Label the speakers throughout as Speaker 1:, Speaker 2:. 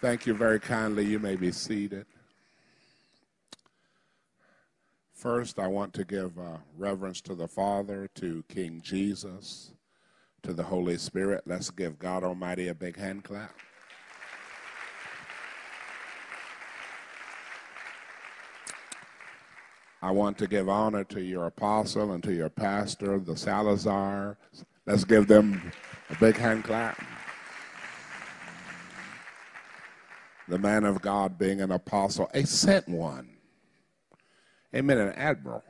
Speaker 1: Thank you very kindly. You may be seated. First, I want to give uh, reverence to the Father, to King Jesus, to the Holy Spirit. Let's give God Almighty a big hand clap. I want to give honor to your apostle and to your pastor, the Salazar. Let's give them a big hand clap. The man of God being an apostle, a sent one. Amen. An admiral.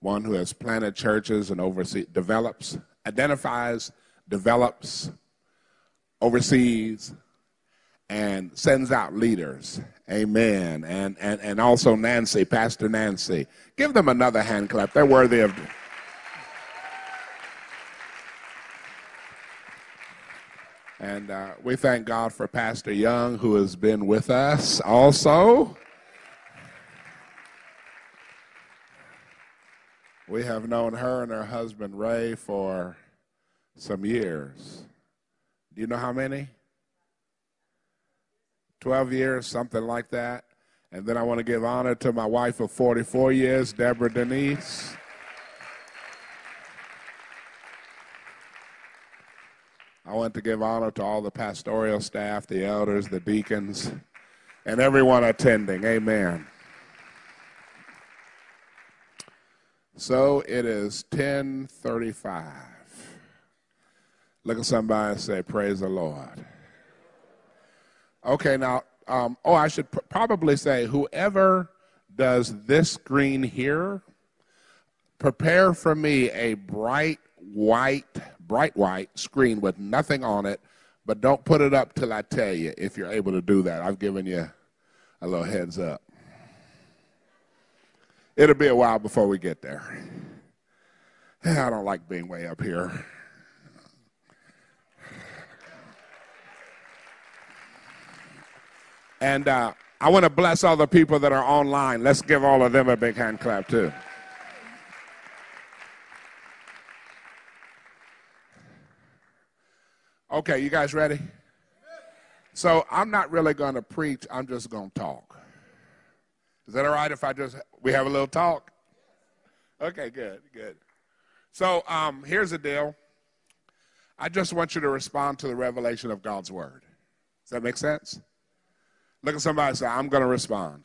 Speaker 1: One who has planted churches and oversees, develops, identifies, develops, oversees, and sends out leaders. Amen. And, and, and also Nancy, Pastor Nancy. Give them another hand clap. They're worthy of. And uh, we thank God for Pastor Young, who has been with us also. We have known her and her husband Ray for some years. Do you know how many? 12 years, something like that. And then I want to give honor to my wife of 44 years, Deborah Denise. I want to give honor to all the pastoral staff, the elders, the deacons, and everyone attending. Amen. So it is 1035. Look at somebody and say, Praise the Lord. Okay, now, um, oh, I should pr- probably say, whoever does this screen here, prepare for me a bright white, bright white screen with nothing on it, but don't put it up till I tell you if you're able to do that. I've given you a little heads up. It'll be a while before we get there. I don't like being way up here. And uh, I want to bless all the people that are online. Let's give all of them a big hand clap, too. Okay, you guys ready? So I'm not really going to preach, I'm just going to talk. Is that all right if I just, we have a little talk? Okay, good, good. So um, here's the deal. I just want you to respond to the revelation of God's word. Does that make sense? Look at somebody and say, I'm going to respond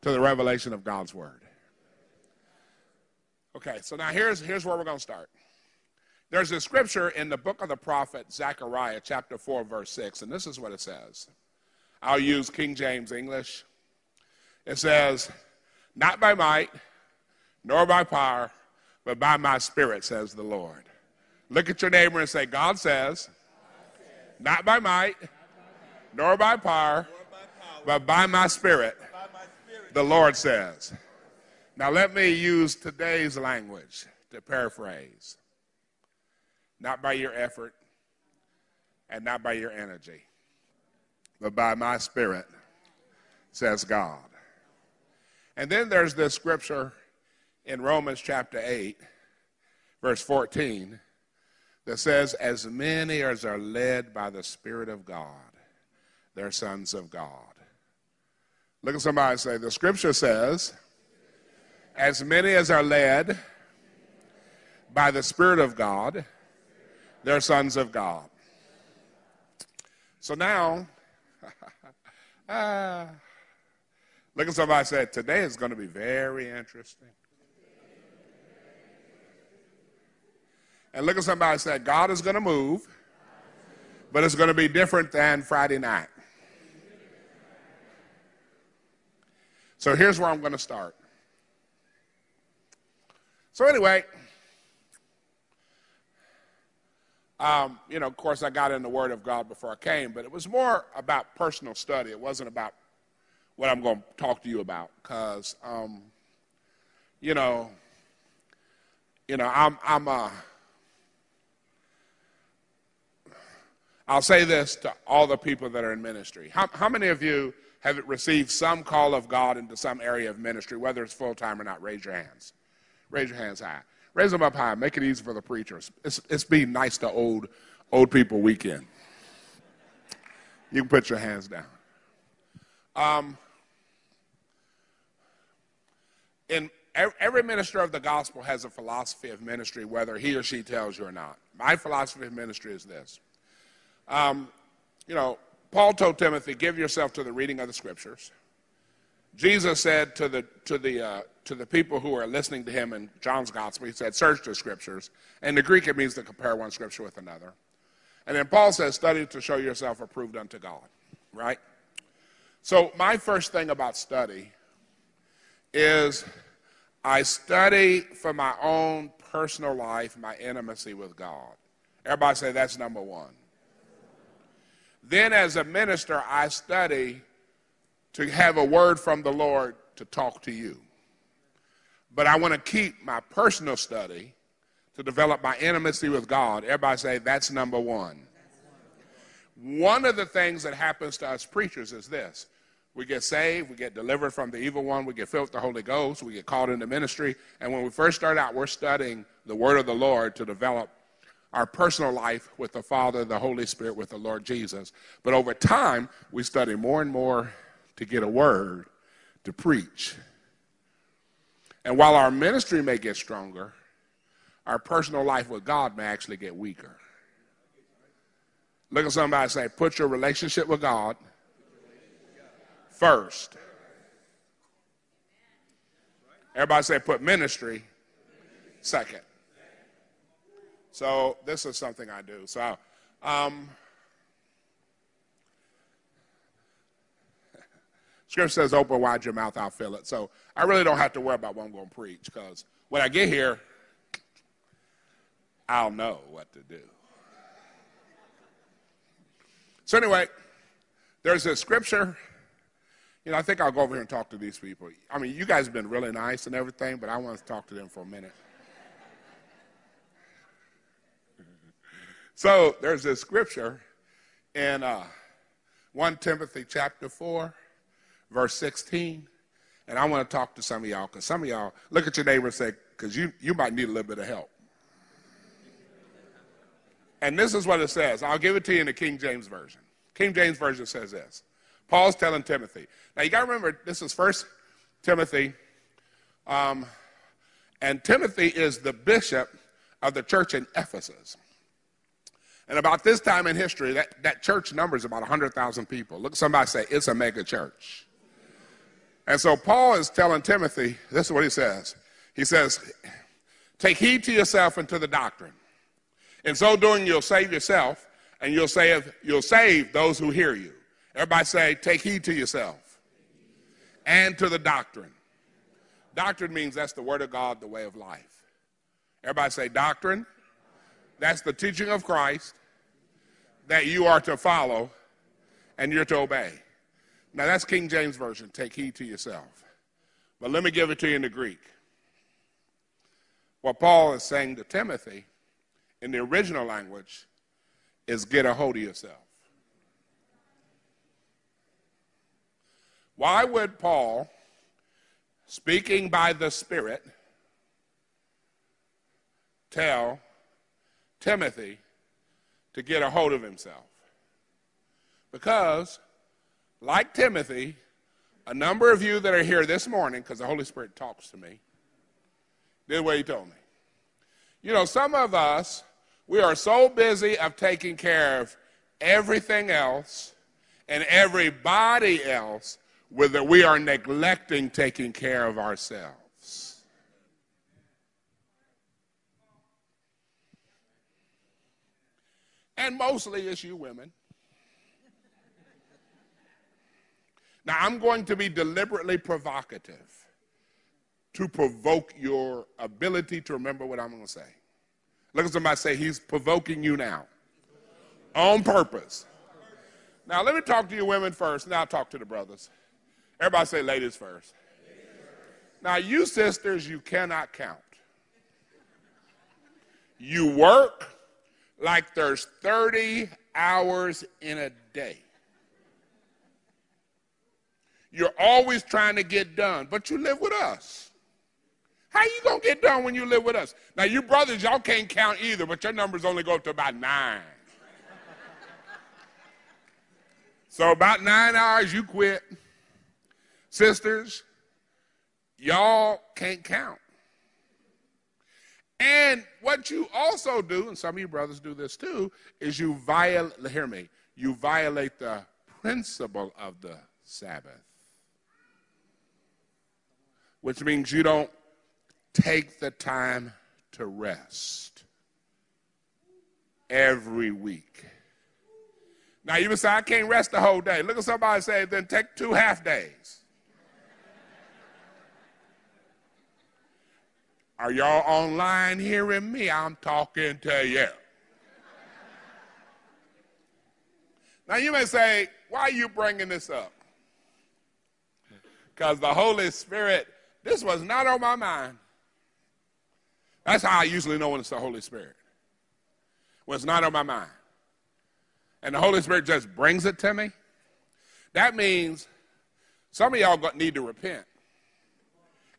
Speaker 1: to the revelation of God's word. Okay, so now here's, here's where we're going to start. There's a scripture in the book of the prophet Zechariah, chapter 4, verse 6, and this is what it says. I'll use King James English. It says, Not by might, nor by power, but by my spirit, says the Lord. Look at your neighbor and say, God says, not by might, nor by power, but by my spirit, the Lord says. Now let me use today's language to paraphrase. Not by your effort and not by your energy, but by my spirit, says God. And then there's this scripture in Romans chapter 8, verse 14, that says, As many as are led by the Spirit of God, they're sons of God. Look at somebody say, The scripture says, As many as are led by the Spirit of God, they're sons of God. So now, uh, look at somebody say, Today is going to be very interesting. And look at somebody say, God is going to move, but it's going to be different than Friday night. So here's where I'm going to start. So, anyway, um, you know, of course, I got in the Word of God before I came, but it was more about personal study. It wasn't about what I'm going to talk to you about, because, um, you know, you know, I'm, I'm, uh, I'll say this to all the people that are in ministry. How, how many of you have received some call of God into some area of ministry, whether it's full time or not? Raise your hands. Raise your hands high. Raise them up high. Make it easy for the preachers. It's, it's being nice to old, old people weekend. You can put your hands down. Um, in every minister of the gospel has a philosophy of ministry, whether he or she tells you or not. My philosophy of ministry is this. Um, you know, Paul told Timothy, give yourself to the reading of the scriptures. Jesus said to the, to the, uh, to the people who are listening to him in John's gospel, he said, search the scriptures. In the Greek, it means to compare one scripture with another. And then Paul says, study to show yourself approved unto God, right? So, my first thing about study is I study for my own personal life, my intimacy with God. Everybody say that's number one. Then, as a minister, I study to have a word from the Lord to talk to you. But I want to keep my personal study to develop my intimacy with God. Everybody say that's number one. One of the things that happens to us preachers is this we get saved, we get delivered from the evil one, we get filled with the Holy Ghost, we get called into ministry. And when we first start out, we're studying the Word of the Lord to develop our personal life with the Father, the Holy Spirit, with the Lord Jesus. But over time, we study more and more to get a word to preach. And while our ministry may get stronger, our personal life with God may actually get weaker. Look at somebody and say, put your relationship with God first. Everybody say, put ministry second. So this is something I do. So, um, Scripture says, open wide your mouth, I'll fill it. So I really don't have to worry about what I'm going to preach because when I get here, I'll know what to do. So, anyway, there's a scripture. You know, I think I'll go over here and talk to these people. I mean, you guys have been really nice and everything, but I want to talk to them for a minute. so, there's a scripture in uh, 1 Timothy chapter 4, verse 16. And I want to talk to some of y'all because some of y'all look at your neighbor and say, because you, you might need a little bit of help. And this is what it says. I'll give it to you in the King James Version. King James Version says this. Paul's telling Timothy. Now you got to remember, this is First Timothy, um, and Timothy is the bishop of the church in Ephesus. And about this time in history, that, that church numbers about 100,000 people. Look, somebody say, it's a mega church. And so Paul is telling Timothy, this is what he says. He says, take heed to yourself and to the doctrine. In so doing, you'll save yourself and you'll save, you'll save those who hear you. Everybody say, take heed to yourself and to the doctrine. Doctrine means that's the word of God, the way of life. Everybody say, doctrine. That's the teaching of Christ that you are to follow and you're to obey. Now that's King James Version. Take heed to yourself. But let me give it to you in the Greek. What Paul is saying to Timothy in the original language is get a hold of yourself. Why would Paul, speaking by the Spirit, tell Timothy to get a hold of himself? Because, like Timothy, a number of you that are here this morning, because the Holy Spirit talks to me, did what he told me. You know, some of us we are so busy of taking care of everything else and everybody else whether we are neglecting taking care of ourselves. And mostly it's you women. Now, I'm going to be deliberately provocative to provoke your ability to remember what I'm going to say. Look at somebody say, He's provoking you now on purpose. Now, let me talk to you women first, now I'll talk to the brothers. Everybody say, ladies first. Now, you sisters, you cannot count. You work like there's 30 hours in a day. You're always trying to get done, but you live with us. How you gonna get done when you live with us? Now you brothers, y'all can't count either, but your numbers only go up to about nine. So about nine hours, you quit. Sisters, y'all can't count. And what you also do, and some of you brothers do this too, is you violate, hear me, you violate the principle of the Sabbath. Which means you don't take the time to rest every week. Now you would say, I can't rest the whole day. Look at somebody say, then take two half days. Are y'all online hearing me? I'm talking to you. now you may say, why are you bringing this up? Because the Holy Spirit, this was not on my mind. That's how I usually know when it's the Holy Spirit. When it's not on my mind and the Holy Spirit just brings it to me, that means some of y'all need to repent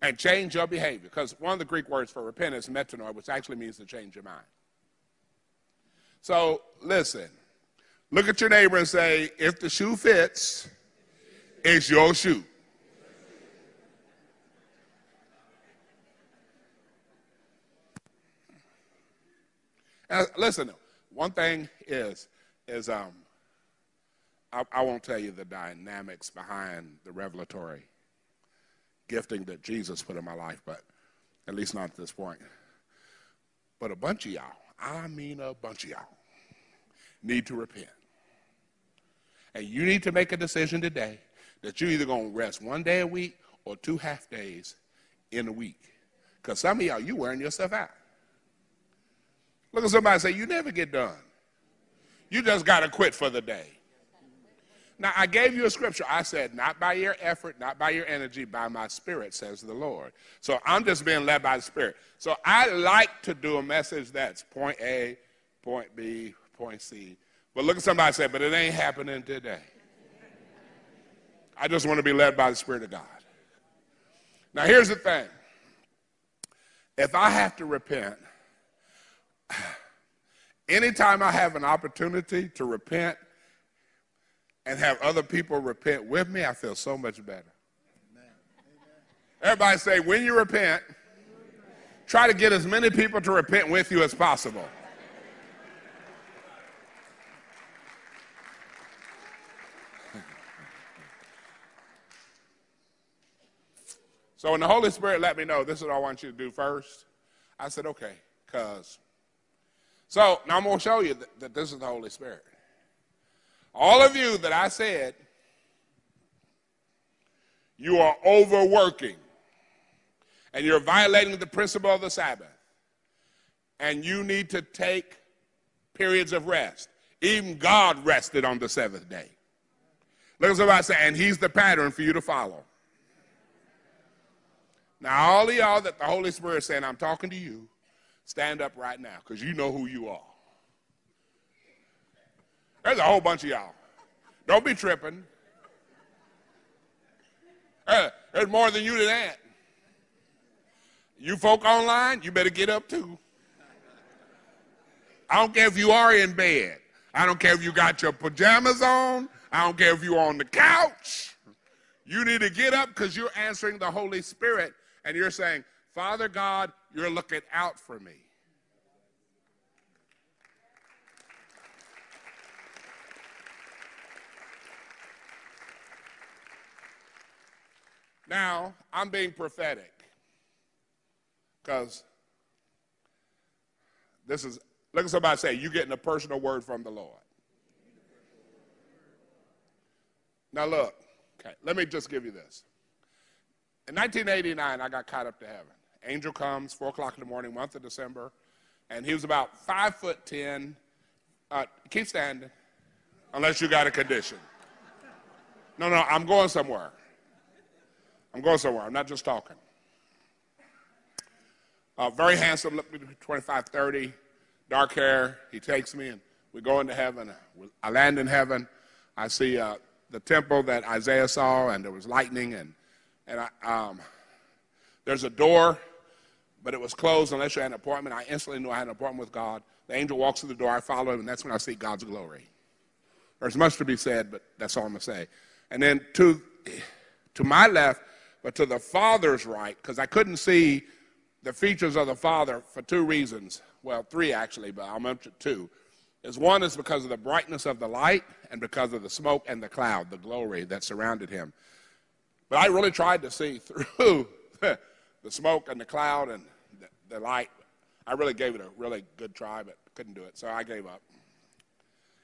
Speaker 1: and change your behavior. Because one of the Greek words for repent is metanoia, which actually means to change your mind. So listen, look at your neighbor and say, if the shoe fits, it's your shoe. Listen, one thing is is um, I, I won't tell you the dynamics behind the revelatory gifting that Jesus put in my life, but at least not at this point. But a bunch of y'all, I mean a bunch of y'all, need to repent. And you need to make a decision today that you're either going to rest one day a week or two half days in a week. Because some of y'all, you're wearing yourself out. Look at somebody say, you never get done. You just got to quit for the day. Now, I gave you a scripture. I said, not by your effort, not by your energy, by my spirit, says the Lord. So I'm just being led by the spirit. So I like to do a message that's point A, point B, point C. But look at somebody say, but it ain't happening today. I just want to be led by the Spirit of God. Now, here's the thing if I have to repent, Anytime I have an opportunity to repent and have other people repent with me, I feel so much better. Everybody say, when you repent, try to get as many people to repent with you as possible. So when the Holy Spirit let me know this is what I want you to do first, I said, okay, because so now I'm going to show you that, that this is the Holy Spirit. All of you that I said, you are overworking and you're violating the principle of the Sabbath. And you need to take periods of rest. Even God rested on the seventh day. Look at somebody say, and he's the pattern for you to follow. Now, all of y'all that the Holy Spirit is saying, I'm talking to you, Stand up right now because you know who you are. There's a whole bunch of y'all. Don't be tripping. Uh, there's more than you to that. You folk online, you better get up too. I don't care if you are in bed. I don't care if you got your pajamas on. I don't care if you're on the couch. You need to get up because you're answering the Holy Spirit and you're saying, Father God, you're looking out for me. Now, I'm being prophetic because this is, look at somebody say, you're getting a personal word from the Lord. Now, look, okay, let me just give you this. In 1989, I got caught up to heaven. Angel comes, 4 o'clock in the morning, month of December, and he was about 5 foot 10. Uh, keep standing, unless you got a condition. No, no, I'm going somewhere. I'm going somewhere. I'm not just talking. Uh, very handsome, look 25, 30, dark hair. He takes me and we go into heaven. I land in heaven. I see uh, the temple that Isaiah saw, and there was lightning, and and I, um, there's a door, but it was closed unless you had an appointment. I instantly knew I had an appointment with God. The angel walks through the door. I follow him, and that's when I see God's glory. There's much to be said, but that's all I'm going to say. And then to, to my left, but to the Father's right, because I couldn't see the features of the Father for two reasons. Well, three actually, but I'll mention two. Is one is because of the brightness of the light and because of the smoke and the cloud, the glory that surrounded him. But I really tried to see through the smoke and the cloud and the, the light. I really gave it a really good try, but couldn't do it, so I gave up.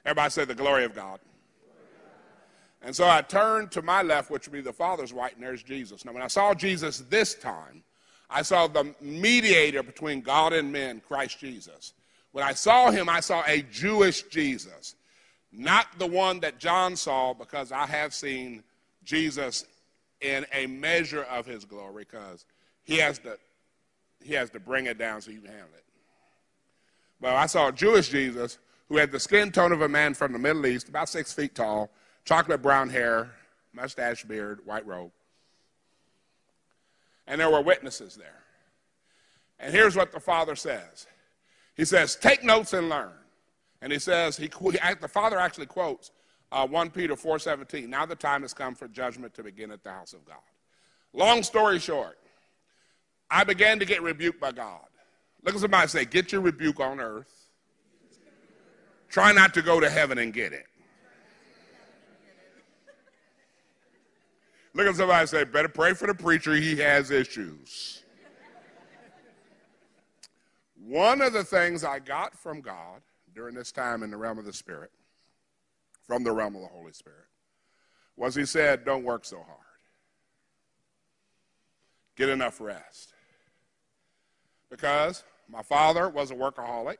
Speaker 1: Everybody said the glory of God. And so I turned to my left, which would be the Father's right, and there's Jesus. Now, when I saw Jesus this time, I saw the mediator between God and men, Christ Jesus. When I saw him, I saw a Jewish Jesus, not the one that John saw, because I have seen Jesus in a measure of his glory, because he has to he has to bring it down so you can handle it. Well, I saw a Jewish Jesus who had the skin tone of a man from the Middle East, about six feet tall, chocolate brown hair, mustache, beard, white robe. And there were witnesses there. And here's what the Father says He says, Take notes and learn. And he says, he, the Father actually quotes uh, 1 Peter 4.17, Now the time has come for judgment to begin at the house of God. Long story short, I began to get rebuked by God. Look at somebody say, Get your rebuke on earth Try not to go to heaven and get it. Look at somebody say, better pray for the preacher, he has issues. One of the things I got from God during this time in the realm of the Spirit, from the realm of the Holy Spirit, was He said, Don't work so hard. Get enough rest. Because my father was a workaholic.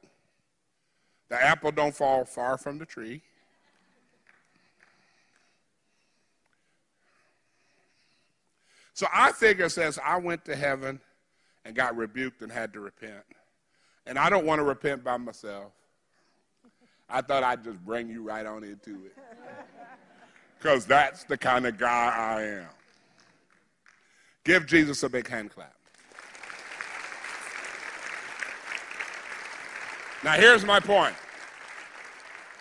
Speaker 1: The apple don't fall far from the tree. So I figure says I went to heaven and got rebuked and had to repent. And I don't want to repent by myself. I thought I'd just bring you right on into it. Because that's the kind of guy I am. Give Jesus a big hand clap. Now, here's my point.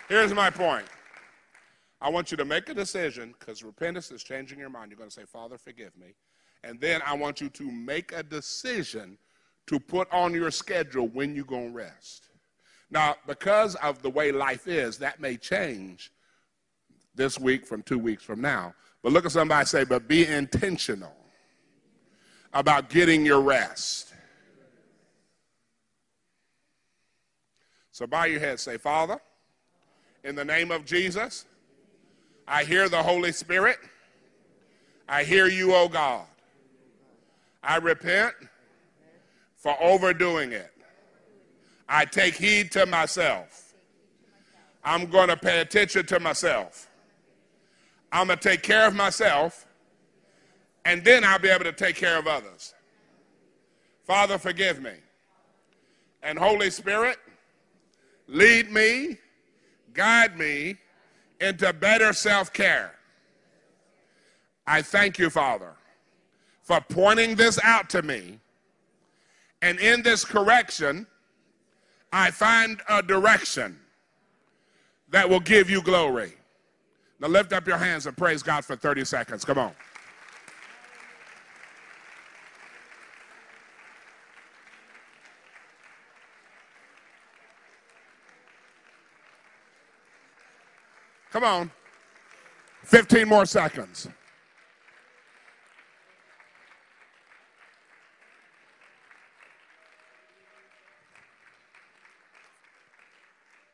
Speaker 1: Here's my point. I want you to make a decision because repentance is changing your mind. You're going to say, Father, forgive me. And then I want you to make a decision to put on your schedule when you're going to rest. Now, because of the way life is, that may change this week from two weeks from now. But look at somebody say, but be intentional about getting your rest. So bow your head, say, Father, in the name of Jesus, I hear the Holy Spirit. I hear you, O oh God. I repent for overdoing it. I take heed to myself. I'm going to pay attention to myself. I'm going to take care of myself, and then I'll be able to take care of others. Father, forgive me. And Holy Spirit, lead me, guide me into better self care. I thank you, Father, for pointing this out to me. And in this correction, I find a direction that will give you glory. Now lift up your hands and praise God for 30 seconds. Come on. Come on. 15 more seconds.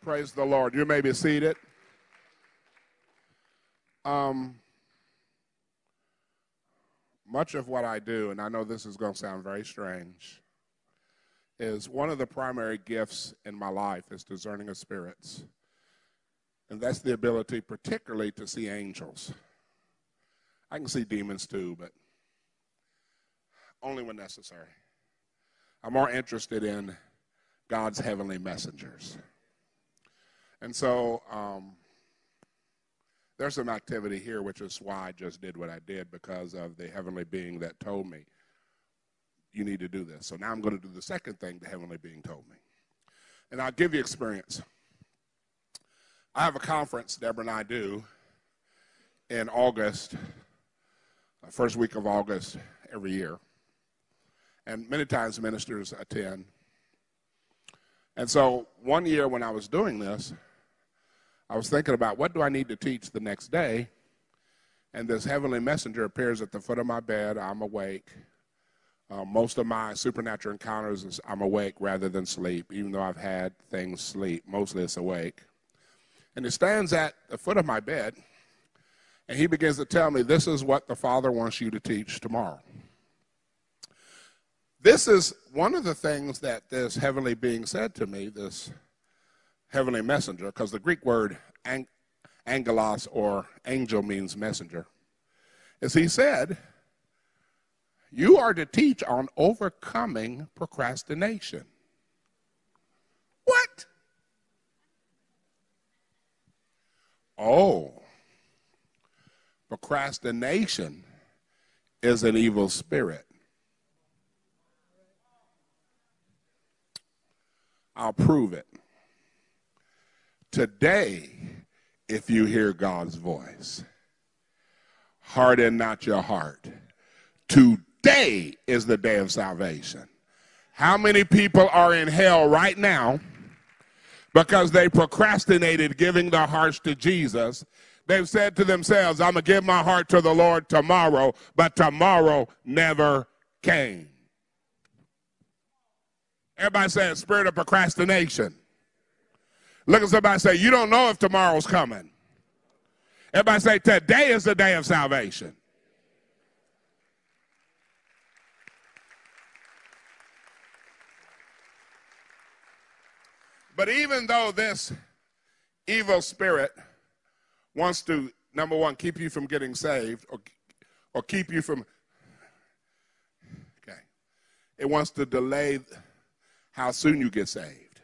Speaker 1: Praise the Lord. You may be seated. Um, much of what I do, and I know this is going to sound very strange, is one of the primary gifts in my life is discerning of spirits. And that's the ability, particularly, to see angels. I can see demons too, but only when necessary. I'm more interested in God's heavenly messengers. And so um, there's some activity here, which is why I just did what I did because of the heavenly being that told me, you need to do this. So now I'm going to do the second thing the heavenly being told me. And I'll give you experience. I have a conference, Deborah and I do, in August, first week of August every year. And many times ministers attend. And so one year when I was doing this, I was thinking about what do I need to teach the next day? And this heavenly messenger appears at the foot of my bed. I'm awake. Uh, most of my supernatural encounters is I'm awake rather than sleep, even though I've had things sleep. Mostly it's awake. And he stands at the foot of my bed, and he begins to tell me, This is what the Father wants you to teach tomorrow. This is one of the things that this heavenly being said to me, this heavenly messenger, because the Greek word ang- angelos or angel means messenger. As he said, you are to teach on overcoming procrastination. What? Oh, procrastination is an evil spirit. I'll prove it. Today, if you hear God's voice, harden not your heart. Today is the day of salvation. How many people are in hell right now because they procrastinated giving their hearts to Jesus? They've said to themselves, I'm going to give my heart to the Lord tomorrow, but tomorrow never came. Everybody say spirit of procrastination. Look at somebody say, You don't know if tomorrow's coming. Everybody say, Today is the day of salvation. But even though this evil spirit wants to, number one, keep you from getting saved or, or keep you from, okay, it wants to delay how soon you get saved.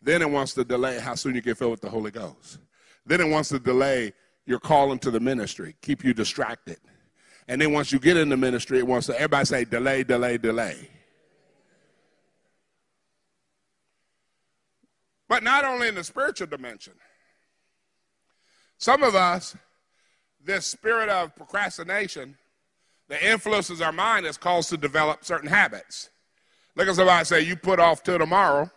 Speaker 1: Then it wants to delay how soon you get filled with the Holy Ghost. Then it wants to delay your calling to the ministry, keep you distracted. And then once you get in the ministry, it wants to everybody say delay, delay, delay. But not only in the spiritual dimension. Some of us, this spirit of procrastination that influences our mind has caused to develop certain habits. Look at somebody say, You put off till tomorrow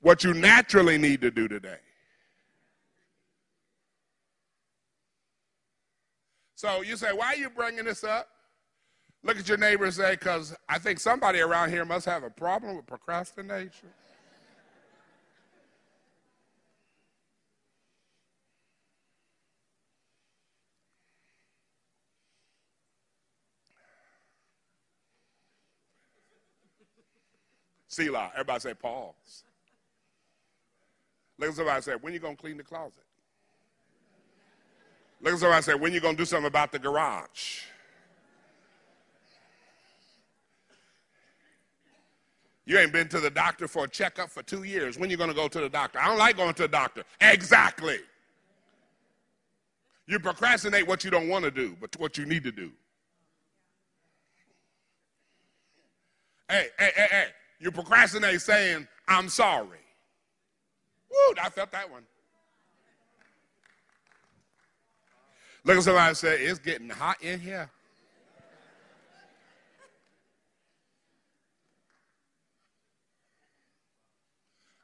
Speaker 1: what you naturally need to do today. So you say, Why are you bringing this up? Look at your neighbor and eh, say, Because I think somebody around here must have a problem with procrastination. Selah. Everybody say pause. Look at somebody say, when you going to clean the closet? Look at somebody say, when you going to do something about the garage? You ain't been to the doctor for a checkup for two years. When you going to go to the doctor? I don't like going to the doctor. Exactly. You procrastinate what you don't want to do, but what you need to do. Hey, hey, hey, hey. You procrastinate saying, I'm sorry. Woo, I felt that one. Look at somebody say, it's getting hot in here.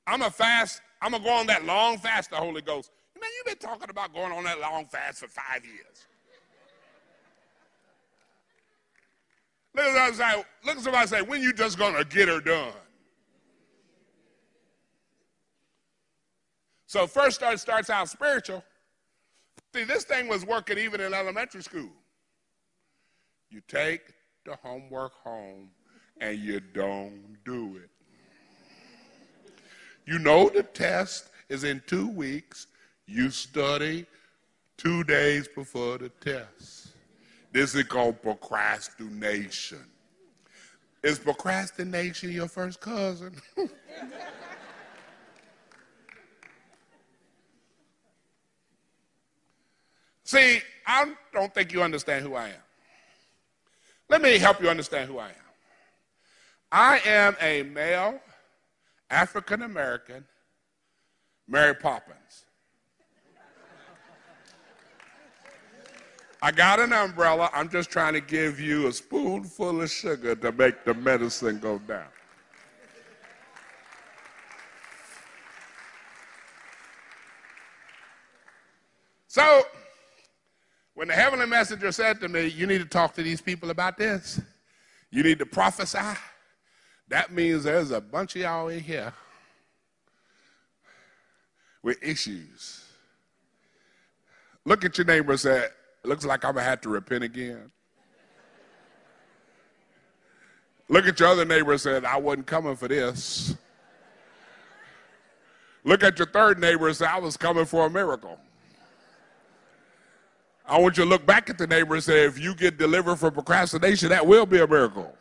Speaker 1: I'm a fast, I'm gonna go on that long fast, the Holy Ghost. Man, you've been talking about going on that long fast for five years. Look at somebody say, look at somebody say, when you just gonna get her done? So first start starts out spiritual. See, this thing was working even in elementary school. You take the homework home and you don't do it. You know the test is in two weeks. You study two days before the test. This is called procrastination. Is procrastination your first cousin? See, I don't think you understand who I am. Let me help you understand who I am. I am a male, African American, Mary Poppins. I got an umbrella. I'm just trying to give you a spoonful of sugar to make the medicine go down. So, when the heavenly messenger said to me, You need to talk to these people about this, you need to prophesy, that means there's a bunch of y'all in here with issues. Look at your neighbor and say, Looks like I'm going to have to repent again. Look at your other neighbor and say, I wasn't coming for this. Look at your third neighbor and say, I was coming for a miracle. I want you to look back at the neighbor and say, if you get delivered from procrastination, that will be a miracle.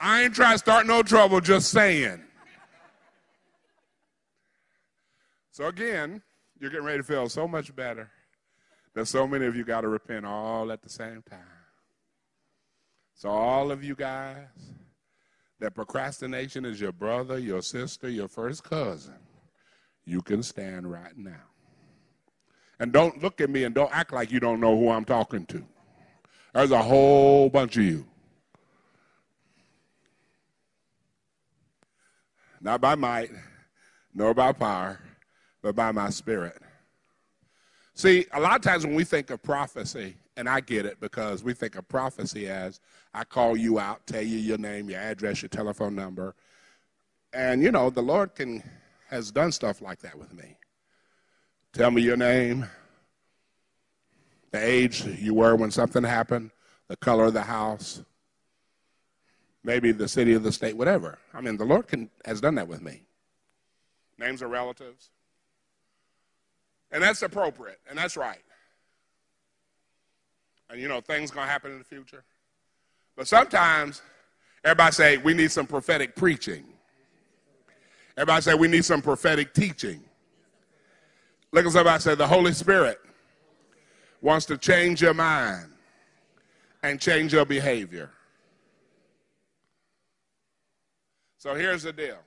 Speaker 1: I ain't trying to start no trouble, just saying. So again, you're getting ready to feel so much better that so many of you got to repent all at the same time. So all of you guys that procrastination is your brother, your sister, your first cousin, you can stand right now. And don't look at me and don't act like you don't know who I'm talking to. There's a whole bunch of you. Not by might, nor by power, but by my spirit. See, a lot of times when we think of prophecy, and I get it because we think of prophecy as I call you out, tell you your name, your address, your telephone number. And you know, the Lord can has done stuff like that with me. Tell me your name, the age you were when something happened, the color of the house, maybe the city of the state, whatever. I mean, the Lord can, has done that with me. Names of relatives. And that's appropriate, and that's right. And you know, things gonna happen in the future. But sometimes everybody say we need some prophetic preaching. Everybody say we need some prophetic teaching. Look at somebody say the Holy Spirit wants to change your mind and change your behavior. So here's the deal.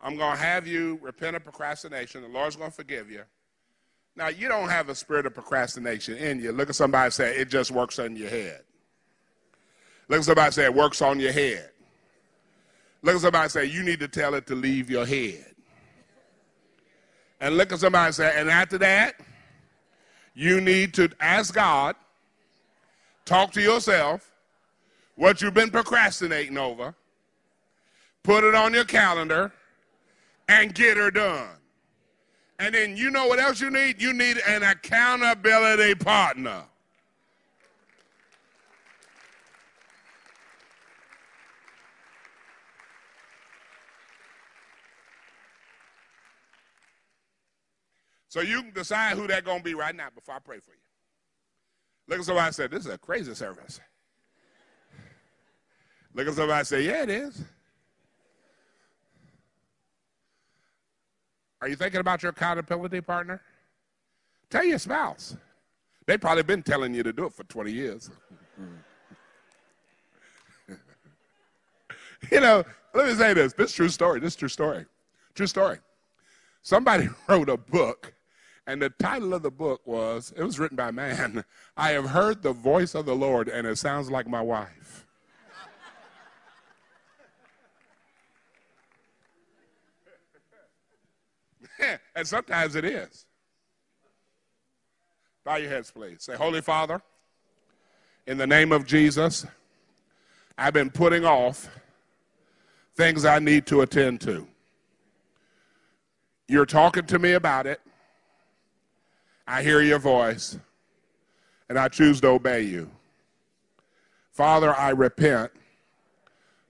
Speaker 1: I'm going to have you repent of procrastination. The Lord's going to forgive you. Now, you don't have a spirit of procrastination in you. Look at somebody and say, it just works on your head. Look at somebody and say, it works on your head. Look at somebody and say, you need to tell it to leave your head. And look at somebody and say, and after that, you need to ask God, talk to yourself, what you've been procrastinating over, put it on your calendar, and get her done. And then you know what else you need? You need an accountability partner. So you can decide who that's going to be right now before I pray for you. Look at somebody say, this is a crazy service. Look at somebody say, yeah, it is. Are you thinking about your accountability partner? Tell your spouse. They've probably been telling you to do it for 20 years. you know, let me say this. This true story. This true story. True story. Somebody wrote a book, and the title of the book was, it was written by man, I have heard the voice of the Lord, and it sounds like my wife. and sometimes it is. Bow your heads, please. Say, Holy Father, in the name of Jesus, I've been putting off things I need to attend to. You're talking to me about it. I hear your voice, and I choose to obey you. Father, I repent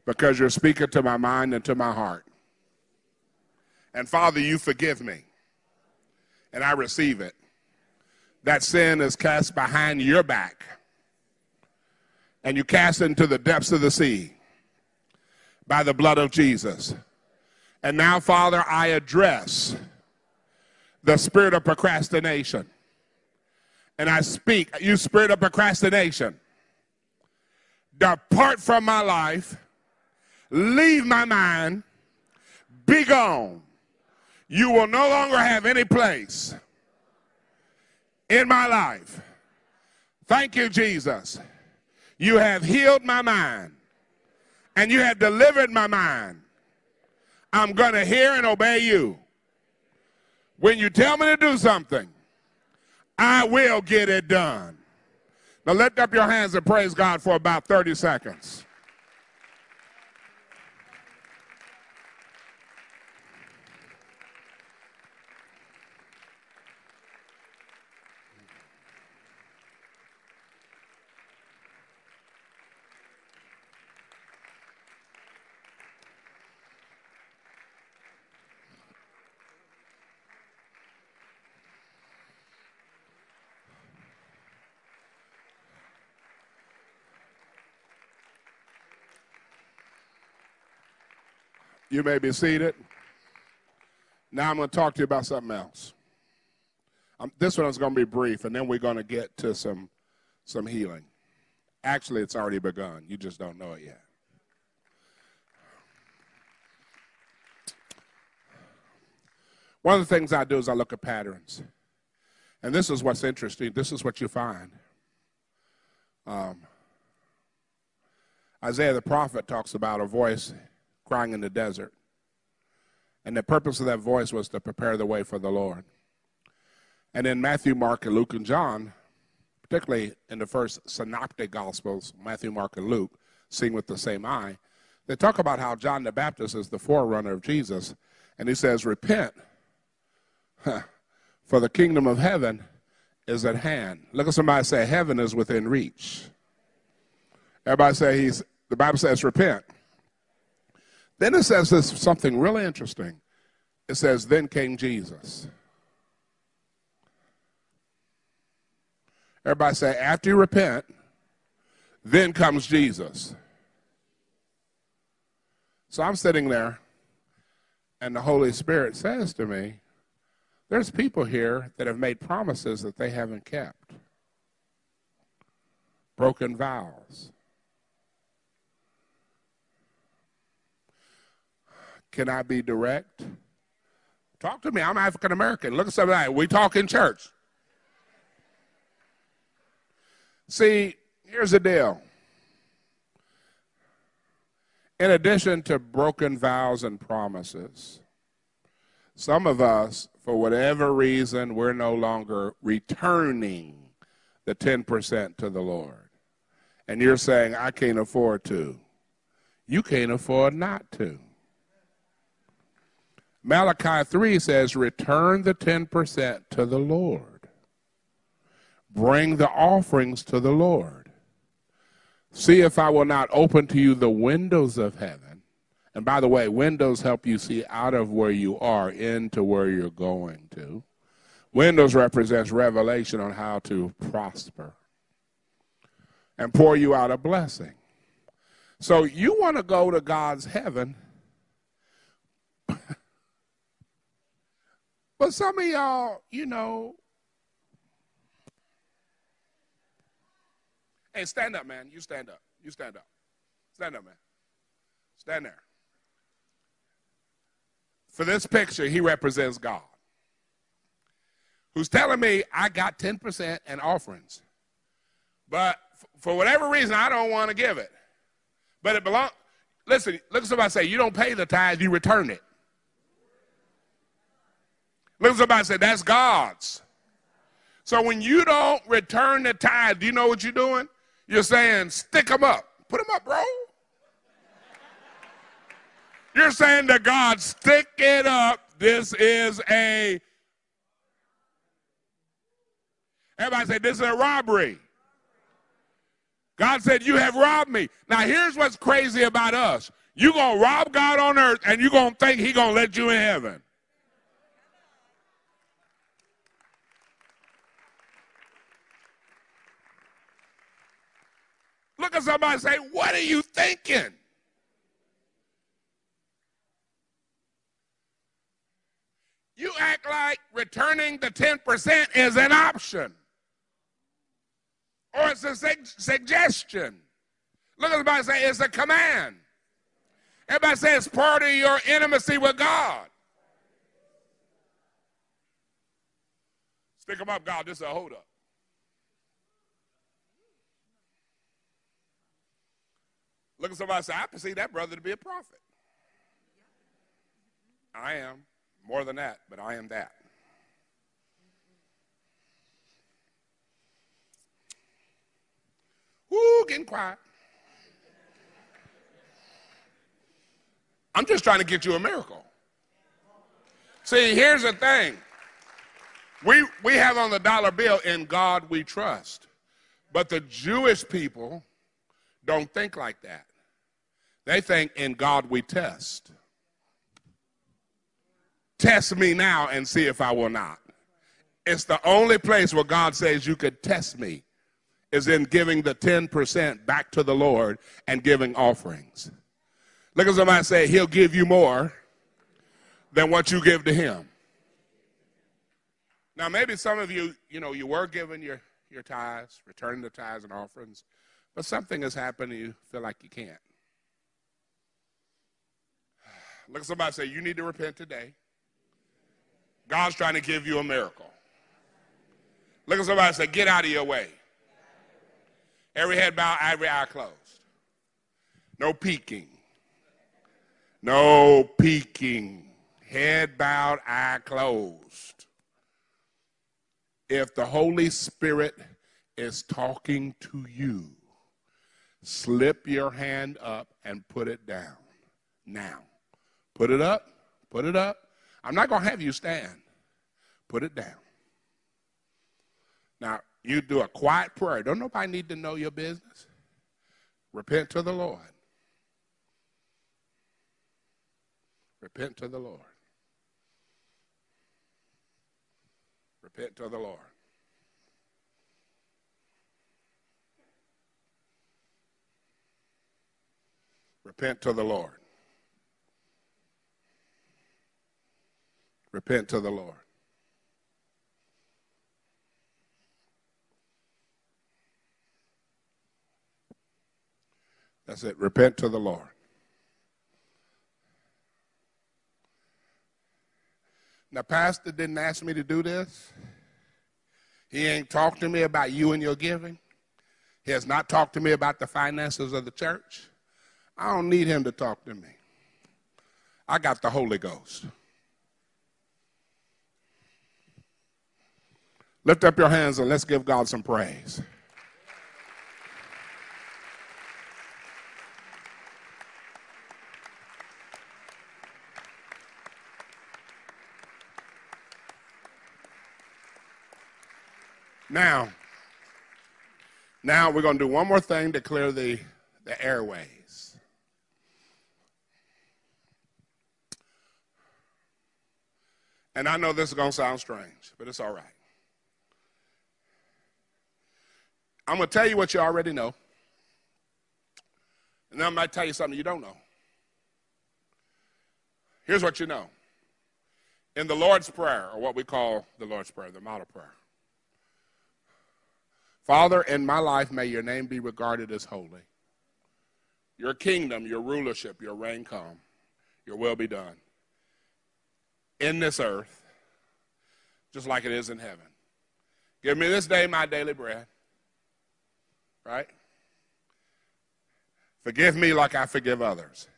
Speaker 1: because you're speaking to my mind and to my heart. And Father, you forgive me. And I receive it. That sin is cast behind your back. And you cast into the depths of the sea by the blood of Jesus. And now, Father, I address the spirit of procrastination. And I speak, you spirit of procrastination, depart from my life, leave my mind, be gone. You will no longer have any place in my life. Thank you, Jesus. You have healed my mind and you have delivered my mind. I'm going to hear and obey you. When you tell me to do something, I will get it done. Now lift up your hands and praise God for about 30 seconds. You may be seated. Now I'm going to talk to you about something else. Um, this one is going to be brief, and then we're going to get to some, some healing. Actually, it's already begun. You just don't know it yet. One of the things I do is I look at patterns. And this is what's interesting. This is what you find. Um, Isaiah the prophet talks about a voice crying in the desert. And the purpose of that voice was to prepare the way for the Lord. And in Matthew, Mark, and Luke, and John, particularly in the first synoptic gospels, Matthew, Mark, and Luke, seeing with the same eye, they talk about how John the Baptist is the forerunner of Jesus. And he says, Repent, for the kingdom of heaven is at hand. Look at somebody say, Heaven is within reach. Everybody say, he's, the Bible says, Repent then it says this something really interesting. It says, Then came Jesus. Everybody say, After you repent, then comes Jesus. So I'm sitting there, and the Holy Spirit says to me, There's people here that have made promises that they haven't kept, broken vows. Can I be direct? Talk to me. I'm African American. Look at somebody. We talk in church. See, here's the deal. In addition to broken vows and promises, some of us, for whatever reason, we're no longer returning the 10% to the Lord. And you're saying, I can't afford to. You can't afford not to. Malachi 3 says, Return the 10% to the Lord. Bring the offerings to the Lord. See if I will not open to you the windows of heaven. And by the way, windows help you see out of where you are into where you're going to. Windows represents revelation on how to prosper and pour you out a blessing. So you want to go to God's heaven But some of y'all, you know, hey, stand up, man. You stand up. You stand up. Stand up, man. Stand there. For this picture, he represents God, who's telling me I got 10% and offerings. But for whatever reason, I don't want to give it. But it belongs. Listen, look at somebody say, you don't pay the tithe, you return it. Look at somebody say, that's God's. So when you don't return the tithe, do you know what you're doing? You're saying, stick them up. Put them up, bro. You're saying to God, stick it up. This is a. Everybody say, this is a robbery. God said, You have robbed me. Now, here's what's crazy about us. You're going to rob God on earth, and you're going to think He's going to let you in heaven. Look at somebody and say, What are you thinking? You act like returning the 10% is an option or it's a suggestion. Look at somebody say it's a command. Everybody say it's part of your intimacy with God. Stick them up, God. This is a hold up. Look at somebody and say, I perceive that brother to be a prophet. I am. More than that, but I am that. Woo, getting quiet. I'm just trying to get you a miracle. See, here's the thing. We, we have on the dollar bill, in God we trust. But the Jewish people don't think like that. They think, in God we test. Test me now and see if I will not. It's the only place where God says you could test me is in giving the 10% back to the Lord and giving offerings. Look at somebody say, He'll give you more than what you give to Him. Now, maybe some of you, you know, you were giving your, your tithes, returning the tithes and offerings, but something has happened and you feel like you can't. Look at somebody say, You need to repent today. God's trying to give you a miracle. Look at somebody say, Get out of your way. Every head bowed, every eye closed. No peeking. No peeking. Head bowed, eye closed. If the Holy Spirit is talking to you, slip your hand up and put it down. Now. Put it up. Put it up. I'm not going to have you stand. Put it down. Now, you do a quiet prayer. Don't nobody need to know your business. Repent to the Lord. Repent to the Lord. Repent to the Lord. Repent to the Lord. Repent to the Lord. That's it. Repent to the Lord. Now, Pastor didn't ask me to do this. He ain't talked to me about you and your giving. He has not talked to me about the finances of the church. I don't need him to talk to me. I got the Holy Ghost. Lift up your hands and let's give God some praise. Now, now we're going to do one more thing to clear the, the airways. And I know this is going to sound strange, but it's all right. I'm going to tell you what you already know. And then I might tell you something you don't know. Here's what you know. In the Lord's Prayer, or what we call the Lord's Prayer, the model prayer, Father, in my life, may your name be regarded as holy. Your kingdom, your rulership, your reign come. Your will be done in this earth, just like it is in heaven. Give me this day my daily bread. Right? Forgive me like I forgive others.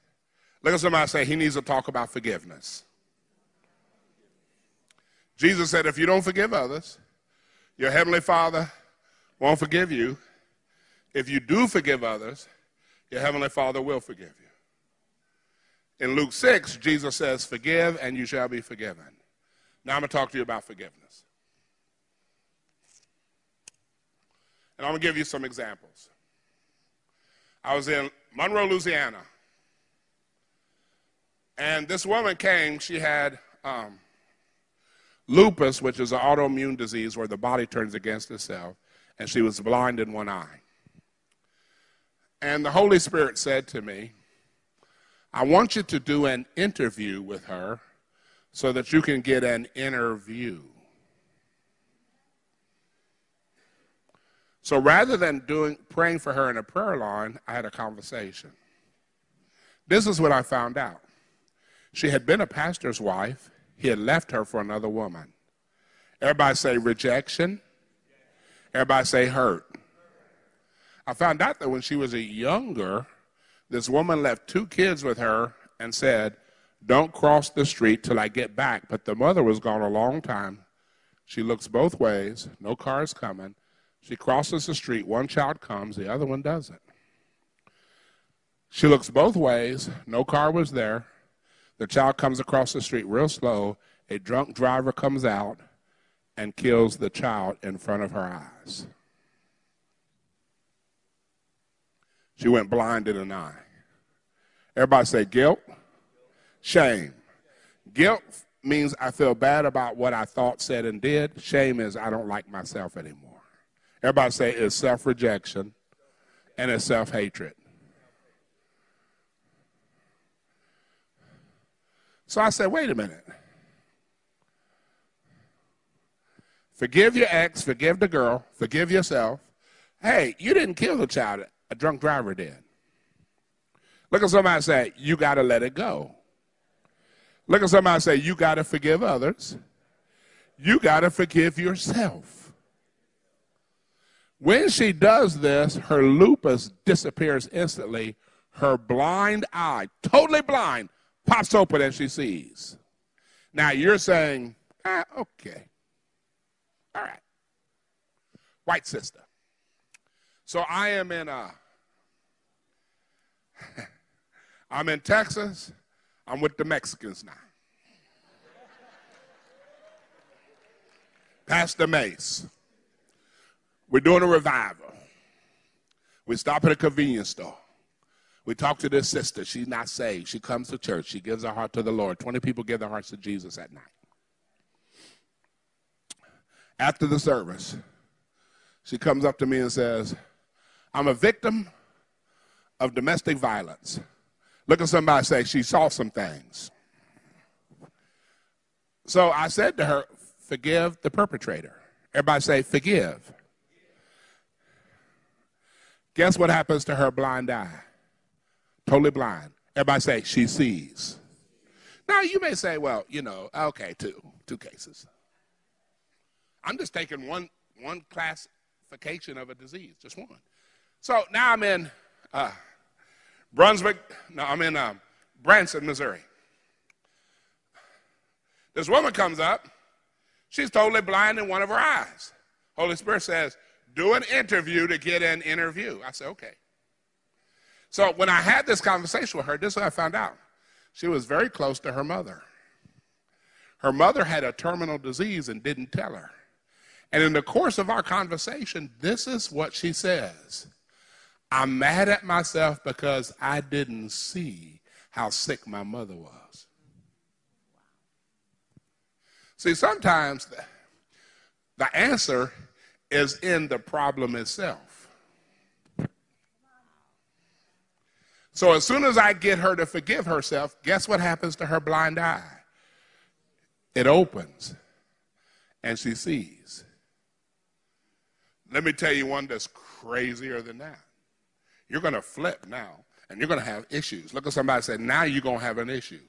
Speaker 1: Look at somebody say, He needs to talk about forgiveness. Jesus said, If you don't forgive others, your heavenly Father won't forgive you. If you do forgive others, your heavenly Father will forgive you. In Luke 6, Jesus says, Forgive and you shall be forgiven. Now I'm going to talk to you about forgiveness. And I'm going to give you some examples. I was in Monroe, Louisiana. And this woman came, she had um, lupus, which is an autoimmune disease where the body turns against itself and she was blind in one eye. And the Holy Spirit said to me, I want you to do an interview with her so that you can get an interview. So rather than doing praying for her in a prayer line, I had a conversation. This is what I found out. She had been a pastor's wife. He had left her for another woman. Everybody say rejection. Everybody say hurt. I found out that when she was a younger, this woman left two kids with her and said, Don't cross the street till I get back. But the mother was gone a long time. She looks both ways, no cars coming. She crosses the street, one child comes, the other one doesn't. She looks both ways, no car was there. The child comes across the street real slow. A drunk driver comes out and kills the child in front of her eyes. She went blind in an eye. Everybody say guilt, shame. Guilt means I feel bad about what I thought, said, and did. Shame is I don't like myself anymore. Everybody say it's self rejection and it's self hatred. So I said, wait a minute. Forgive your ex, forgive the girl, forgive yourself. Hey, you didn't kill the child, a drunk driver did. Look at somebody say, you got to let it go. Look at somebody say, you got to forgive others. You got to forgive yourself. When she does this, her lupus disappears instantly. Her blind eye, totally blind, pops open and she sees. Now you're saying, ah, okay. All right. White sister. So I am in uh I'm in Texas. I'm with the Mexicans now. Pastor Mace. We're doing a revival. We stop at a convenience store. We talk to this sister. She's not saved. She comes to church. She gives her heart to the Lord. 20 people give their hearts to Jesus at night. After the service, she comes up to me and says, I'm a victim of domestic violence. Look at somebody say, she saw some things. So I said to her, forgive the perpetrator. Everybody say, forgive. Guess what happens to her blind eye? Totally blind. Everybody say she sees. Now you may say, well, you know, okay, two, two cases. I'm just taking one one classification of a disease, just one. So now I'm in uh, Brunswick. No, I'm in uh, Branson, Missouri. This woman comes up. She's totally blind in one of her eyes. Holy Spirit says, do an interview to get an interview. I said, okay. So when I had this conversation with her, this is what I found out. She was very close to her mother. Her mother had a terminal disease and didn't tell her. And in the course of our conversation, this is what she says I'm mad at myself because I didn't see how sick my mother was. See, sometimes the, answer is in the problem itself. So as soon as I get her to forgive herself, guess what happens to her blind eye? It opens and she sees. Let me tell you one that's crazier than that. You're going to flip now and you're going to have issues. Look at somebody say, now you're going to have an issue.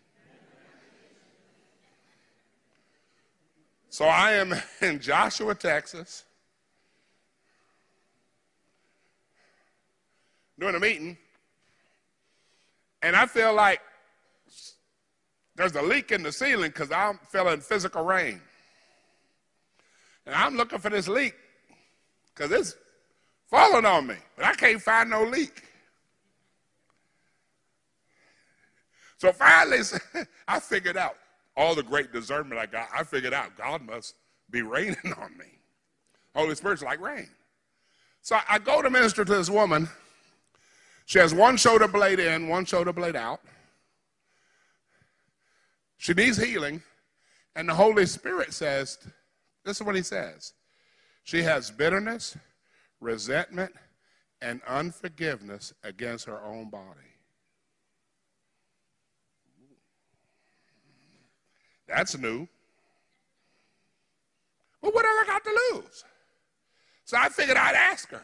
Speaker 1: So I am in Joshua, Texas. Doing a meeting, and I feel like there's a leak in the ceiling because I'm feeling physical rain. And I'm looking for this leak because it's falling on me, but I can't find no leak. So finally, I figured out all the great discernment I got. I figured out God must be raining on me. Holy Spirit's like rain. So I go to minister to this woman she has one shoulder blade in, one shoulder blade out. She needs healing. And the Holy Spirit says, this is what he says. She has bitterness, resentment, and unforgiveness against her own body. That's new. Well, what have I got to lose? So I figured I'd ask her.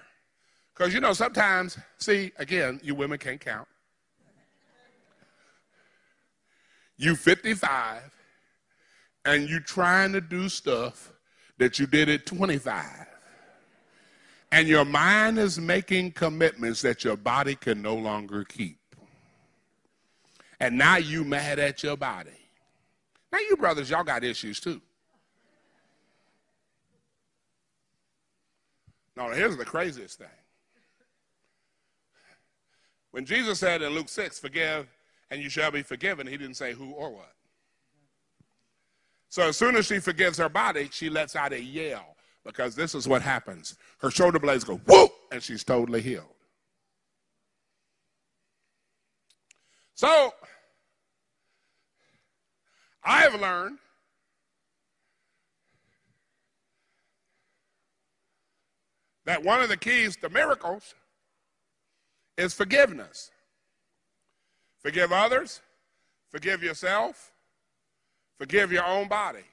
Speaker 1: Because, you know, sometimes, see, again, you women can't count. You 55 and you trying to do stuff that you did at 25. And your mind is making commitments that your body can no longer keep. And now you mad at your body. Now you brothers, y'all got issues too. No, here's the craziest thing. When Jesus said in Luke 6, forgive and you shall be forgiven, he didn't say who or what. So as soon as she forgives her body, she lets out a yell because this is what happens. Her shoulder blades go whoop, and she's totally healed. So I have learned that one of the keys to miracles is forgiveness. Forgive others, forgive yourself, forgive your own body.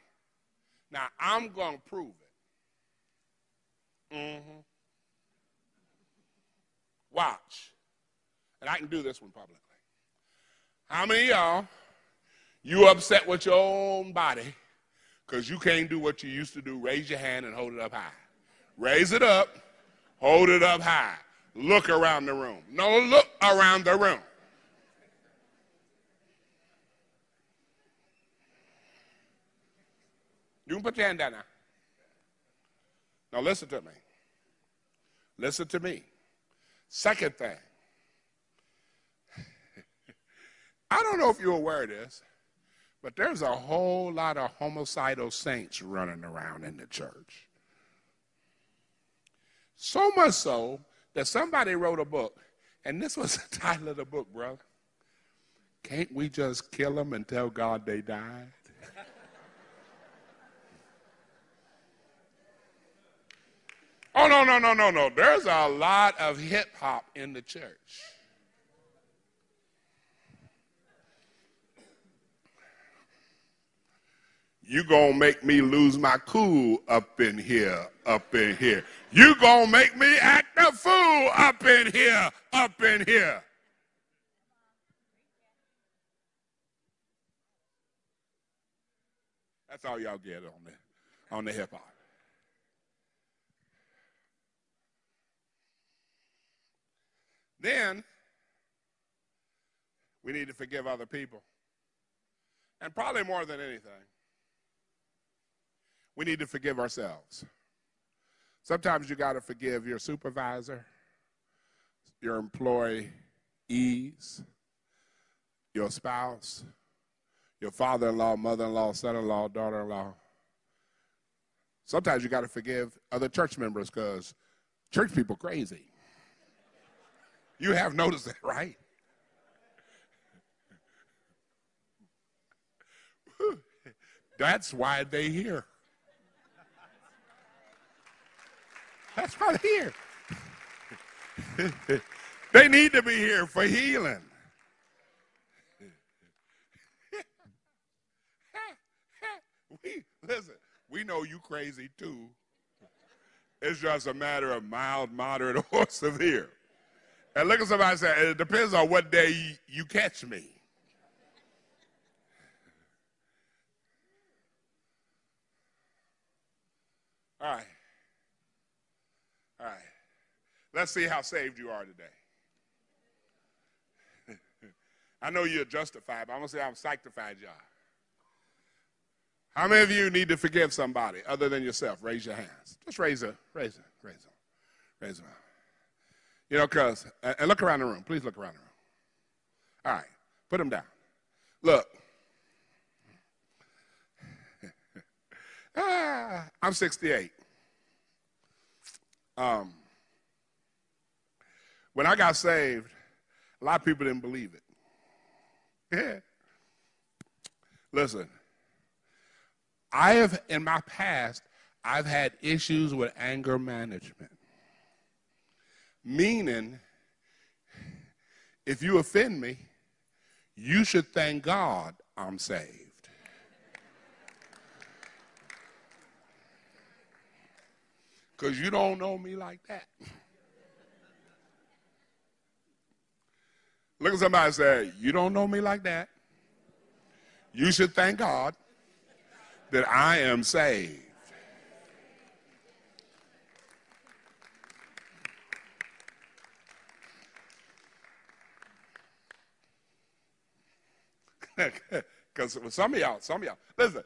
Speaker 1: Now, I'm going to prove it. Mm-hmm. Watch. And I can do this one publicly. How many y'all, you upset with your own body because you can't do what you used to do? Raise your hand and hold it up high. Raise it up, hold it up high. Look around the room. No, look around the room. You can put your hand down now. Now listen to me. Listen to me. Second thing. I don't know if you're aware of this, but there's a whole lot of homicidal saints running around in the church. So much so that somebody wrote a book, and this was the title of the book, brother. Can't we just kill them and tell God they died? oh, no, no, no, no, no. There's a lot of hip hop in the church. You gonna make me lose my cool up in here, up in here. You gonna make me act a fool up in here, up in here. That's all y'all get on the on the hip hop. Then we need to forgive other people. And probably more than anything, we need to forgive ourselves. Sometimes you got to forgive your supervisor, your employees, your spouse, your father in law, mother in law, son in law, daughter in law. Sometimes you got to forgive other church members because church people crazy. You have noticed that, right? That's why they here. That's they're here. they need to be here for healing. we listen, we know you crazy too. It's just a matter of mild, moderate, or severe. And look at somebody say, it depends on what day you, you catch me. All right. All right. Let's see how saved you are today. I know you're justified, but I'm going to say I'm sanctified, y'all. How many of you need to forgive somebody other than yourself? Raise your hands. Just raise them, Raise it. Raise them. Raise them. You know, because, and look around the room. Please look around the room. All right. Put them down. Look. ah, I'm 68. Um, when I got saved, a lot of people didn't believe it. Yeah. Listen, I have, in my past, I've had issues with anger management. Meaning, if you offend me, you should thank God I'm saved. because you don't know me like that. Look at somebody and say, You don't know me like that. You should thank God that I am saved. Because some of y'all, some of y'all, listen,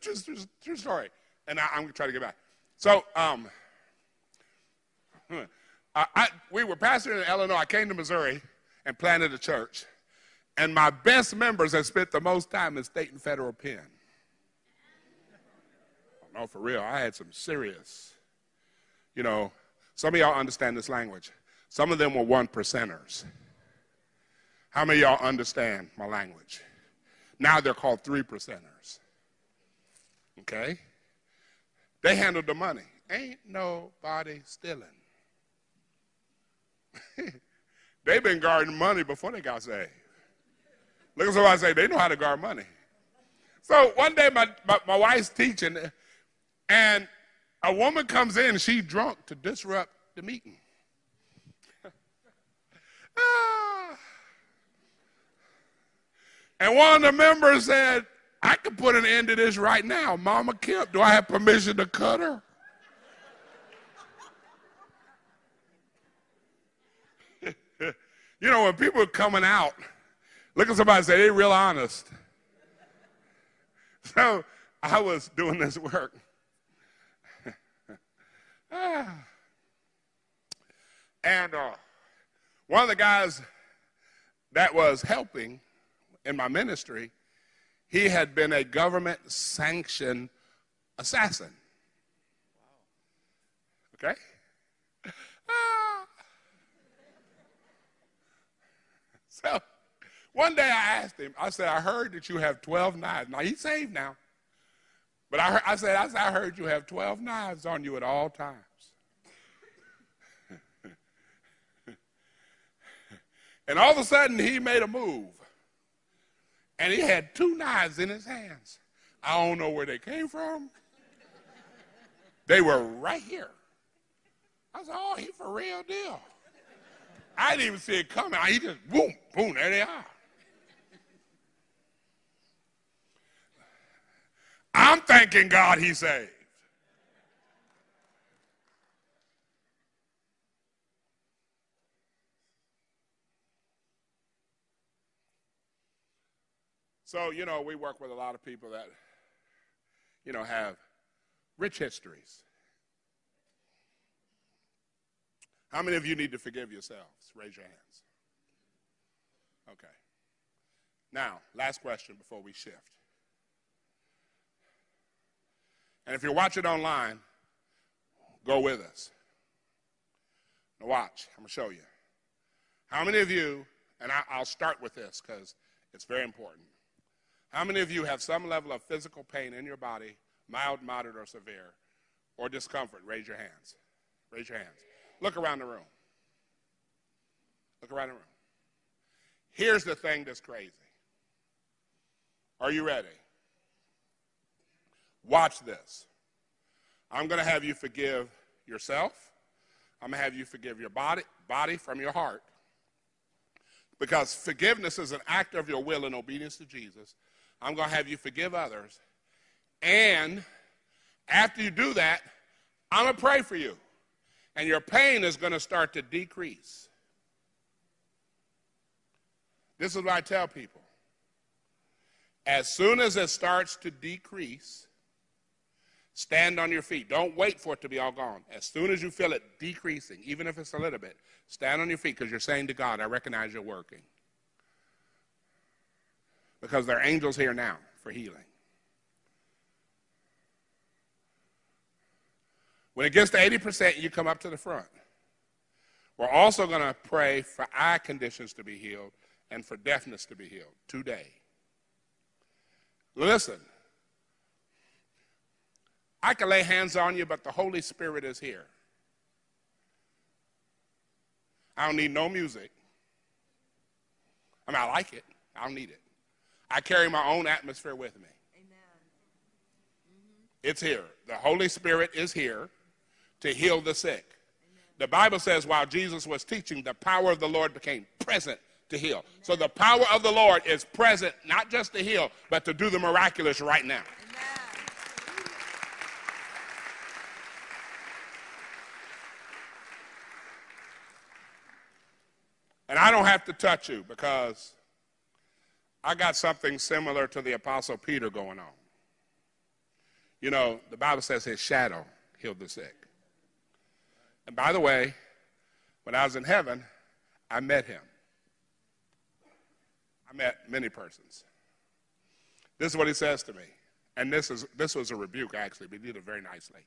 Speaker 1: true, true, true story, and I, am going to try to get back. So, um, I, I, we were pastoring in Illinois. I came to Missouri and planted a church. And my best members have spent the most time in state and federal pen. Oh, no, for real, I had some serious, you know, some of y'all understand this language. Some of them were one percenters. How many y'all understand my language? Now they're called three percenters. Okay? They handled the money. Ain't nobody stealing. They've been guarding money before they got saved. Look at somebody say, they know how to guard money. So one day my, my, my wife's teaching, and a woman comes in, she's drunk to disrupt the meeting. ah. And one of the members said, I could put an end to this right now. Mama Kemp, do I have permission to cut her? You know, when people are coming out, look at somebody and say, they're real honest. So I was doing this work. and uh, one of the guys that was helping in my ministry, he had been a government sanctioned assassin. Okay? Ah. So one day I asked him, I said, I heard that you have 12 knives. Now he's saved now. But I, heard, I, said, I said, I heard you have 12 knives on you at all times. and all of a sudden he made a move. And he had two knives in his hands. I don't know where they came from. They were right here. I said, oh, he for real deal. I didn't even see it coming. He just, boom, boom, there they are. I'm thanking God he saved. So, you know, we work with a lot of people that, you know, have rich histories. How many of you need to forgive yourselves? Raise your hands. Okay. Now, last question before we shift. And if you're watching online, go with us. Now, watch. I'm going to show you. How many of you, and I, will start with this because it's very important. How many of you have some level of physical pain in your body, mild, moderate, or severe, or discomfort? Raise your hands. Raise your hands. Look around the room. Look around the room. Here's the thing that's crazy. Are you ready? Watch this. I'm going to have you forgive yourself. I'm going to have you forgive your body, body from your heart. Because forgiveness is an act of your will in obedience to Jesus. I'm going to have you forgive others. And after you do that, I'm going to pray for you. And your pain is going to start to decrease. This is what I tell people. As soon as it starts to decrease, stand on your feet. Don't wait for it to be all gone. As soon as you feel it decreasing, even if it's a little bit, stand on your feet because you're saying to God, I recognize you're working because there are angels here now for healing. When it gets to 80%, you come up to the front. We're also going to pray for eye conditions to be healed and for deafness to be healed today. Listen, I can lay hands on you, but the Holy Spirit is here. I don't need no music. I mean, I like it. I don't need it. I carry my own atmosphere with me. Amen. Mm-hmm. It's here. The Holy Spirit is here to heal the sick. The Bible says while Jesus was teaching, the power of the Lord became present to heal. So the power of the Lord is present not just to heal, but to do the miraculous right now. And I don't have to touch you because I got something similar to the Apostle Peter going on. You know, the Bible says his shadow healed the sick. And by the way, when I was in heaven, I met him. I met many persons. This is what he says to me. And this, is, this was a rebuke, actually, but he did it very nicely.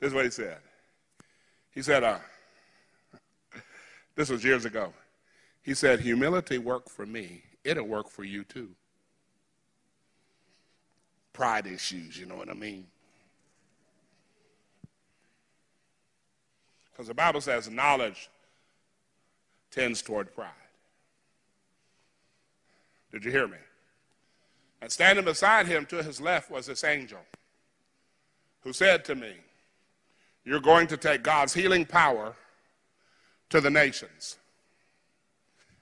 Speaker 1: This is what he said. He said, uh, this was years ago. He said, Humility worked for me, it'll work for you too. Pride issues, you know what I mean? Because the Bible says knowledge tends toward pride. Did you hear me? And standing beside him to his left was this angel who said to me, You're going to take God's healing power to the nations.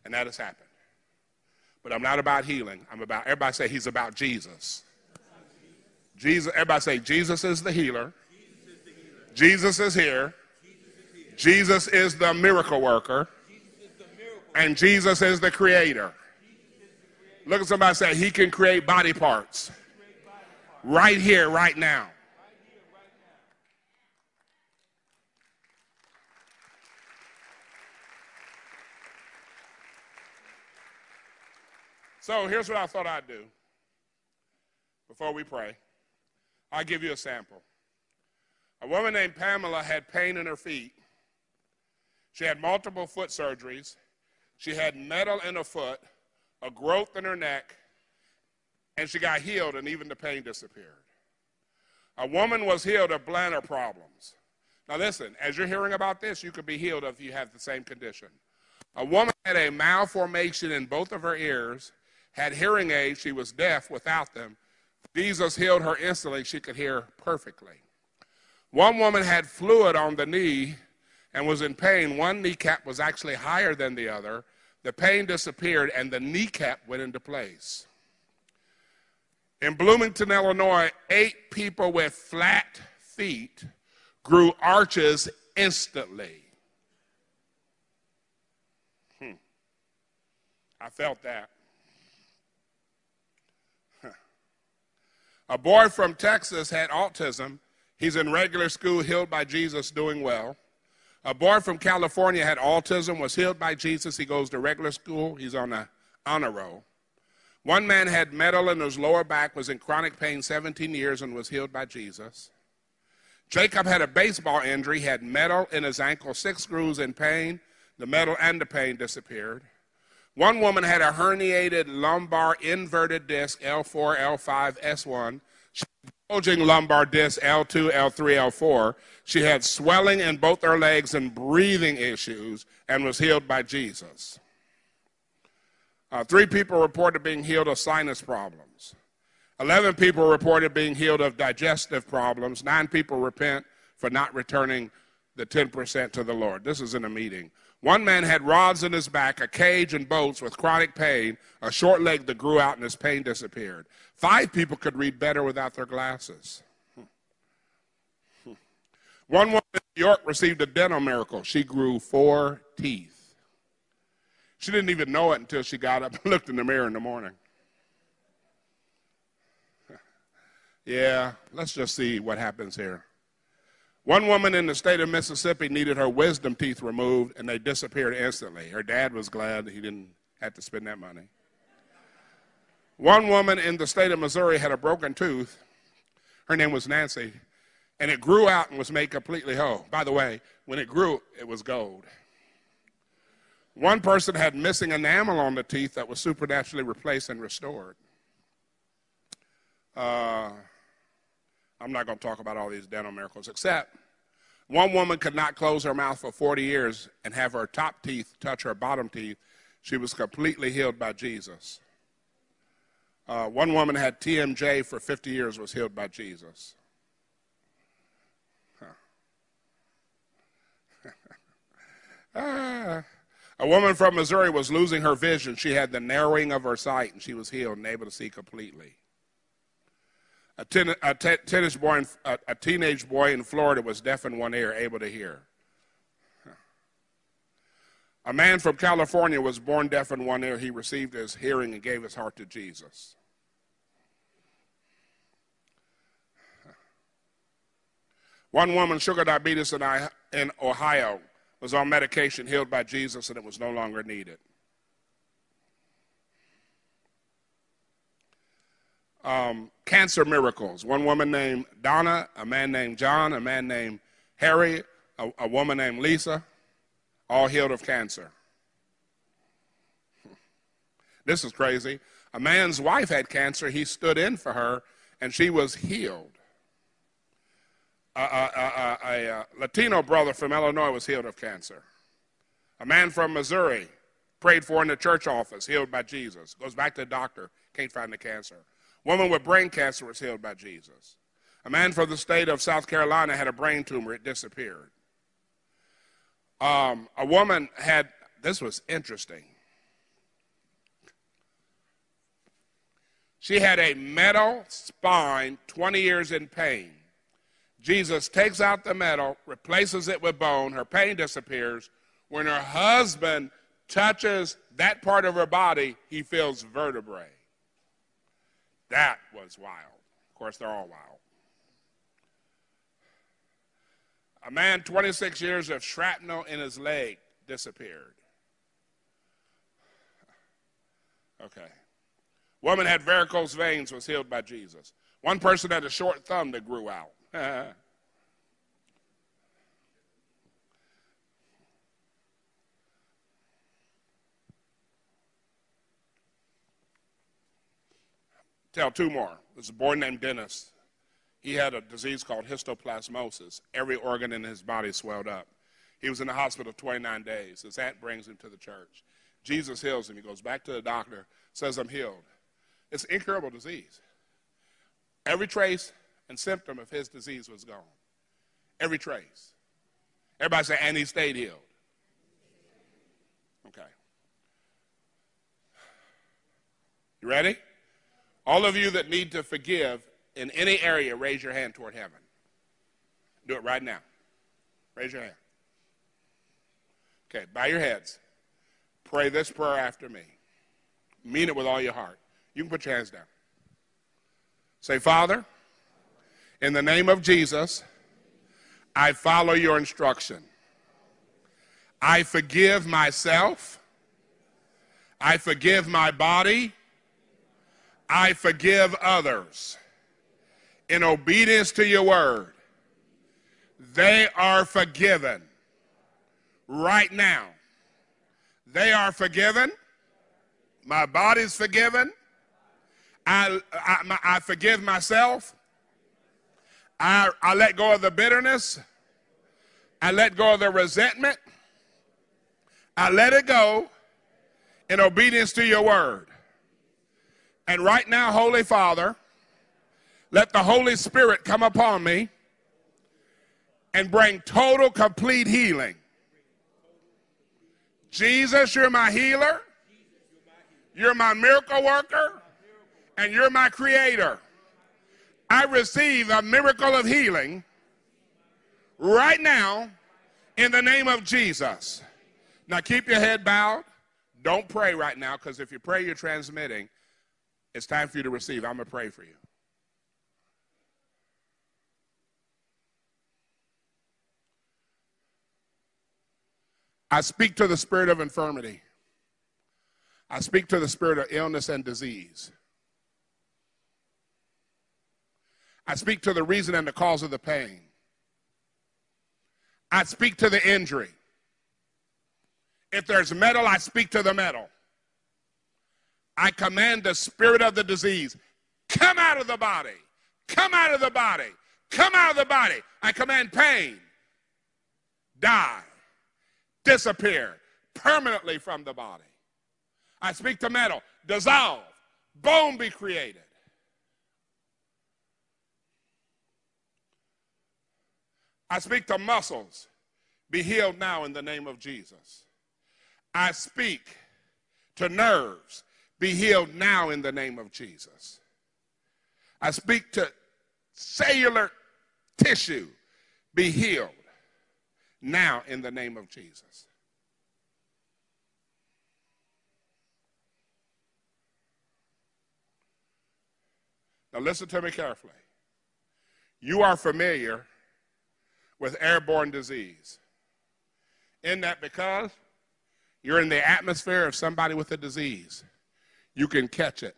Speaker 1: And that has happened. But I'm not about healing. I'm about, everybody say he's about Jesus. Jesus, everybody say Jesus is the healer. Jesus is here. Jesus is the miracle worker. And Jesus is the creator. Look at somebody say, He can create body parts right here, right now. So here's what I thought I'd do before we pray. I'll give you a sample. A woman named Pamela had pain in her feet. She had multiple foot surgeries. She had metal in her foot, a growth in her neck, and she got healed, and even the pain disappeared. A woman was healed of bladder problems. Now, listen, as you're hearing about this, you could be healed if you have the same condition. A woman had a malformation in both of her ears had hearing aids. She was deaf without them. Jesus healed her instantly. She could hear perfectly. One woman had fluid on the knee and was in pain. One kneecap was actually higher than the other. The pain disappeared and the kneecap went into place. In Bloomington, Illinois, eight people with flat feet grew arches instantly. Hmm. I felt that. A boy from Texas had autism. He's in regular school, healed by Jesus, doing well. A boy from California had autism, was healed by Jesus. He goes to regular school. He's on a honor roll. One man had metal in his lower back, was in chronic pain 17 years, and was healed by Jesus. Jacob had a baseball injury, had metal in his ankle, six screws in pain. The metal and the pain disappeared. One woman had a herniated lumbar inverted disc, L4, L5, S1, bulging lumbar disc, L2, L3, L4. She had swelling in both her legs and breathing issues and was healed by Jesus. Uh, three people reported being healed of sinus problems. Eleven people reported being healed of digestive problems. Nine people repent for not returning the 10% to the Lord. This is in a meeting. One man had rods in his back, a cage, and bolts with chronic pain, a short leg that grew out, and his pain disappeared. Five people could read better without their glasses. Hmm. One woman in New York received a dental miracle. She grew four teeth. She didn't even know it until she got up and looked in the mirror in the morning. yeah, let's just see what happens here. One woman in the state of Mississippi needed her wisdom teeth removed, and they disappeared instantly. Her dad was glad that he didn't have to spend that money. One woman in the state of Missouri had a broken tooth. Her name was Nancy, and it grew out and was made completely whole. By the way, when it grew, it was gold. One person had missing enamel on the teeth that was supernaturally replaced and restored. Uh, I'm not going to talk about all these dental miracles, except one woman could not close her mouth for 40 years and have her top teeth touch her bottom teeth. She was completely healed by Jesus. Uh, one woman had TMJ for 50 years, was healed by Jesus. Huh. Ah. A woman from Missouri was losing her vision. She had the narrowing of her sight, and she was healed and able to see completely. A, ten, a t- tennis boy, in, a, a teenage boy in Florida was deaf in one ear, able to hear. A man from California was born deaf in one ear. He received his hearing and gave his heart to Jesus. One woman, sugar diabetes in Ohio, was on medication, healed by Jesus, and it was no longer needed. Um, cancer miracles. One woman named Donna, a man named John, a man named Harry, a, a woman named Lisa, all healed of cancer. This is crazy. A man's wife had cancer. He stood in for her, and she was healed a, a, a, Latino brother from Illinois was healed of cancer. A man from Missouri prayed for in the church office, healed by Jesus. Goes back to the doctor, can't find the cancer. Woman with brain cancer was healed by Jesus. A man from the state of South Carolina had a brain tumor, it disappeared. Um, a woman had, this was interesting. She had a metal spine, 20 years in pain. Jesus takes out the metal, replaces it with bone, her pain disappears. When her husband touches that part of her body, he feels vertebrae. That was wild. Of course, they're all wild. A man, 26 years of shrapnel in his leg, disappeared. Okay. Woman had varicose veins, was healed by Jesus. One person had a short thumb that grew out. Tell two more. There's a boy named Dennis. He had a disease called histoplasmosis. Every organ in his body swelled up. He was in the hospital 29 days. His aunt brings him to the church. Jesus heals him. He goes back to the doctor, says, I'm healed. It's an incurable disease. Every trace and symptom of his disease was gone. Every trace. Everybody say, and he stayed healed. Okay. You ready? All of you that need to forgive in any area, raise your hand toward heaven. Do it right now. Raise your hand. Okay, bow your heads. Pray this prayer after me. Mean it with all your heart. You can put your hands down. Say, Father, in the name of Jesus, I follow your instruction. I forgive myself. I forgive my body. I forgive others. In obedience to your word, they are forgiven right now. They are forgiven. My body's forgiven. I, I, I forgive myself. I, I let go of the bitterness. I let go of the resentment. I let it go in obedience to your word. And right now, Holy Father, let the Holy Spirit come upon me and bring total, complete healing. Jesus, you're my healer, you're my miracle worker, and you're my creator. I receive a miracle of healing right now in the name of Jesus. Now keep your head bowed. Don't pray right now because if you pray, you're transmitting. It's time for you to receive. I'm going to pray for you. I speak to the spirit of infirmity. I speak to the spirit of illness and disease. I speak to the reason and the cause of the pain. I speak to the injury. If there's metal, I speak to the metal. I command the spirit of the disease, come out of the body, come out of the body, come out of the body. I command pain, die, disappear permanently from the body. I speak to metal, dissolve, bone be created. I speak to muscles. be healed now in the name of Jesus. I speak to nerves, be healed now in the name of Jesus. I speak to cellular tissue, be healed now in the name of Jesus. Now, listen to me carefully. You are familiar with airborne disease. In that because you're in the atmosphere of somebody with a disease, you can catch it.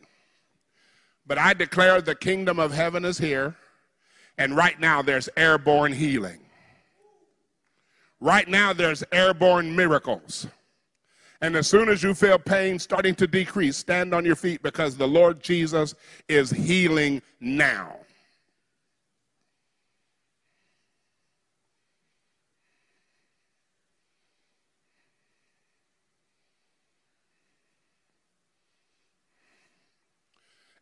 Speaker 1: But I declare the kingdom of heaven is here, and right now there's airborne healing. Right now there's airborne miracles. And as soon as you feel pain starting to decrease, stand on your feet because the Lord Jesus is healing now.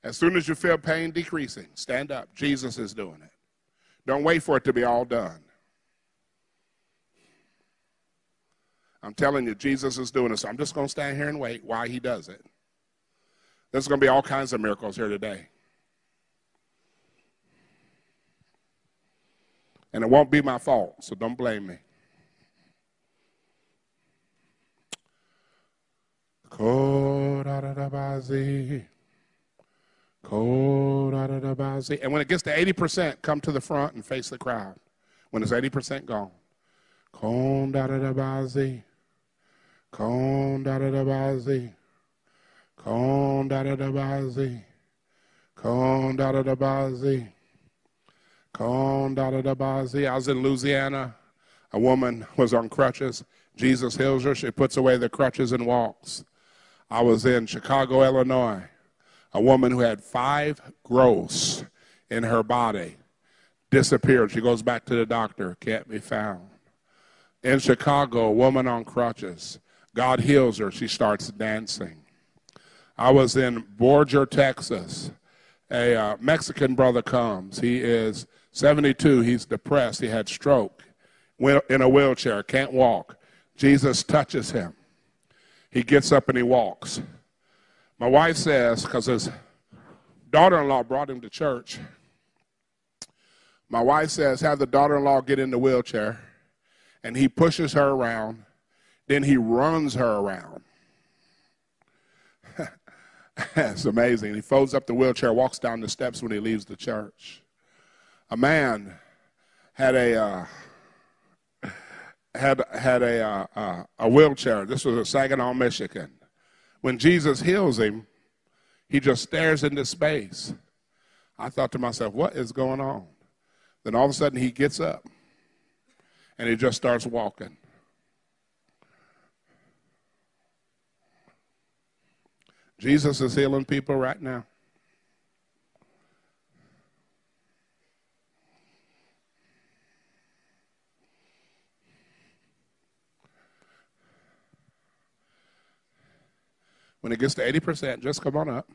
Speaker 1: As soon as you feel pain decreasing, stand up. Jesus is doing it. Don't wait for it to be all done. I'm telling you, Jesus is doing it. So I'm just going to stand here and wait while he does it. There's going to be all kinds of miracles here today. And it won't be my fault, so don't blame me. And when it gets to 80%, come to the front and face the crowd. When it's 80% gone. Con da da da bazi. Con da da da bazi. Con da da da bazi. Con da da da bazi. I was in Louisiana. A woman was on crutches. Jesus heals her. She puts away the crutches and walks. I was in Chicago, Illinois. A woman who had five growths in her body disappeared. She goes back to the doctor, can't be found. In Chicago, a woman on crutches God heals her. She starts dancing. I was in Borger, Texas. A uh, Mexican brother comes. He is 72. He's depressed. He had stroke. In a wheelchair, can't walk. Jesus touches him. He gets up and he walks. My wife says, because his daughter in law brought him to church, my wife says, have the daughter in law get in the wheelchair, and he pushes her around then he runs her around. It's amazing. He folds up the wheelchair, walks down the steps when he leaves the church. A man had a uh, had had a uh, uh, a wheelchair. This was in Saginaw, Michigan. When Jesus heals him, he just stares into space. I thought to myself, what is going on? Then all of a sudden he gets up and he just starts walking. Jesus is healing people right now. When it gets to 80%, just come on up.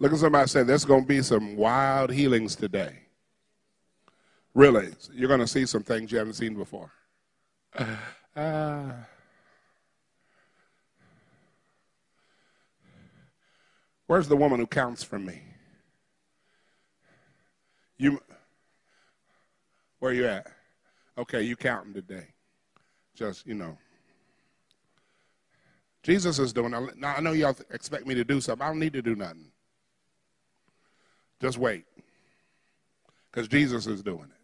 Speaker 1: Look at somebody say, there's going to be some wild healings today. Really, you're going to see some things you haven't seen before. Uh, where's the woman who counts for me? You, where you at? Okay, you counting today. Just, you know. Jesus is doing, now I know y'all expect me to do something. I don't need to do nothing. Just wait. Because Jesus is doing it.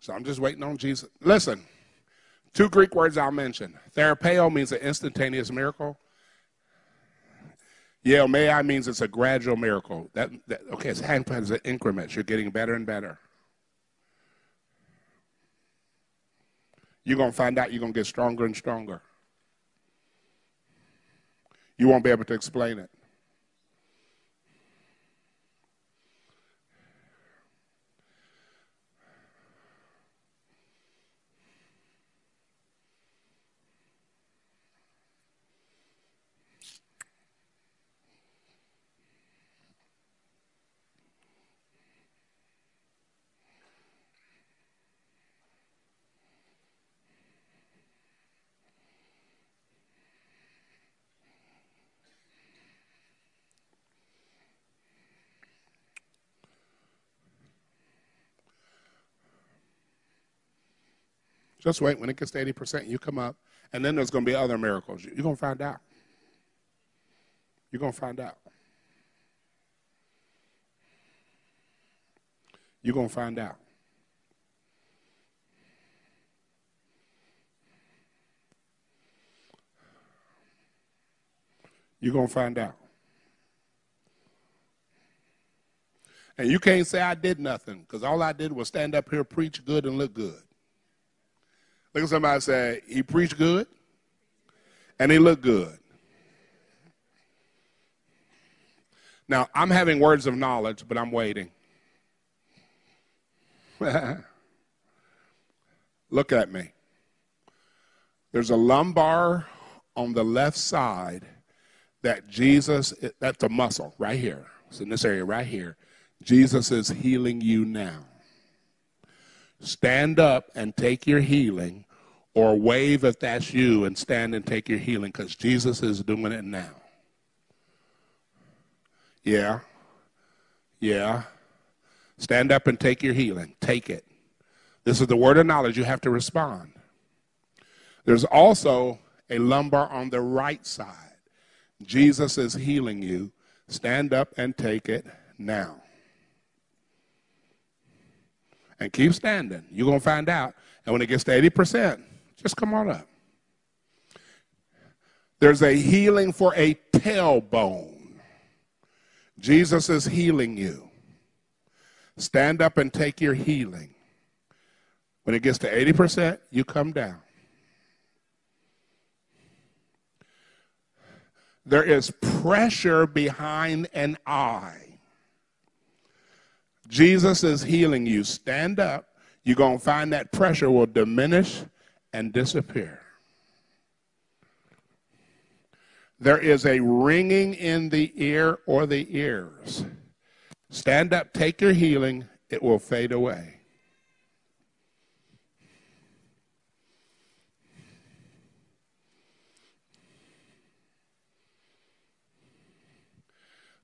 Speaker 1: So I'm just waiting on Jesus. Listen, two Greek words I'll mention. Therapeo means an instantaneous miracle. Yeomei means it's a gradual miracle. That, that okay, it's hand as an increments. You're getting better and better. You're gonna find out you're gonna get stronger and stronger. You won't be able to explain it. Just wait. When it gets to 80%, you come up, and then there's going to be other miracles. You're going to find out. You're going to find out. You're going to find out. You're going to find out. And you can't say I did nothing because all I did was stand up here, preach good, and look good. Look at somebody say, he preached good and he looked good. Now, I'm having words of knowledge, but I'm waiting. Look at me. There's a lumbar on the left side that Jesus, that's a muscle right here. It's in this area right here. Jesus is healing you now. Stand up and take your healing, or wave if that's you and stand and take your healing because Jesus is doing it now. Yeah. Yeah. Stand up and take your healing. Take it. This is the word of knowledge. You have to respond. There's also a lumbar on the right side. Jesus is healing you. Stand up and take it now. And keep standing. You're going to find out. And when it gets to 80%, just come on up. There's a healing for a tailbone. Jesus is healing you. Stand up and take your healing. When it gets to 80%, you come down. There is pressure behind an eye. Jesus is healing you. Stand up. You're going to find that pressure will diminish and disappear. There is a ringing in the ear or the ears. Stand up, take your healing, it will fade away.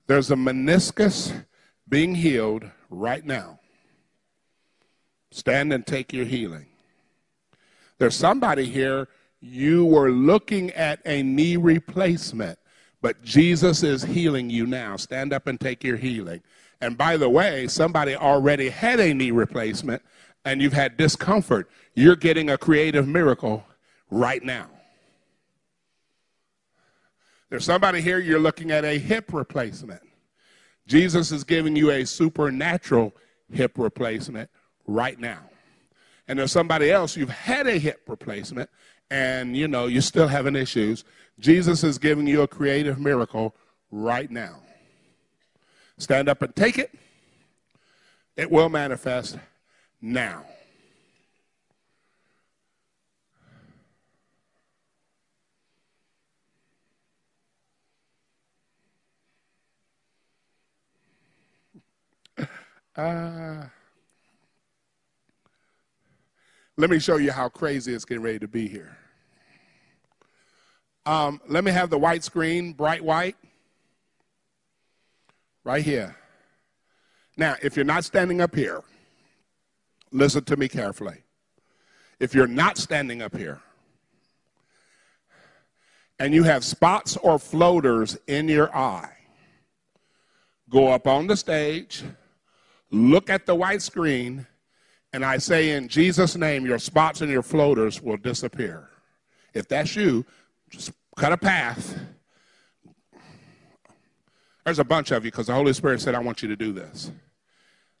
Speaker 1: There's a meniscus being healed right now. Stand and take your healing. There's somebody here, you were looking at a knee replacement, but Jesus is healing you now. Stand up and take your healing. And by the way, somebody already had a knee replacement and you've had discomfort. You're getting a creative miracle right now. There's somebody here, you're looking at a hip replacement. Jesus is giving you a supernatural hip replacement right now. And there's somebody else, you've had a hip replacement and you know you're still having issues. Jesus is giving you a creative miracle right now. Stand up and take it. It will manifest now. Uh, let me show you how crazy it's getting ready to be here. Um, let me have the white screen, bright white, right here. Now, if you're not standing up here, listen to me carefully. If you're not standing up here and you have spots or floaters in your eye, go up on the stage, look at the white screen, and I say, in Jesus' name, your spots and your floaters will disappear. If that's you, just cut a path. There's a bunch of you because the Holy Spirit said, I want you to do this.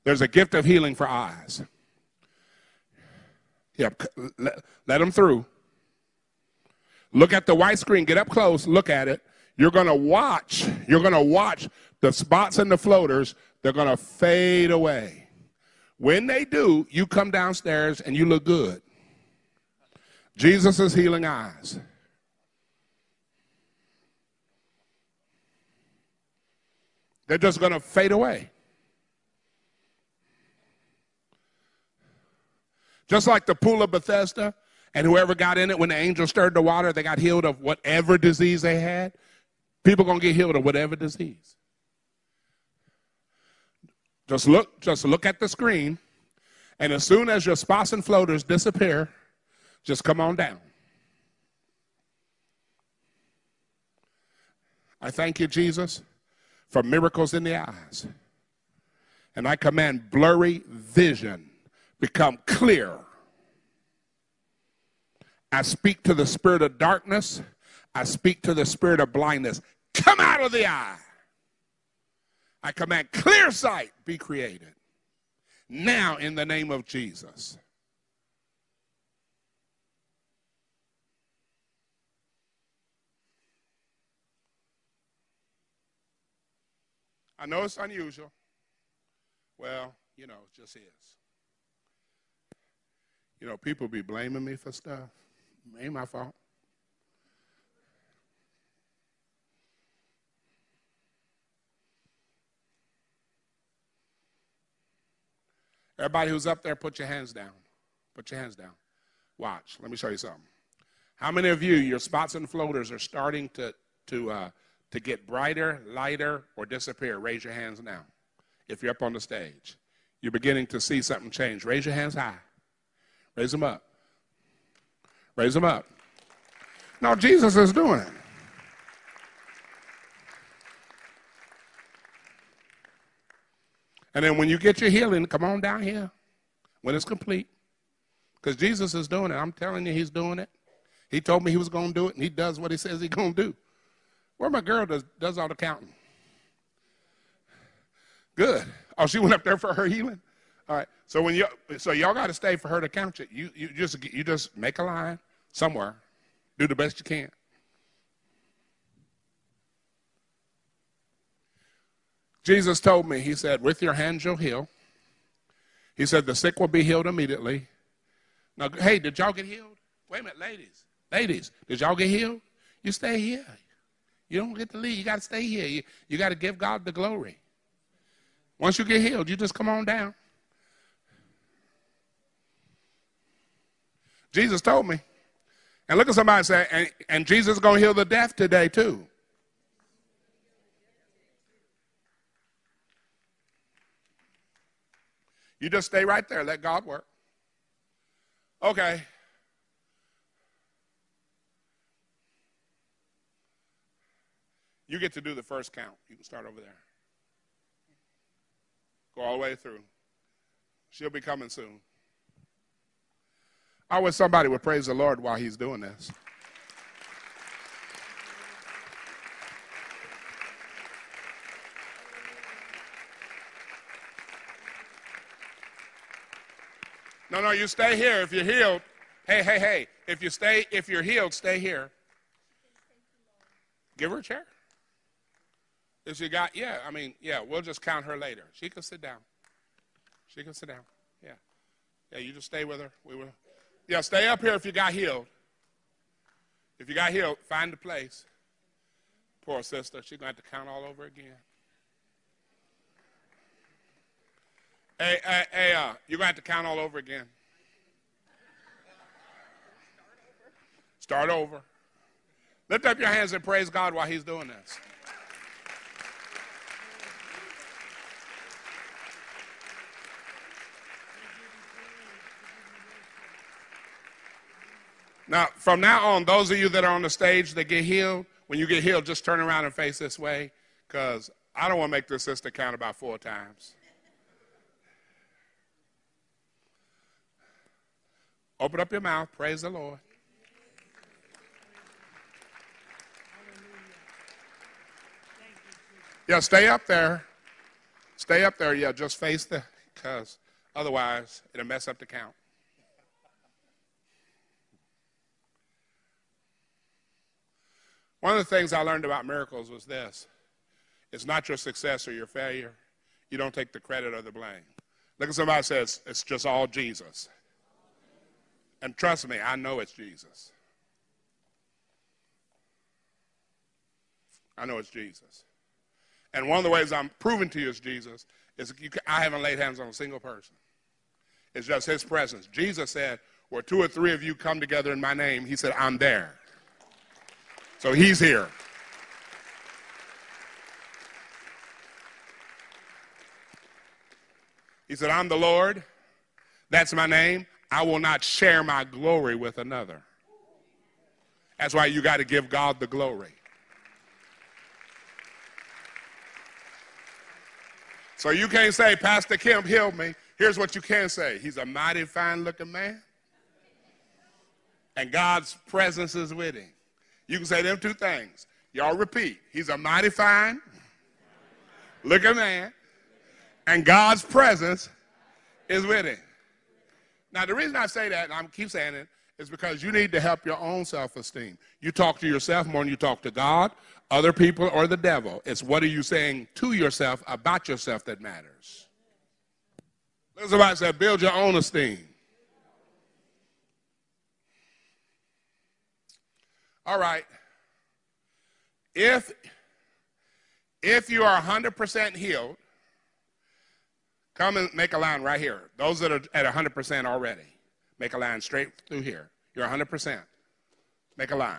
Speaker 1: There's a gift of healing for eyes. Yep, let, let them through. Look at the white screen, get up close, look at it. You're going to watch, you're going to watch the spots and the floaters, they're going to fade away. When they do, you come downstairs and you look good. Jesus is healing eyes. They're just going to fade away. Just like the pool of Bethesda, and whoever got in it when the angel stirred the water, they got healed of whatever disease they had. People going to get healed of whatever disease. Just look, just look at the screen, and as soon as your spots and floaters disappear, Just come on down. I thank you, Jesus, for miracles in the eyes. And I command blurry vision become clear. I speak to the spirit of darkness. I speak to the spirit of blindness. Come out of the eye. I command clear sight be created. Now, in the name of Jesus. I know it's unusual. Well, you know, it just is. You know, people be blaming me for stuff. Ain't my fault. Everybody who's up there, put your hands down. Put your hands down. Watch. Let me show you something. How many of you, your spots and floaters are starting to, to, uh, to get brighter, lighter, or disappear? Raise your hands now. If you're up on the stage, you're beginning to see something change. Raise your hands high. Raise them up. Raise them up. No, Jesus is doing it. And then when you get your healing, come on down here when it's complete. Because Jesus is doing it. I'm telling you, he's doing it. He told me he was going to do it, and he does what he says he's going to do. Where my girl does, does all the counting? Good. Oh, she went up there for her healing? All right. So when you so y'all got to stay for her to count you. You you just you just make a line somewhere. Do the best you can. Jesus told me, he said, with your hands you'll heal. He said, the sick will be healed immediately. Now, hey, did y'all get healed? Wait a minute, ladies. Ladies, did y'all get healed? You stay here. You don't get to leave. You got to stay here. You, you got to give God the glory. Once you get healed, you just come on down. Jesus told me. And look at somebody say, and, and Jesus is going to heal the deaf today, too. You just stay right there. Let God work. Okay. You get to do the first count. You can start over there. Go all the way through. She'll be coming soon. I wish somebody would praise the Lord while he's doing this. No, no, you stay here. If you're healed, hey, hey, hey. If you stay, if you're healed, stay here. Give her a chair. If you got, yeah, I mean, yeah, we'll just count her later. She can sit down. She can sit down. Yeah. Yeah, you just stay with her. We will. Yeah, stay up here if you got healed. If you got healed, find a place. Poor sister, she's going to have to count all over again. Hey, hey, hey uh, you're going to have to count all over again. Start over. Lift up your hands and praise God while He's doing this. Now, from now on, those of you that are on the stage that get healed, when you get healed, just turn around and face this way because I don't want to make this sister count about four times. Open up your mouth. Praise the Lord. Yeah, stay up there. Stay up there. Yeah, just face the, because otherwise it'll mess up the count. One of the things I learned about miracles was this it's not your success or your failure. You don't take the credit or the blame. Look at somebody says, it's just all Jesus. And trust me, I know it's Jesus. I know it's Jesus. And one of the ways I'm proving to you it's Jesus is can, I haven't laid hands on a single person. It's just his presence. Jesus said, where two or three of you come together in my name, he said, I'm there. So he's here. He said, I'm the Lord. That's my name. I will not share my glory with another. That's why you got to give God the glory. So you can't say, Pastor Kemp healed me. Here's what you can say He's a mighty fine looking man, and God's presence is with him. You can say them two things. Y'all repeat. He's a mighty fine looking man, and God's presence is with him. Now, the reason I say that, and I keep saying it, is because you need to help your own self esteem. You talk to yourself more than you talk to God, other people, or the devil. It's what are you saying to yourself about yourself that matters. Look somebody said, build your own esteem. All right. If if you are 100% healed, come and make a line right here. Those that are at 100% already. Make a line straight through here. You're 100%. Make a line.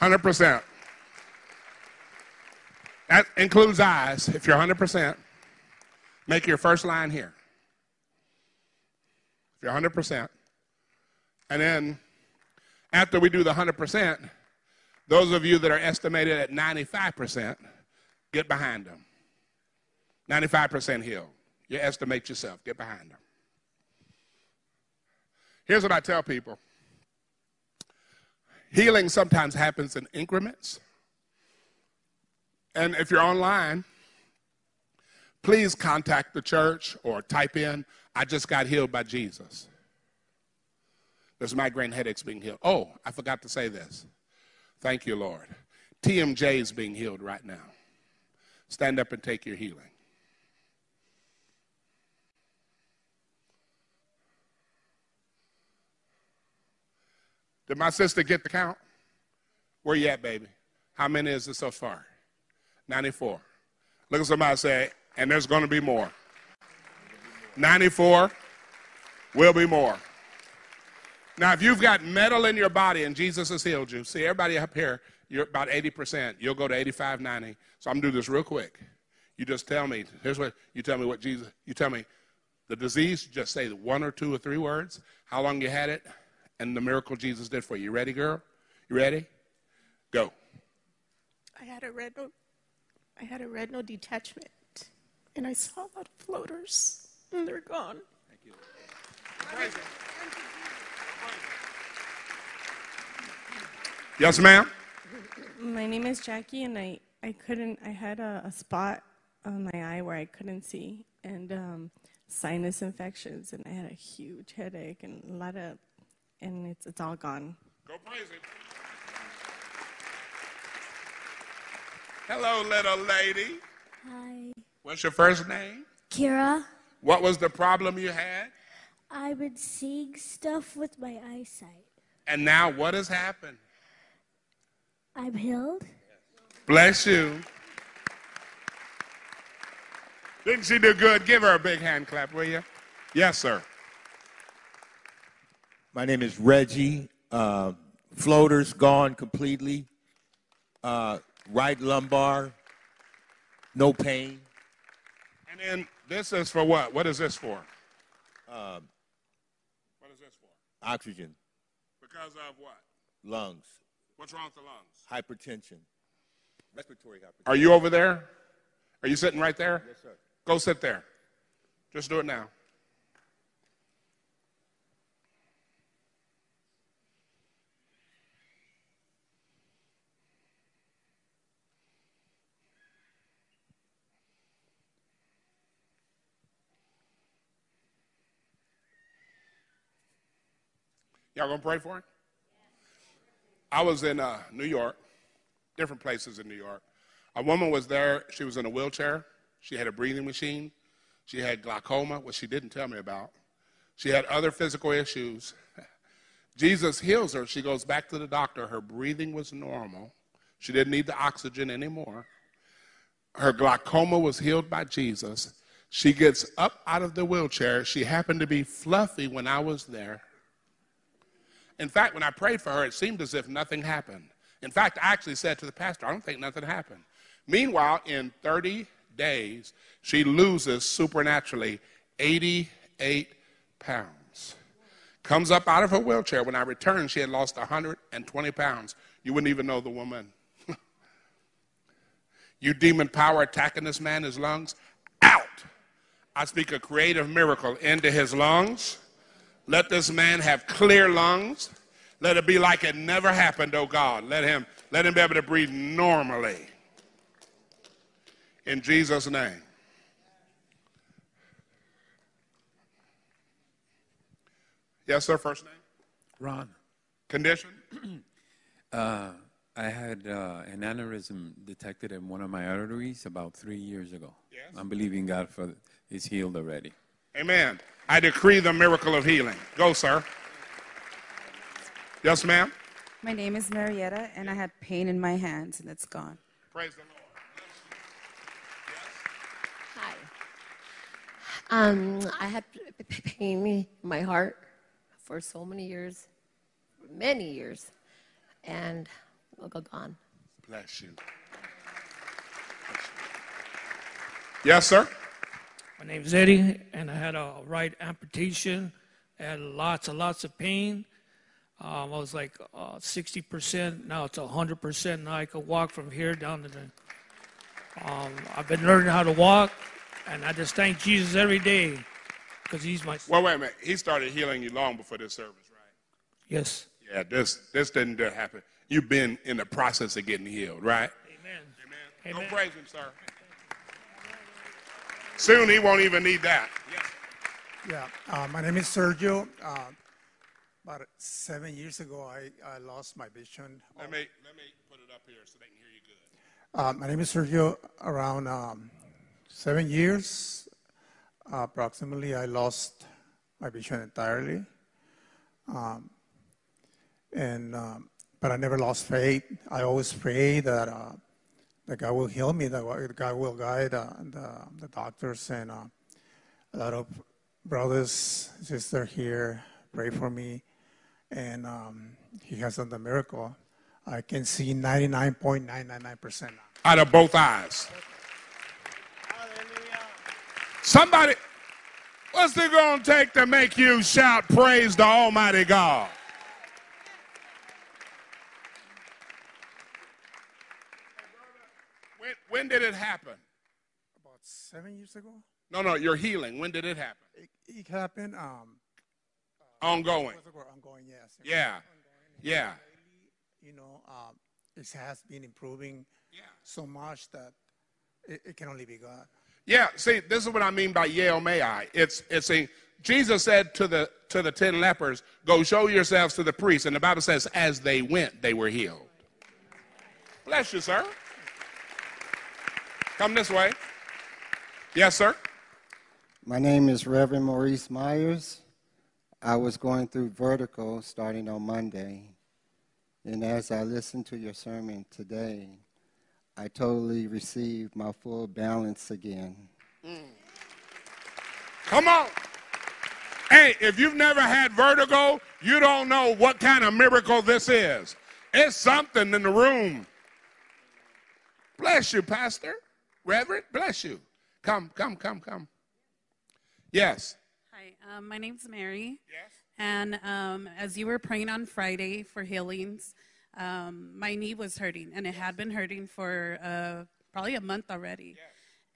Speaker 1: 100%. That includes eyes. If you're 100%, make your first line here. If you're 100%. And then after we do the 100%, those of you that are estimated at 95%, get behind them. 95% healed. You estimate yourself, get behind them. Here's what I tell people healing sometimes happens in increments. And if you're online, please contact the church or type in, I just got healed by Jesus. There's migraine headaches being healed. Oh, I forgot to say this. Thank you, Lord. TMJ is being healed right now. Stand up and take your healing. Did my sister get the count? Where you at, baby? How many is it so far? 94. Look at somebody say, and there's going to be more. 94 will be more. Now, if you've got metal in your body and Jesus has healed you, see, everybody up here, you're about 80%. You'll go to 85, 90. So I'm going to do this real quick. You just tell me, here's what you tell me what Jesus, you tell me the disease, just say one or two or three words, how long you had it, and the miracle Jesus did for you. You ready, girl? You ready? Go.
Speaker 2: I had a retinal, I had a retinal detachment, and I saw a lot of floaters, and they're gone. Thank you.
Speaker 1: Yes, ma'am.
Speaker 2: My name is Jackie, and I, I couldn't. I had a, a spot on my eye where I couldn't see, and um, sinus infections, and I had a huge headache and a lot of and it's, it's all gone.
Speaker 1: Go praise him. Hello, little lady.
Speaker 3: Hi.
Speaker 1: What's your first name?
Speaker 3: Kira.
Speaker 1: What was the problem you had?
Speaker 3: I've been seeing stuff with my eyesight.
Speaker 1: And now what has happened?
Speaker 3: I'm healed.
Speaker 1: Bless you. Didn't she do good? Give her a big hand clap, will you? Yes, sir.
Speaker 4: My name is Reggie. Uh, floaters gone completely. Uh, right lumbar, no pain.
Speaker 1: And then this is for what? What is this for? Um, what is this for?
Speaker 4: Oxygen.
Speaker 1: Because of what?
Speaker 4: Lungs.
Speaker 1: What's wrong with the lungs?
Speaker 4: Hypertension. Respiratory hypertension.
Speaker 1: Are you over there? Are you sitting right there?
Speaker 4: Yes, sir.
Speaker 1: Go sit there. Just do it now. Y'all gonna pray for him? I was in uh, New York, different places in New York. A woman was there. She was in a wheelchair. She had a breathing machine. She had glaucoma, which she didn't tell me about. She had other physical issues. Jesus heals her. She goes back to the doctor. Her breathing was normal. She didn't need the oxygen anymore. Her glaucoma was healed by Jesus. She gets up out of the wheelchair. She happened to be fluffy when I was there. In fact, when I prayed for her, it seemed as if nothing happened. In fact, I actually said to the pastor, I don't think nothing happened. Meanwhile, in 30 days, she loses supernaturally 88 pounds. Comes up out of her wheelchair. When I returned, she had lost 120 pounds. You wouldn't even know the woman. you demon power attacking this man, his lungs, out. I speak a creative miracle into his lungs. Let this man have clear lungs. Let it be like it never happened, oh God. Let him, let him be able to breathe normally. In Jesus' name. Yes, sir. First name?
Speaker 5: Ron,
Speaker 1: Condition?
Speaker 5: uh, I had uh, an aneurysm detected in one of my arteries about three years ago.
Speaker 1: Yes.
Speaker 5: I'm believing God for it's healed already.
Speaker 1: Amen. I decree the miracle of healing. Go, sir. Yes, ma'am.
Speaker 6: My name is Marietta, and I had pain in my hands, and it's gone.
Speaker 1: Praise the Lord.
Speaker 7: Hi. Um, I had p- p- pain in my heart for so many years, many years, and look, gone.
Speaker 1: Bless you. Yes, sir.
Speaker 8: My name is Eddie, and I had a right amputation. I had lots and lots of pain. Um, I was like uh, 60%. Now it's 100%. Now I can walk from here down to the. Um, I've been learning how to walk, and I just thank Jesus every day because He's my.
Speaker 1: Well, wait a minute. He started healing you long before this service, right?
Speaker 8: Yes.
Speaker 1: Yeah, this this didn't happen. You've been in the process of getting healed, right?
Speaker 8: Amen.
Speaker 1: Amen.
Speaker 8: Amen.
Speaker 1: Don't praise him, sir. Soon he won't even need that. Yes.
Speaker 9: Yeah, uh, my name is Sergio. Uh, about seven years ago, I, I lost my vision.
Speaker 1: Let me let me put it up here so they can hear you good.
Speaker 9: Uh, my name is Sergio. Around um, seven years, uh, approximately, I lost my vision entirely. Um, and um, but I never lost faith. I always pray that uh, that God will heal me. That God will guide uh, the, the doctors and uh, a lot of brothers, sisters here pray for me, and um, He has done the miracle. I can see 99.999%
Speaker 1: Out of both eyes. Somebody, what's it gonna take to make you shout praise to Almighty God? When, did it happen?
Speaker 9: About seven years ago,
Speaker 1: No, no, your healing. When did it happen?
Speaker 9: it, it happened. Um,
Speaker 1: Ongoing.
Speaker 9: was ongoing, yes.
Speaker 1: Yeah. Yeah.
Speaker 9: You know, um, it has been improving
Speaker 1: Yeah.
Speaker 9: so much that it, it can only be God.
Speaker 1: Yeah, see, this is what I mean by iaomai. It's it's a Jesus said to the to the ten lepers, "Go show yourselves to the priests," and the Bible says, as they went, they were healed. Bless you, sir. Come this way. Yes, sir.
Speaker 10: My name is Reverend Maurice Myers. I was going through vertigo starting on Monday. And as I listened to your sermon today, I totally received my full balance again. Mm.
Speaker 1: Come on. Hey, if you've never had vertigo, you don't know what kind of miracle this is. It's something in the room. Bless you, Pastor. Reverend, bless you. Come, come, come, come. Yes.
Speaker 11: Hi, um, my name's Mary.
Speaker 1: Yes.
Speaker 11: And um, as you were praying on Friday for healings, um, my knee was hurting, and it had been hurting for uh, probably a month already. Yes.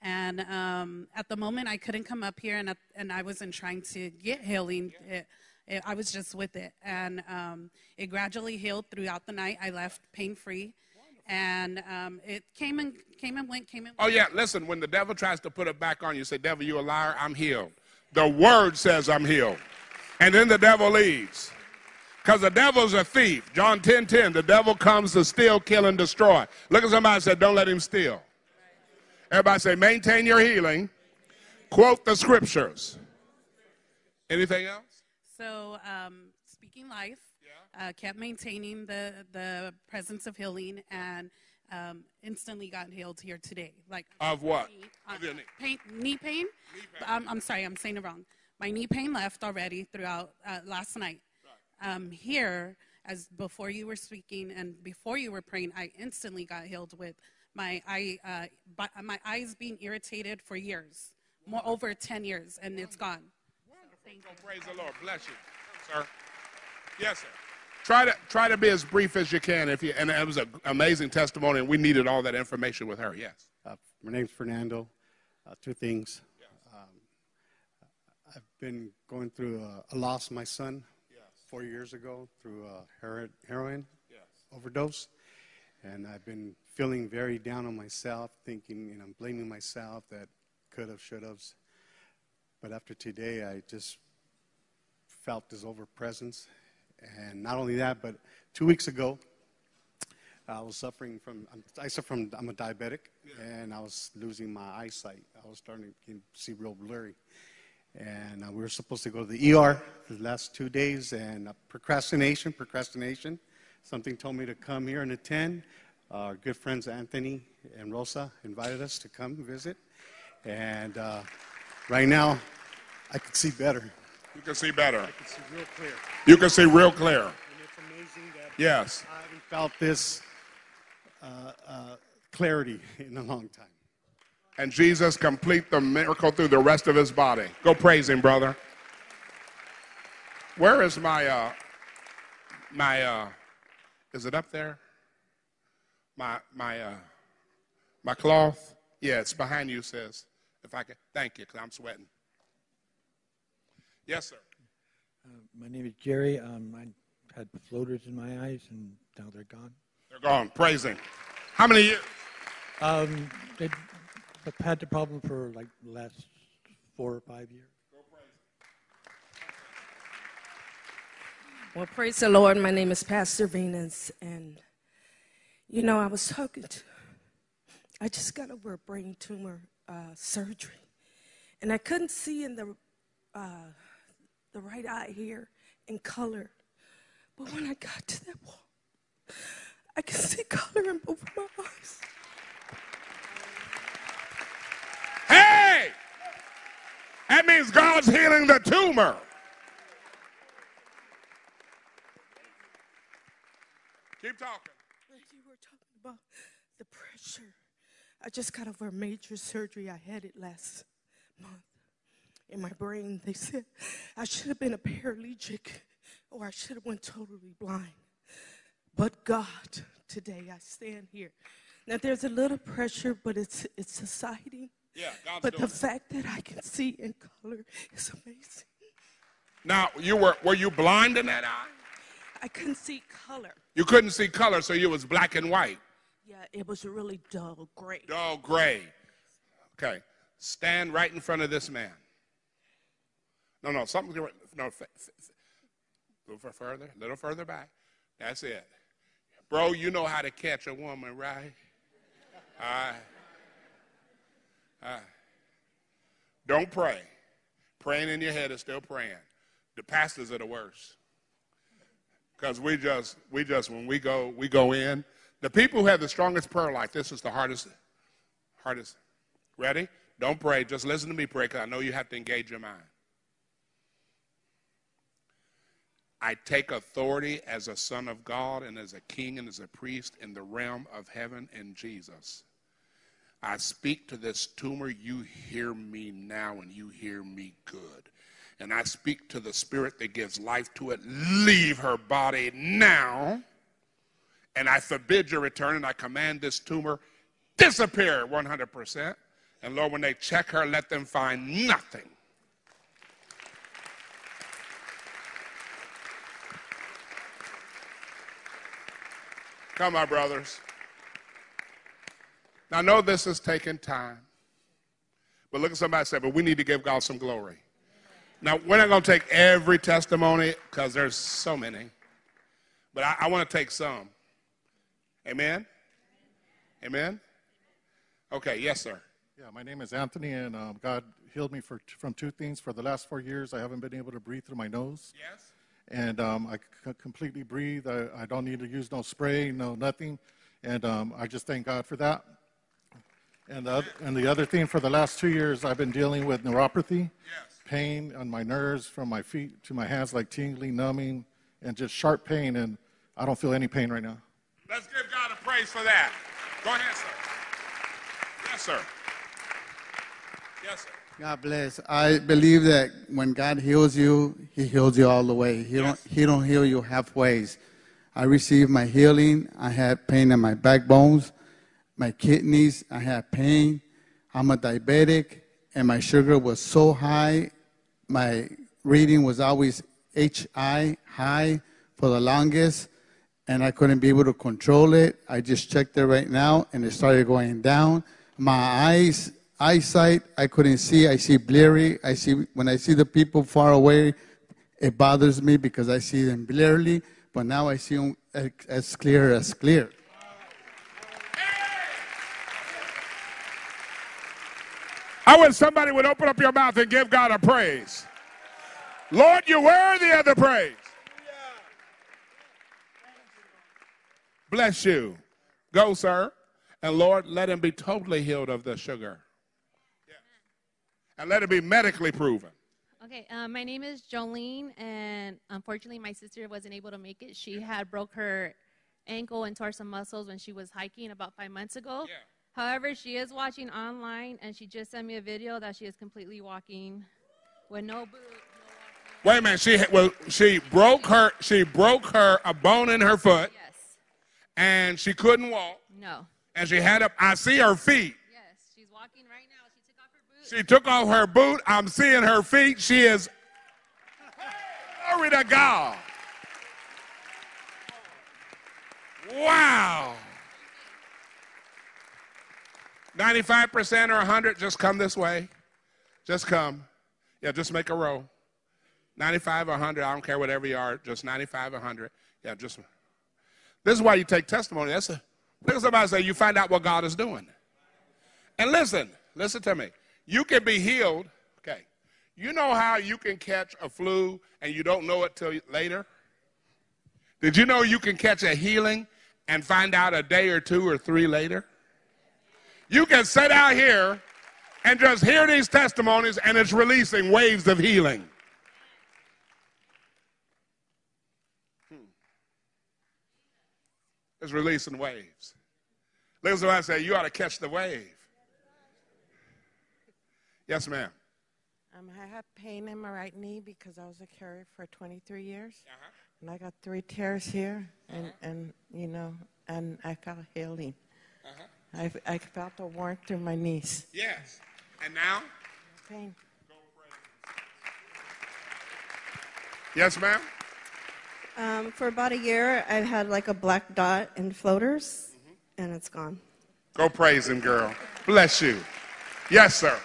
Speaker 11: And um, at the moment, I couldn't come up here, and, at, and I wasn't trying to get healing. It, it, I was just with it. And um, it gradually healed throughout the night. I left pain free. And um, it came and came and went, came and
Speaker 1: Oh, yeah, listen, when the devil tries to put it back on you, say, Devil, you a liar, I'm healed. The word says I'm healed. And then the devil leaves. Because the devil's a thief. John 10 10, the devil comes to steal, kill, and destroy. Look at somebody and say, Don't let him steal. Everybody say, Maintain your healing. Quote the scriptures. Anything else?
Speaker 11: So, um, speaking life, uh, kept maintaining the, the presence of healing and um, instantly got healed here today. Like
Speaker 1: Of what?
Speaker 11: knee, uh,
Speaker 1: Of your knee.
Speaker 11: pain, knee pain. Um, I'm sorry, I'm saying it wrong. My knee pain left already throughout uh, last night. Um, here, as before you were speaking and before you were praying, I instantly got healed with my eye, uh, my eyes being irritated for years, more over 10 years, and it's gone.
Speaker 1: So praise the Lord. Bless you. sir. Yes, sir. Try to try to be as brief as you can. If you and it was an amazing testimony, and we needed all that information with her. Yes.
Speaker 12: Uh, my name's Fernando. Uh, two things. Um, I've been going through a, a loss of my son four years ago through a hero- heroin overdose. And I've been feeling very down on myself, thinking, and I'm blaming myself that could have, should have. But after today, I just felt his overpresence. And not only that, but two weeks ago, I was suffering from, I'm- I suffer from, I'm a diabetic, and I was losing my eyesight. I was starting to see real blurry. And uh, we were supposed to go to the ER the last two days, and uh, procrastination, procrastination. Something told me to come here and attend. Our good friends Anthony and Rosa invited us to come visit. And uh, right now, I can see better.
Speaker 1: You can see better.
Speaker 12: I can see real clear.
Speaker 1: You can see real clear.
Speaker 12: And it's amazing that
Speaker 1: Yes.
Speaker 12: I haven't felt this uh, uh, clarity in a long time.
Speaker 1: And Jesus complete the miracle through the rest of his body. Go praise him, brother. Where is my uh my uh is it up there? My my uh my cloth? Yeah, it's behind you, sis. If I can thank you, because I'm sweating. Yes, sir.
Speaker 13: My name is Jerry. Um, I had floaters in my eyes, and now they're gone.
Speaker 1: They're gone. Praise him. How many years?
Speaker 13: Um, they, I've had the problem for like the last four or five years.
Speaker 14: Well, praise the Lord. My name is Pastor Venus, and you know, I was talking to, I just got over a brain tumor uh, surgery, and I couldn't see in the uh, the right eye here in color, but when I got to that wall, I can see color in both of my eyes.
Speaker 1: Hey! That means God's healing the tumor. Keep talking.
Speaker 14: You were talking about the pressure, I just got over a major surgery. I had it last month in my brain. They said I should have been a paraplegic or I should have went totally blind. But God, today I stand here. Now there's a little pressure, but it's it's subsiding.
Speaker 1: Yeah, God's
Speaker 14: But the
Speaker 1: it.
Speaker 14: fact that I can see in color is amazing.
Speaker 1: Now, you were were you blind in that eye?
Speaker 14: I couldn't see color.
Speaker 1: You couldn't see color, so you was black and white.
Speaker 14: Yeah, it was really dull gray.
Speaker 1: Dull gray. Okay. Stand right in front of this man. No, no, something. No, f- f- f- little further, A little further back. That's it. Bro, you know how to catch a woman, right? All right. Don't pray. Praying in your head is still praying. The pastors are the worst. Because we just, we just, when we go, we go in. The people who have the strongest prayer life, this is the hardest, hardest. Ready? Don't pray. Just listen to me pray because I know you have to engage your mind. I take authority as a son of God and as a king and as a priest in the realm of heaven in Jesus. I speak to this tumor. You hear me now and you hear me good. And I speak to the spirit that gives life to it. Leave her body now. And I forbid your return and I command this tumor disappear 100%. And Lord, when they check her, let them find nothing. Come, my brothers. Now, I know this is taking time. But look at somebody and say, but we need to give God some glory. Now, we're not going to take every testimony because there's so many. But I, I want to take some. Amen? Amen? Okay, yes, sir.
Speaker 15: Yeah, my name is Anthony, and um, God healed me for, from two things. For the last four years, I haven't been able to breathe through my nose.
Speaker 1: Yes.
Speaker 15: And um, I c- completely breathe. I, I don't need to use no spray, no nothing. And um, I just thank God for that. And the, oth- and the other thing, for the last two years, I've been dealing with neuropathy, pain on my nerves from my feet to my hands, like tingling, numbing, and just sharp pain. And I don't feel any pain right now.
Speaker 1: Let's give God a praise for that. Go ahead, sir. Yes, sir. Yes, sir.
Speaker 16: God bless. I believe that when God heals you, He heals you all the way. He don't He don't heal you halfway. I received my healing. I had pain in my backbones, my kidneys. I had pain. I'm a diabetic, and my sugar was so high. My reading was always HI high for the longest, and I couldn't be able to control it. I just checked it right now, and it started going down. My eyes eyesight i couldn't see i see blurry i see when i see the people far away it bothers me because i see them blurry but now i see them as- clear as clear
Speaker 1: I wish somebody would open up your mouth and give God a praise. Lord, you're worthy of the praise. Bless you. Go, sir. And Lord, let him be totally healed of the sugar. And let it be medically proven.
Speaker 17: Okay, um, my name is Jolene, and unfortunately, my sister wasn't able to make it. She had broke her ankle and tore some muscles when she was hiking about five months ago. Yeah. However, she is watching online, and she just sent me a video that she is completely walking with no boot.
Speaker 1: Wait a minute. She well, she broke her she broke her a bone in her foot.
Speaker 17: Yes.
Speaker 1: And she couldn't walk.
Speaker 17: No.
Speaker 1: And she had up. I see her feet.
Speaker 17: Yes, she's walking right now. She took off her boot.
Speaker 1: She took off her boot. I'm seeing her feet. She is. Glory to God. Wow. 95% or 100, just come this way. Just come. Yeah, just make a row. 95 or 100, I don't care whatever you are, just 95 or 100. Yeah, just. This is why you take testimony. That's a, look at somebody say, you find out what God is doing. And listen, listen to me. You can be healed. Okay. You know how you can catch a flu and you don't know it till later? Did you know you can catch a healing and find out a day or two or three later? You can sit out here and just hear these testimonies and it's releasing waves of healing. Hmm. It's releasing waves. Look at somebody say, You ought to catch the wave. Yes, ma'am.
Speaker 18: Um, I have pain in my right knee because I was a carrier for 23 years, and I got three tears here, and, and you know, and I felt healing. I, I felt a warmth through my knees.
Speaker 1: Yes. And now?
Speaker 18: Pain.
Speaker 1: Yes, ma'am.
Speaker 19: Um, for about a year, I've had like a black dot in floaters, and it's gone.
Speaker 1: Go praise him, girl. Bless you. Yes, sir.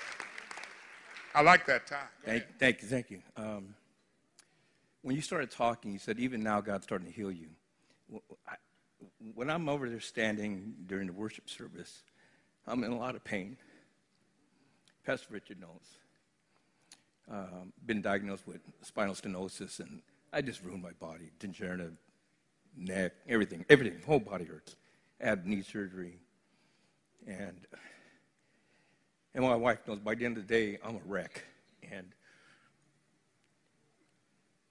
Speaker 1: I like that time.
Speaker 20: Thank, thank you, thank you. Um, when you started talking, you said even now God's starting to heal you. When I'm over there standing during the worship service, I'm in a lot of pain. Pastor Richard knows. Um, been diagnosed with spinal stenosis, and I just ruined my body. Degenerative neck, everything, everything, whole body hurts. I had knee surgery, and and my wife knows by the end of the day, I'm a wreck. And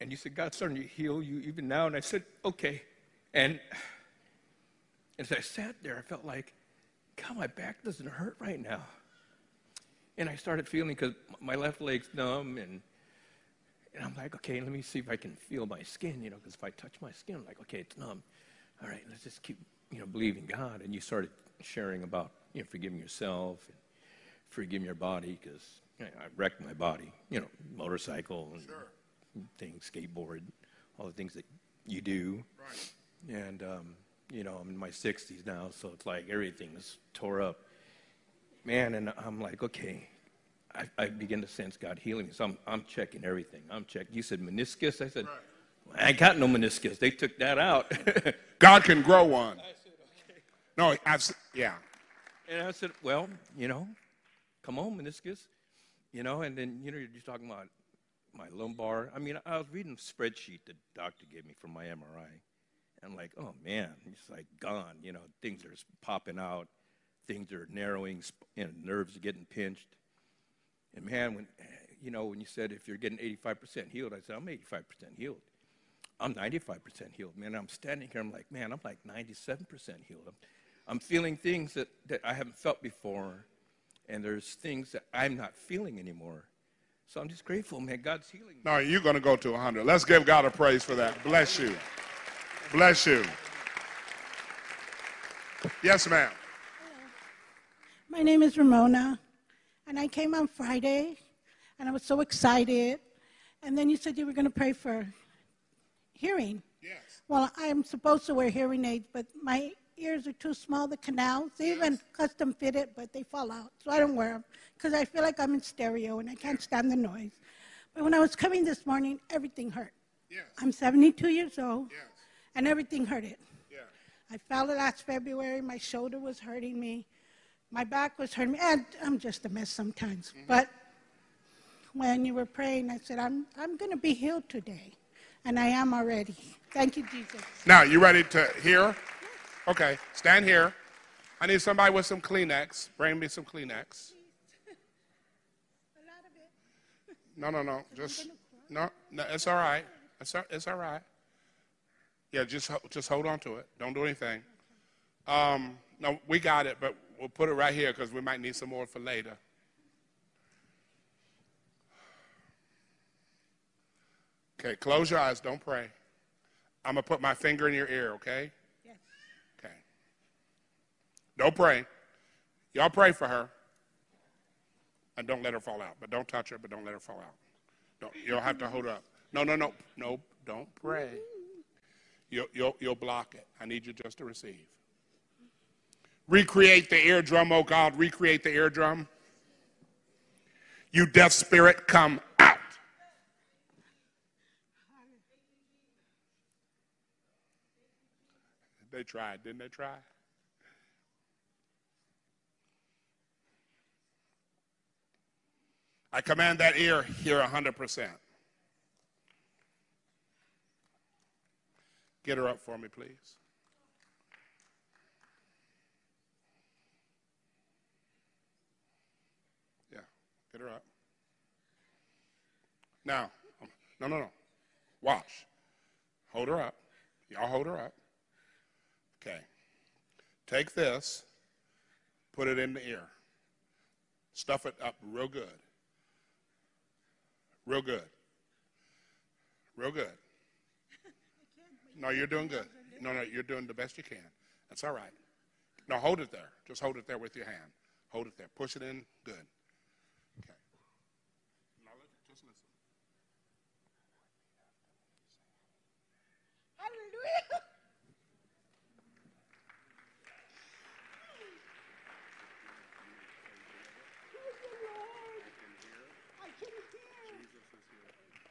Speaker 20: and you said, God's starting to heal you even now. And I said, okay. And as I sat there, I felt like, God, my back doesn't hurt right now. And I started feeling because my left leg's numb, and and I'm like, okay, let me see if I can feel my skin, you know, because if I touch my skin, I'm like, okay, it's numb. All right, let's just keep, you know, believing God. And you started sharing about, you know, forgiving yourself and forgiving your body because you know, I wrecked my body, you know, motorcycle and things, skateboard, all the things that you do. Right. And, um, you know, I'm in my 60s now, so it's like everything's tore up. Man, and I'm like, okay, I, I begin to sense God healing me. So I'm, I'm checking everything. I'm checking. You said meniscus? I said, I ain't got no meniscus. They took that out.
Speaker 1: God can grow one. No, I've, s- yeah.
Speaker 20: And I said, well, you know, come on, meniscus. You know, and then, you know, you're just talking about my lumbar. I mean, I was reading the spreadsheet the doctor gave me from my MRI. And I'm like, oh, man, it's like gone. You know, things are popping out. Things are narrowing. know, nerves are getting pinched. And man, when, you know, when you said if you're getting 85% healed, I said, I'm 85% healed. I'm 95% healed, man. I'm standing here, I'm like, man, I'm like 97% healed. I'm, I'm feeling things that, that I haven't felt before. And there's things that I'm not feeling anymore. So I'm just grateful, man. God's healing.
Speaker 1: No, you're going to go to 100. Let's give God a praise for that. Bless you. Bless you. Yes, ma'am.
Speaker 21: My name is Ramona, and I came on Friday, and I was so excited. And then you said you were going to pray for hearing.
Speaker 1: Yes.
Speaker 21: Well, I'm supposed to wear hearing aids, but my ears are too small, the canals. They even custom fit it, but they fall out. So I don't wear them because I feel like I'm in stereo and I can't stand the noise. But when I was coming this morning, everything hurt.
Speaker 1: Yes.
Speaker 21: I'm 72 years old,
Speaker 1: Yes.
Speaker 21: and everything hurted.
Speaker 1: Yeah.
Speaker 21: I fell last February. My shoulder was hurting me. My back was hurting me. And I'm just a mess sometimes. Mm-hmm. But when you were praying, I said, I'm, I'm going to be healed today. And I am already. Thank you, Jesus.
Speaker 1: Now, you ready to hear? Okay, stand here. I need somebody with some Kleenex. Bring me some Kleenex. No, no, no. Just no, no. It's all right. It's all, it's all right. Yeah, just just hold on to it. Don't do anything. Um, no, we got it, but we'll put it right here because we might need some more for later. Okay, close your eyes. Don't pray. I'm gonna put my finger in your ear. Okay. Don't pray. Y'all pray for her. And don't let her fall out. But don't touch her, but don't let her fall out. Don't, you'll have to hold her up. No, no, no. No, don't pray. You'll, you'll, you'll block it. I need you just to receive. Recreate the eardrum, oh God. Recreate the eardrum. You deaf spirit, come out. They tried, didn't they try? I command that ear hear 100%. Get her up for me, please. Yeah, get her up. Now, no, no, no. Watch. Hold her up. Y'all hold her up. Okay. Take this, put it in the ear. Stuff it up real good. Real good. Real good. No, you're doing good. No, no, you're doing the best you can. That's all right. No, hold it there. Just hold it there with your hand. Hold it there. Push it in. Good. Okay. Now let, just listen.
Speaker 21: Hallelujah.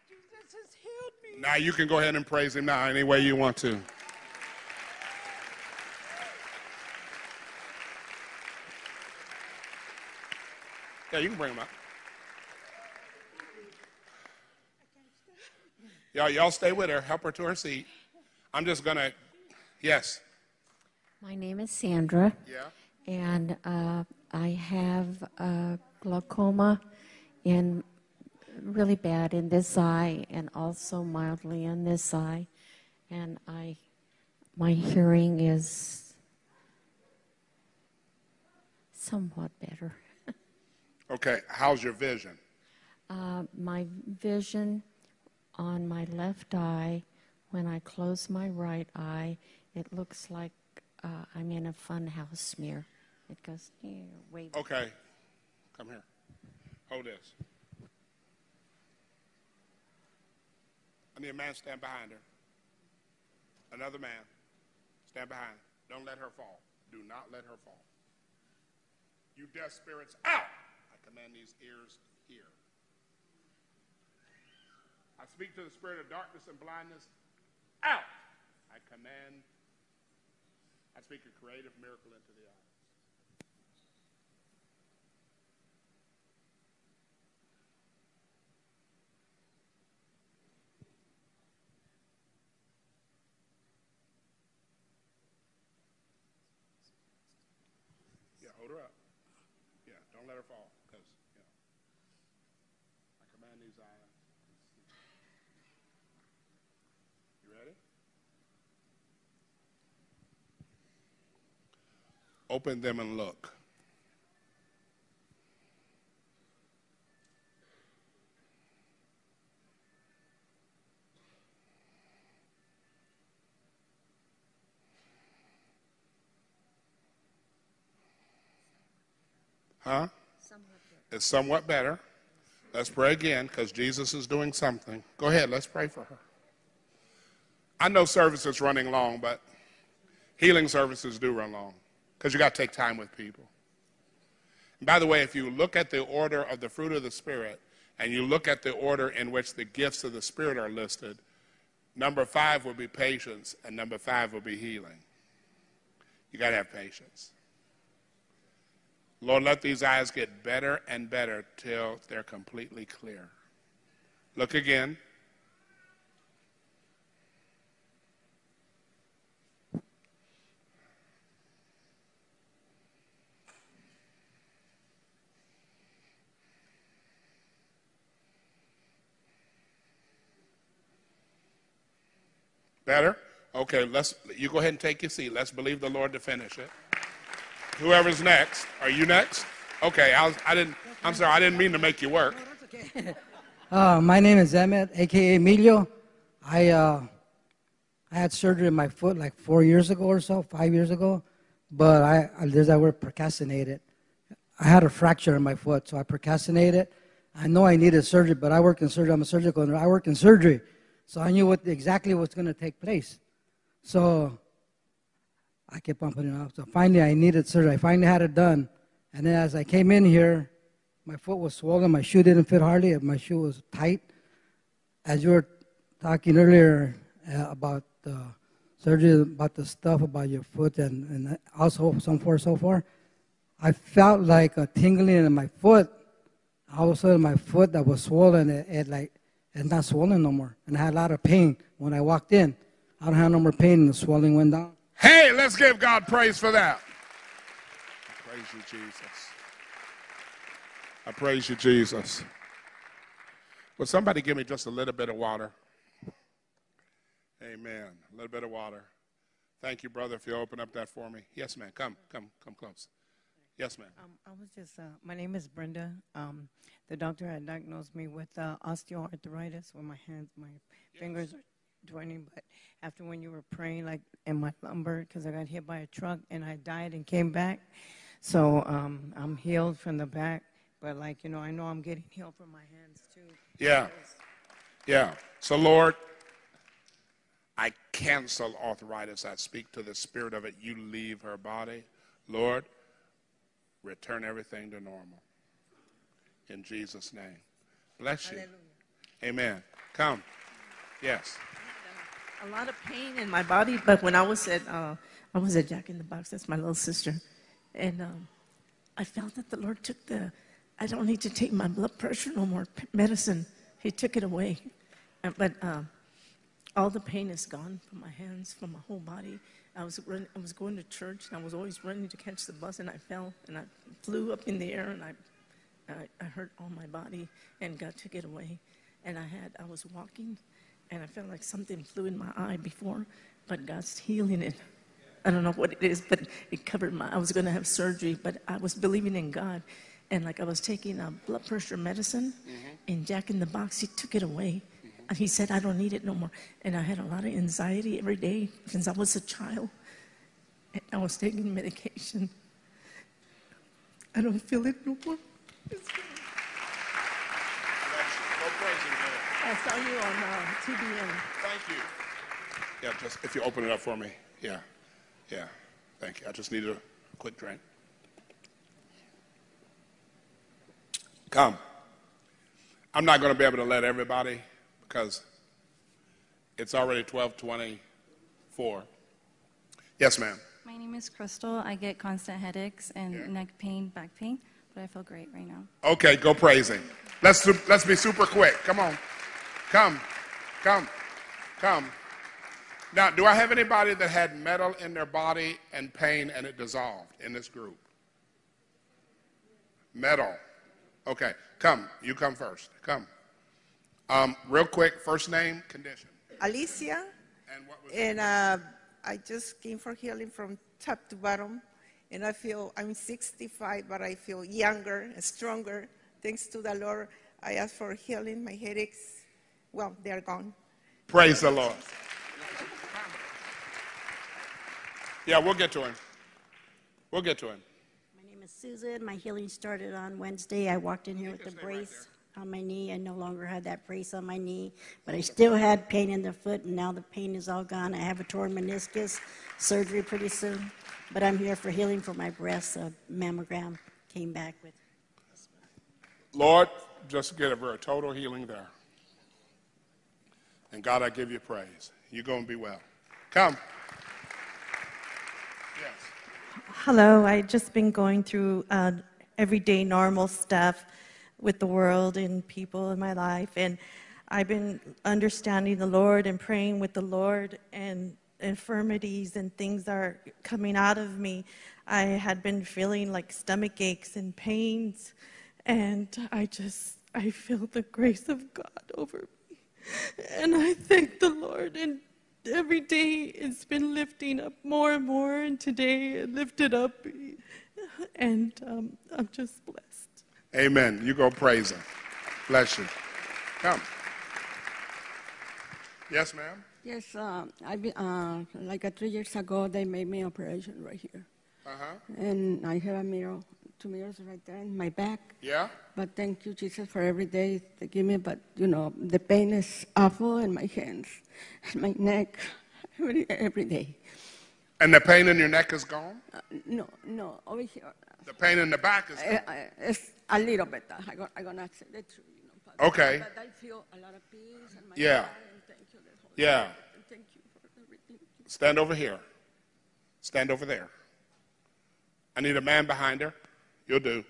Speaker 21: Jesus has healed me.
Speaker 1: Now you can go ahead and praise him now any way you want to. Yeah, you can bring him up. Y'all, y'all stay with her. Help her to her seat. I'm just gonna. Yes.
Speaker 22: My name is Sandra.
Speaker 1: Yeah.
Speaker 22: And uh, I have uh, glaucoma in really bad in this eye and also mildly in this eye. And I, my hearing is somewhat better.
Speaker 1: Okay. How's your vision?
Speaker 22: Uh, my vision on my left eye, when I close my right eye, it looks like uh, I'm in a funhouse mirror. It goes yeah, way.
Speaker 1: Okay. Come here. Hold this. I need a man stand behind her. Another man stand behind. Don't let her fall. Do not let her fall. You deaf spirits, out! I command these ears hear. I speak to the spirit of darkness and blindness, out! I command, I speak a creative miracle into the eye. Hold her up. Yeah, don't let her fall, because, you know. I command these eyes. You ready? Open them and look. Huh? It's somewhat better. Let's pray again because Jesus is doing something. Go ahead, let's pray for her. I know service is running long, but healing services do run long because you got to take time with people. And by the way, if you look at the order of the fruit of the Spirit and you look at the order in which the gifts of the Spirit are listed, number five will be patience and number five will be healing. You got to have patience. Lord, let these eyes get better and better till they're completely clear. Look again. Better? Okay, let's you go ahead and take your seat. Let's believe the Lord to finish it. Whoever's next. Are you next? Okay, I, was, I didn't. I'm sorry. I didn't mean to make you work.
Speaker 23: Uh, my name is Emmett, aka Emilio. I uh, I had surgery in my foot like four years ago or so, five years ago, but I, I there's that word procrastinated. I had a fracture in my foot, so I procrastinated. I know I needed surgery, but I work in surgery. I'm a surgical. I work in surgery, so I knew what exactly what's going to take place. So I kept on putting it off. So finally, I needed surgery. I finally had it done, and then as I came in here, my foot was swollen. My shoe didn't fit hardly. My shoe was tight. As you were talking earlier uh, about the surgery, about the stuff about your foot, and, and also so forth, so far, I felt like a tingling in my foot. All of a sudden, my foot that was swollen, it, it like it's not swollen no more, and I had a lot of pain when I walked in. I don't have no more pain, and the swelling went down.
Speaker 1: Hey, let's give God praise for that. I Praise you, Jesus. I praise you, Jesus. Will somebody give me just a little bit of water? Amen. A little bit of water. Thank you, brother, if you open up that for me. Yes, ma'am. Come, come, come close. Yes, ma'am.
Speaker 24: Um, I was just, uh, my name is Brenda. Um, the doctor had diagnosed me with uh, osteoarthritis where my hands, my fingers are joining. But after when you were praying, like in my lumbar, because I got hit by a truck and I died and came back. So um, I'm healed from the back. But like, you know, I know I'm getting healed from my hands too.
Speaker 1: Yeah. Yeah. So, Lord, I cancel arthritis. I speak to the spirit of it. You leave her body. Lord, return everything to normal. In Jesus' name. Bless you. Amen. Come. Yes.
Speaker 25: A lot of pain in my body. But when I was at uh, I was at Jack in the Box, that's my little sister, and um, I felt that the Lord took the. I don't need to take my blood pressure no more medicine. He took it away, but uh, all the pain is gone from my hands, from my whole body. I was run, I was going to church, and I was always running to catch the bus, and I fell, and I flew up in the air, and I, I, I hurt all my body, and God took it away. And I had, I was walking, and I felt like something flew in my eye before, but God's healing it. I don't know what it is, but it covered my. I was going to have surgery, but I was believing in God, and like I was taking a blood pressure medicine, mm-hmm. and Jack in the Box, he took it away. Mm-hmm. And he said, I don't need it no more. And I had a lot of anxiety every day since I was a child. And I was taking medication. I don't feel it no more. It's gone. I saw you on uh, TBN.
Speaker 1: Thank you. Yeah, just if you open it up for me. Yeah. Yeah. Thank you. I just needed a quick drink. Come. I'm not going to be able to let everybody because it's already 1224. Yes, ma'am.
Speaker 26: My name is Crystal. I get constant headaches and neck pain, back pain, but I feel great right now.
Speaker 1: Okay, go praise him. Let's, let's be super quick. Come on. Come. Come. Come. Now, do I have anybody that had metal in their body and pain and it dissolved in this group? Metal. Okay, come. You come first. Come. Um, real quick, first name, condition.
Speaker 27: Alicia.
Speaker 1: And what was
Speaker 27: And uh, I just came for healing from top to bottom. And I feel I'm 65, but I feel younger and stronger. Thanks to the Lord, I asked for healing. My headaches, well, they're gone.
Speaker 1: Praise the Lord. Yeah, we'll get to him. We'll get to him.
Speaker 28: My name
Speaker 25: is Susan. My healing started on Wednesday. I walked in here with a brace on my knee. I no longer had that brace on my knee, but I still had pain in the foot, and now the pain is all gone. I have a torn meniscus, surgery pretty soon, but I'm here for healing for my breast. A mammogram came back with.
Speaker 1: Lord, just get a very total healing there. And God, I give you praise. You're going to be well. Come. Yes.
Speaker 14: Hello, I've just been going through uh, everyday normal stuff with the world and people in my life, and I've been understanding the Lord and praying with the Lord, and infirmities and things are coming out of me. I had been feeling like stomach aches and pains, and I just, I feel the grace of God over me. And I thank the Lord, and every day it's been lifting up more and more, and today it lifted up, and um, I'm just blessed.
Speaker 1: Amen. You go praise him. Bless you. Come. Yes, ma'am.
Speaker 29: Yes, uh, I be, uh, like uh, three years ago, they made me operation right here,
Speaker 1: Uh huh.
Speaker 29: and I have a mirror, two mirrors right there in my back.
Speaker 1: Yeah.
Speaker 29: But thank you, Jesus, for every day they give me. But you know, the pain is awful in my hands, and my neck, every every day.
Speaker 1: And the pain in your neck is gone?
Speaker 29: Uh, no, no, over here.
Speaker 1: The pain in the back is
Speaker 29: Uh,
Speaker 1: gone.
Speaker 29: uh, it's a little better. I got, I gonna say the truth, you know. But,
Speaker 1: Okay.
Speaker 29: But I feel a lot of peace and my
Speaker 1: Yeah.
Speaker 29: and thank you,
Speaker 1: Yeah.
Speaker 29: Thank you for everything.
Speaker 1: Stand over here. Stand over there. I need a man behind her. You'll do.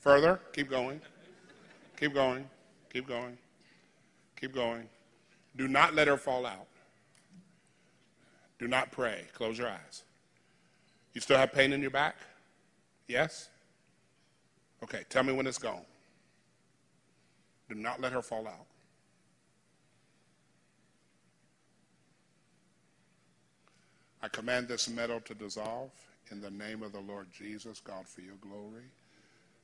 Speaker 1: Further. Keep going. Keep going. Keep going. Keep going. Do not let her fall out. Do not pray. Close your eyes. You still have pain in your back? Yes? Okay, tell me when it's gone. Do not let her fall out. I command this metal to dissolve in the name of the Lord Jesus, God, for your glory.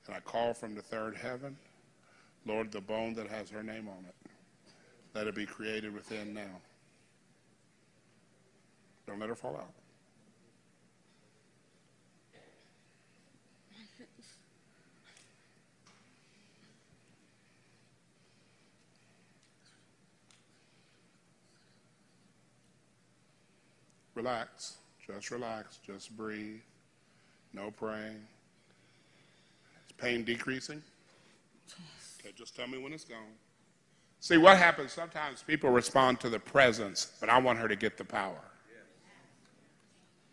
Speaker 1: And I call from the third heaven, Lord, the bone that has her name on it, let it be created within now. Don't let her fall out. Relax. Just relax. Just breathe. No praying. Is pain decreasing? Okay, just tell me when it's gone. See, what happens sometimes people respond to the presence, but I want her to get the power.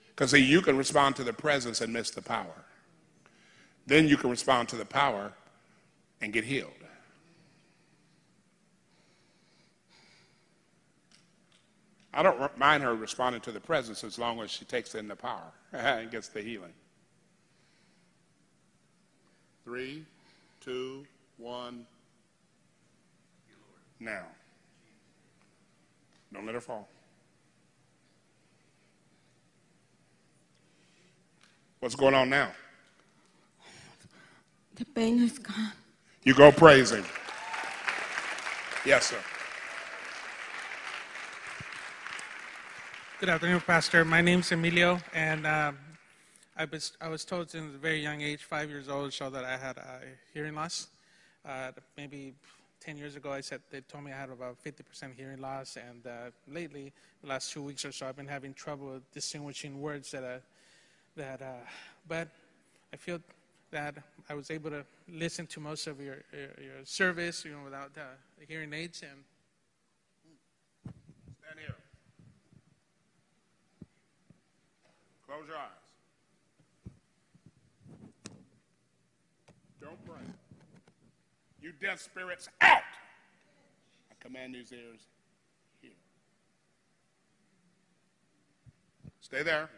Speaker 1: Because, see, you can respond to the presence and miss the power. Then you can respond to the power and get healed. I don't mind her responding to the presence as long as she takes in the power and gets the healing. Three, two, one. Now. Don't let her fall. What's going on now?
Speaker 29: The pain is gone.
Speaker 1: You go praise him. Yes, sir.
Speaker 30: Good afternoon, Pastor. My name's Emilio, and um, I, was, I was told since a very young age, five years old, so that I had a hearing loss. Uh, maybe 10 years ago, I said they told me I had about 50% hearing loss, and uh, lately, the last two weeks or so, I've been having trouble distinguishing words that, uh, that uh, but I feel that I was able to listen to most of your, your, your service, you know, without uh, hearing aids, and
Speaker 1: Stand here. Close your eyes. Don't pray. You deaf spirits, out! I command these ears hear. Stay there.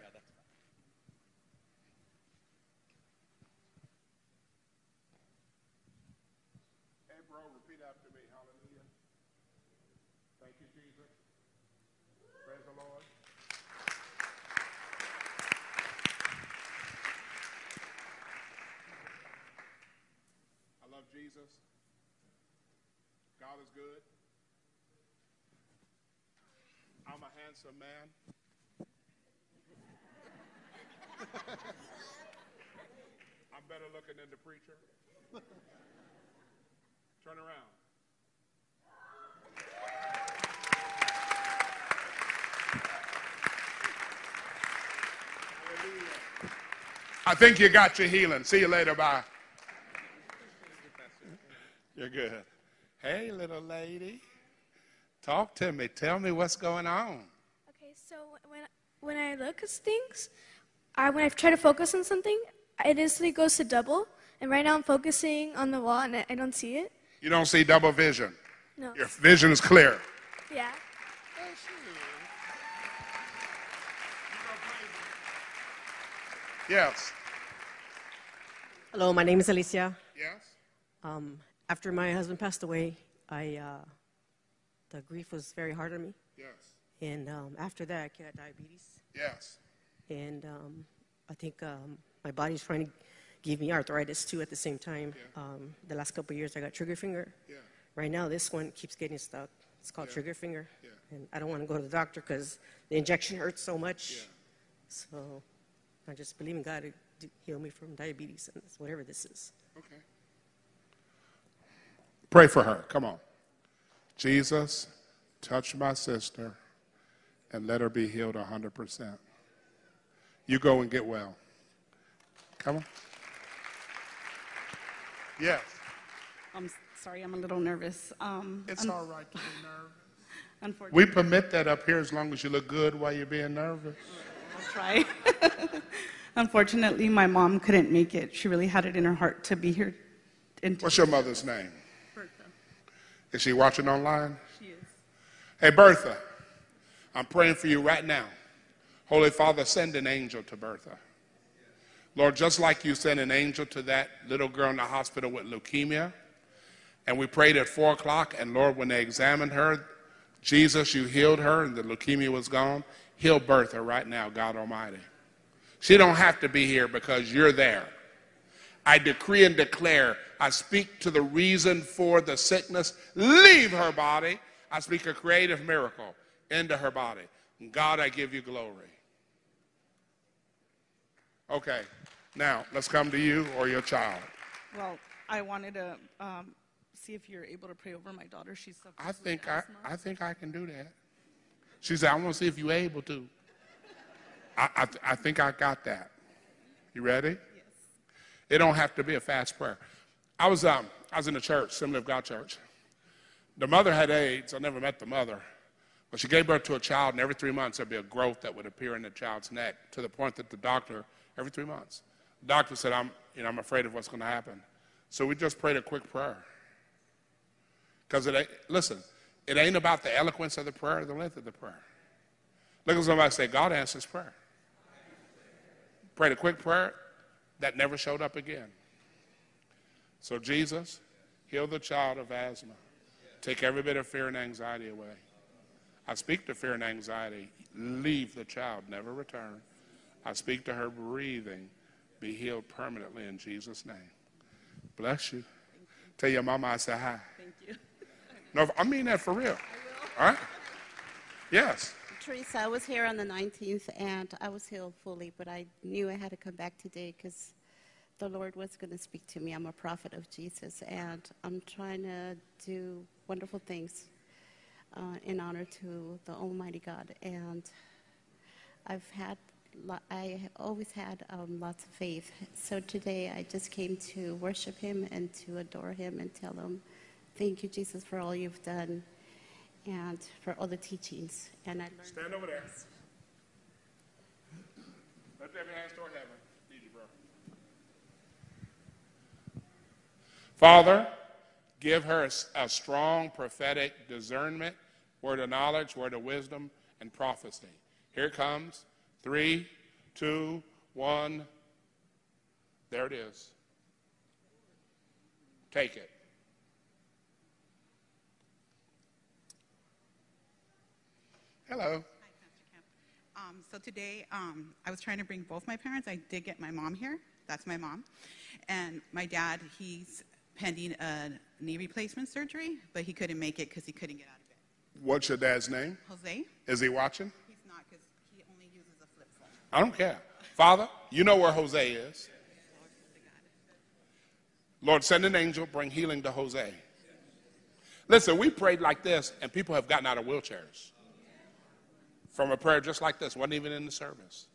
Speaker 1: Hey, bro, repeat after me. Hallelujah. Thank you, Jesus. Praise the Lord. I love Jesus. God is good. I'm a handsome man. I'm better looking than the preacher. Turn around. I think you got your healing. See you later. Bye. You're good. Hey, little lady. Talk to me. Tell me what's going on.
Speaker 31: Okay, so when when I look at things, I when I try to focus on something, it instantly goes to double. And right now I'm focusing on the wall and I, I don't see it.
Speaker 1: You don't see double vision.
Speaker 31: No.
Speaker 1: Your vision is clear.
Speaker 31: Yeah.
Speaker 1: Yes.
Speaker 32: Hello, my name is Alicia.
Speaker 1: Yes.
Speaker 32: Um, after my husband passed away, I uh, the grief was very hard on me.
Speaker 1: Yes.
Speaker 32: And um, after that, I got diabetes.
Speaker 1: Yes.
Speaker 32: And um, I think um, my body's trying to give me arthritis too at the same time. Um, the last couple of years, I got trigger finger.
Speaker 1: Yeah.
Speaker 32: Right now, this one keeps getting stuck. It's called
Speaker 1: Yeah.
Speaker 32: trigger finger.
Speaker 1: Yeah.
Speaker 32: And I don't want to go to the doctor because the injection hurts so much. Yeah. So I just believe in God to heal me from diabetes and whatever this is.
Speaker 1: Okay. Pray for her. Come on. Jesus, touch my sister and let her be healed 100%. You go and get well. Come on. Yes.
Speaker 33: I'm sorry, I'm a little nervous. Um,
Speaker 1: It's
Speaker 33: un-
Speaker 1: all right to be nervous.
Speaker 33: Unfortunately,
Speaker 1: We permit that up here as long as you look good while you're being nervous.
Speaker 33: I'll try. Unfortunately, my mom couldn't make it. She really had it in her heart to be here. And
Speaker 1: What's your mother's name? Is she watching online?
Speaker 33: She is.
Speaker 1: Hey, Bertha, I'm praying for you right now. Holy Father, send an angel to Bertha. Lord, just like you sent an angel to that little girl in the hospital with leukemia, and we prayed at 4 o'clock, and Lord, when they examined her, Jesus, you healed her, and the leukemia was gone. Heal Bertha right now, God Almighty. She don't have to be here because you're there. I decree and declare, I speak to the reason for the sickness. Leave her body. I speak a creative miracle into her body. God, I give you glory. Okay, now let's come to you or your child.
Speaker 33: Well, I wanted to um, see if you're able to pray over my daughter. She's suffering
Speaker 1: I think I. I think I can do that. She said, I want to see if you're able to. I, I, I think I got that. You ready? It don't have to be a fast prayer. I was, um, I was in the church, Assembly of God Church. The mother had AIDS. I never met the mother. But she gave birth to a child, and every three months there'd be a growth that would appear in the child's neck to the point that the doctor, every three months, the doctor said, I'm, you know, I'm afraid of what's going to happen. So we just prayed a quick prayer. Because it ain't, listen, it ain't about the eloquence of the prayer or the length of the prayer. Look at somebody say, God answers prayer. Prayed a quick prayer that never showed up again. So, Jesus, heal the child of asthma. Take every bit of fear and anxiety away. I speak to fear and anxiety. Leave the child, never return. I speak to her breathing. Be healed permanently in Jesus' name. Bless you. Tell your mama I say hi.
Speaker 33: Thank you.
Speaker 1: No, I mean that for real. All right? Yes.
Speaker 34: Teresa, I was here on the 19th and I was healed fully, but I knew I had to come back today because the Lord was going to speak to me. I'm a prophet of Jesus and I'm trying to do wonderful things uh, in honor to the Almighty God. And I've had, I always had um, lots of faith. So today I just came to worship Him and to adore Him and tell Him, thank you, Jesus, for all you've done and for all the teachings. And I learned.
Speaker 1: Stand over there. Lift every hand toward heaven. Need you, bro. Father, give her a strong prophetic discernment, word of knowledge, word of wisdom, and prophecy. Here it comes. Three, two, one. There it is. Take it. Hello.
Speaker 35: Hi, Um, so today, um, I was trying to bring both my parents. I did get my mom here. That's my mom. And my dad, he's pending a knee replacement surgery, but he couldn't make it because he couldn't get out of bed.
Speaker 1: What's your dad's name?
Speaker 35: Jose?
Speaker 1: Is he watching?
Speaker 35: He's not because he only uses a flip phone.
Speaker 1: I don't care. Father, you know where Jose is. Lord, send an angel, bring healing to Jose. Listen, we prayed like this, and people have gotten out of wheelchairs from a prayer just like this, wasn't even in the service.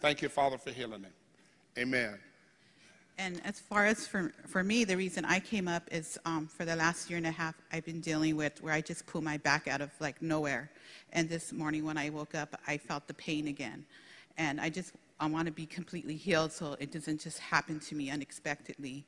Speaker 1: Thank you, Father, for healing him. Amen.
Speaker 35: And as far as for, for me, the reason I came up is um, for the last year and a half, I've been dealing with where I just pull my back out of like nowhere. And this morning when I woke up, I felt the pain again. And I just, I want to be completely healed so it doesn't just happen to me unexpectedly.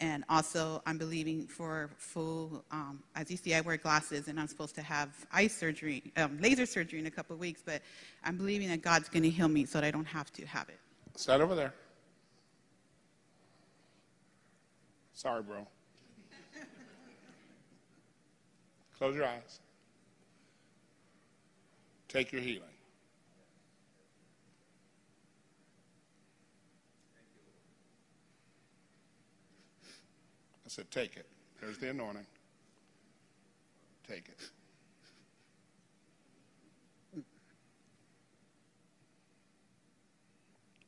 Speaker 35: And also, I'm believing for full, um, as you see, I wear glasses and I'm supposed to have eye surgery, um, laser surgery in a couple of weeks, but I'm believing that God's going to heal me so that I don't have to have it.
Speaker 1: Stand over there. Sorry, bro. Close your eyes. Take your healing. I said, take it. There's the anointing. Take it.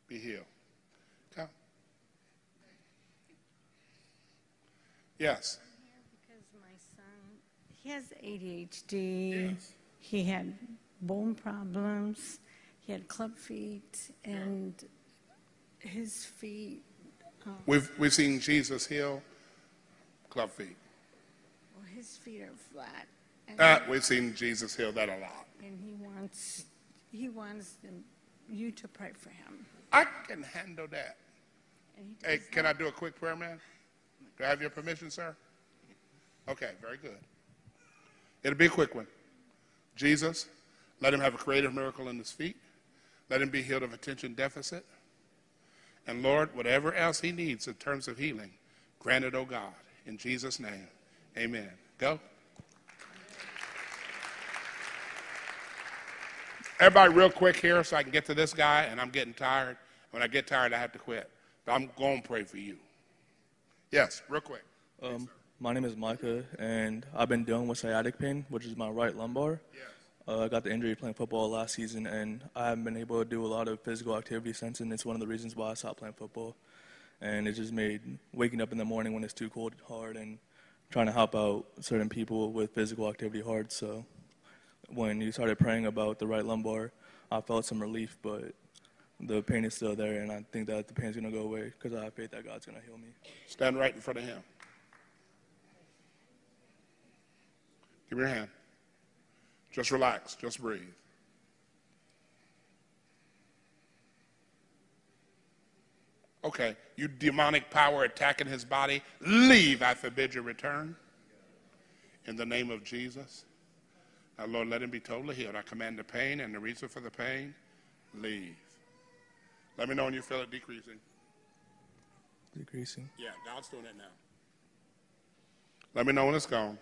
Speaker 1: Be healed. Come. Yes.
Speaker 29: Because my son, he has ADHD. Yes. He had bone problems. He had club feet, and his feet. Um,
Speaker 1: We've, we've seen Jesus heal club feet.
Speaker 29: well, his feet are flat.
Speaker 1: Uh, we've seen Jesus heal that a lot.
Speaker 29: and he wants, he wants them, you to pray for him.
Speaker 1: I can handle that.
Speaker 29: He
Speaker 1: Hey, can I do a quick prayer, man? Do I have your permission, sir? Okay, very good. It'll be a quick one. Jesus, let him have a creative miracle in his feet. Let him be healed of attention deficit. And Lord, whatever else he needs in terms of healing, grant it, oh God. In Jesus' name, amen. Go. Everybody, real quick here so I can get to this guy, and I'm getting tired. When I get tired, I have to quit. But I'm going to pray for you. Yes, real quick.
Speaker 36: Um, my name is Micah, and I've been dealing with sciatic pain, which is my right lumbar. Uh, I got the injury playing football last season, and I haven't been able to do a lot of physical activity since, and it's one of the reasons why I stopped playing football. And it just made waking up in the morning when it's too cold hard, and trying to help out certain people with physical activity hard. So when you started praying about the right lumbar, I felt some relief, but the pain is still there, and I think that the pain's gonna go away because I have faith that God's gonna heal me.
Speaker 1: Stand right in front of him. Give me your hand. Just relax. Just breathe. Okay, you demonic power attacking his body, leave. I forbid your return. In the name of Jesus. Now, Lord, let him be totally healed. I command the pain and the reason for the pain, leave. Let me know when you feel it decreasing.
Speaker 36: Decreasing.
Speaker 1: Yeah, God's doing it now. Let me know when it's gone.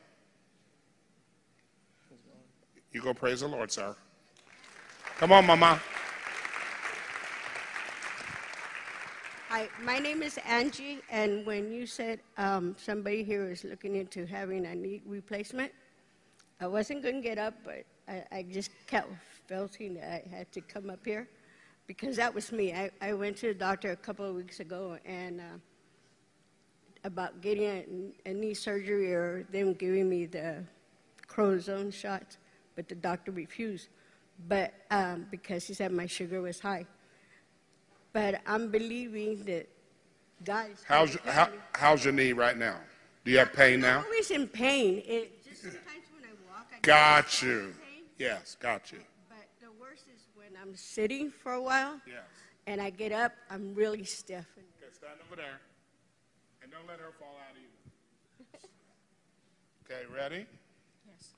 Speaker 1: You go praise the Lord, sir. Come on, Mama.
Speaker 25: Hi, my name is Angie, and when you said um, somebody here is looking into having a knee replacement, I wasn't going to get up, but I, I just kept feeling that I had to come up here because that was me. I, I went to the doctor a couple of weeks ago and uh, about getting a, a knee surgery or them giving me the cortisone shots, but the doctor refused. But um, because he said my sugar was high. But I'm believing that God is.
Speaker 1: How's your, how, how's your knee right now? Do you have pain
Speaker 25: I'm
Speaker 1: now?
Speaker 25: always in pain. It just sometimes when I walk, I
Speaker 1: Got you. Yes, got you.
Speaker 25: But the worst is when I'm sitting for a while.
Speaker 1: Yes.
Speaker 25: And I get up, I'm really stiff.
Speaker 1: Okay, stand over there. And don't let her fall out either. Okay, ready?
Speaker 25: Yes.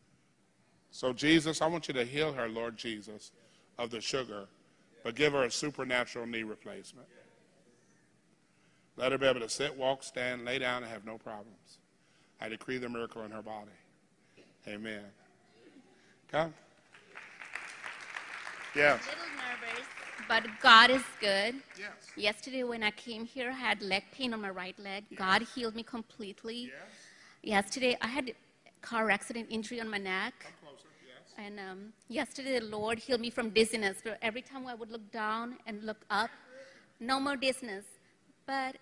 Speaker 1: So, Jesus, I want you to heal her, Lord Jesus, of the sugar, but give her a supernatural knee replacement. Let her be able to sit, walk, stand, lay down, and have no problems. I decree the miracle in her body. Amen. Come. Yes.
Speaker 37: A little nervous, but God is good.
Speaker 1: Yes.
Speaker 37: Yesterday when I came here, I had leg pain on my right leg. God healed me completely. Yes. Yesterday I had a car accident injury on my neck. And um, yesterday the Lord healed me from dizziness. But every time I would look down and look up, no more dizziness. But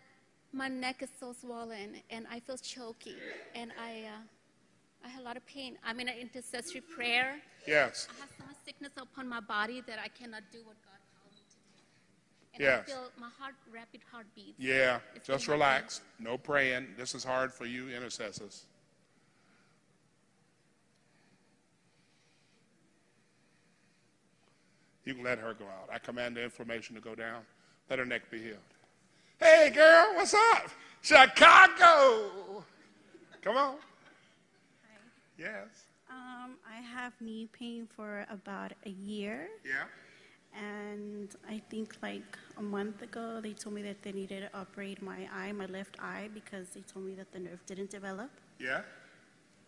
Speaker 37: My neck is so swollen, and I feel choky, and I, uh, I have a lot of pain. I'm in an intercessory prayer.
Speaker 1: Yes.
Speaker 37: I have so much sickness upon my body that I cannot do what God called me to do. And
Speaker 1: Yes.
Speaker 37: I feel my heart, rapid heartbeat.
Speaker 1: Yeah,
Speaker 37: It's
Speaker 1: just relax. No praying. This is hard for you intercessors. You can let her go out. I command the inflammation to go down. Let her neck be healed. Hey, girl, what's up? Chicago. Come on. Hi. Yes.
Speaker 38: Um, I have knee pain for about a year.
Speaker 1: Yeah.
Speaker 38: And I think like a month ago, they told me that they needed to operate my eye, my left eye, because they told me that the nerve didn't develop.
Speaker 1: Yeah.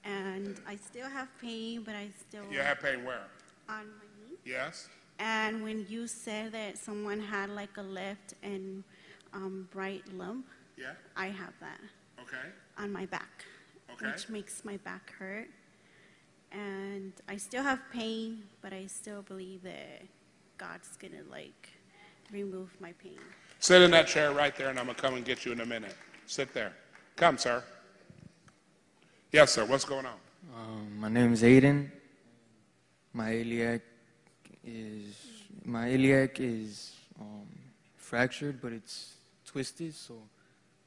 Speaker 38: And I still have pain, but I still
Speaker 1: You have pain where?
Speaker 38: on my knee.
Speaker 1: Yes.
Speaker 38: And when you said that someone had like a left and um, right lump,
Speaker 1: Yeah.
Speaker 38: I have that
Speaker 1: Okay.
Speaker 38: on my back,
Speaker 1: Okay.
Speaker 38: which makes my back hurt. And I still have pain, but I still believe that God's gonna like remove my pain.
Speaker 1: Sit in that chair right there, and I'm going to come and get you in a minute. Sit there. Come, sir. Yes, sir. What's going on?
Speaker 39: Um, my name is Aiden. My iliac is my iliac is um, fractured, but it's twisted. So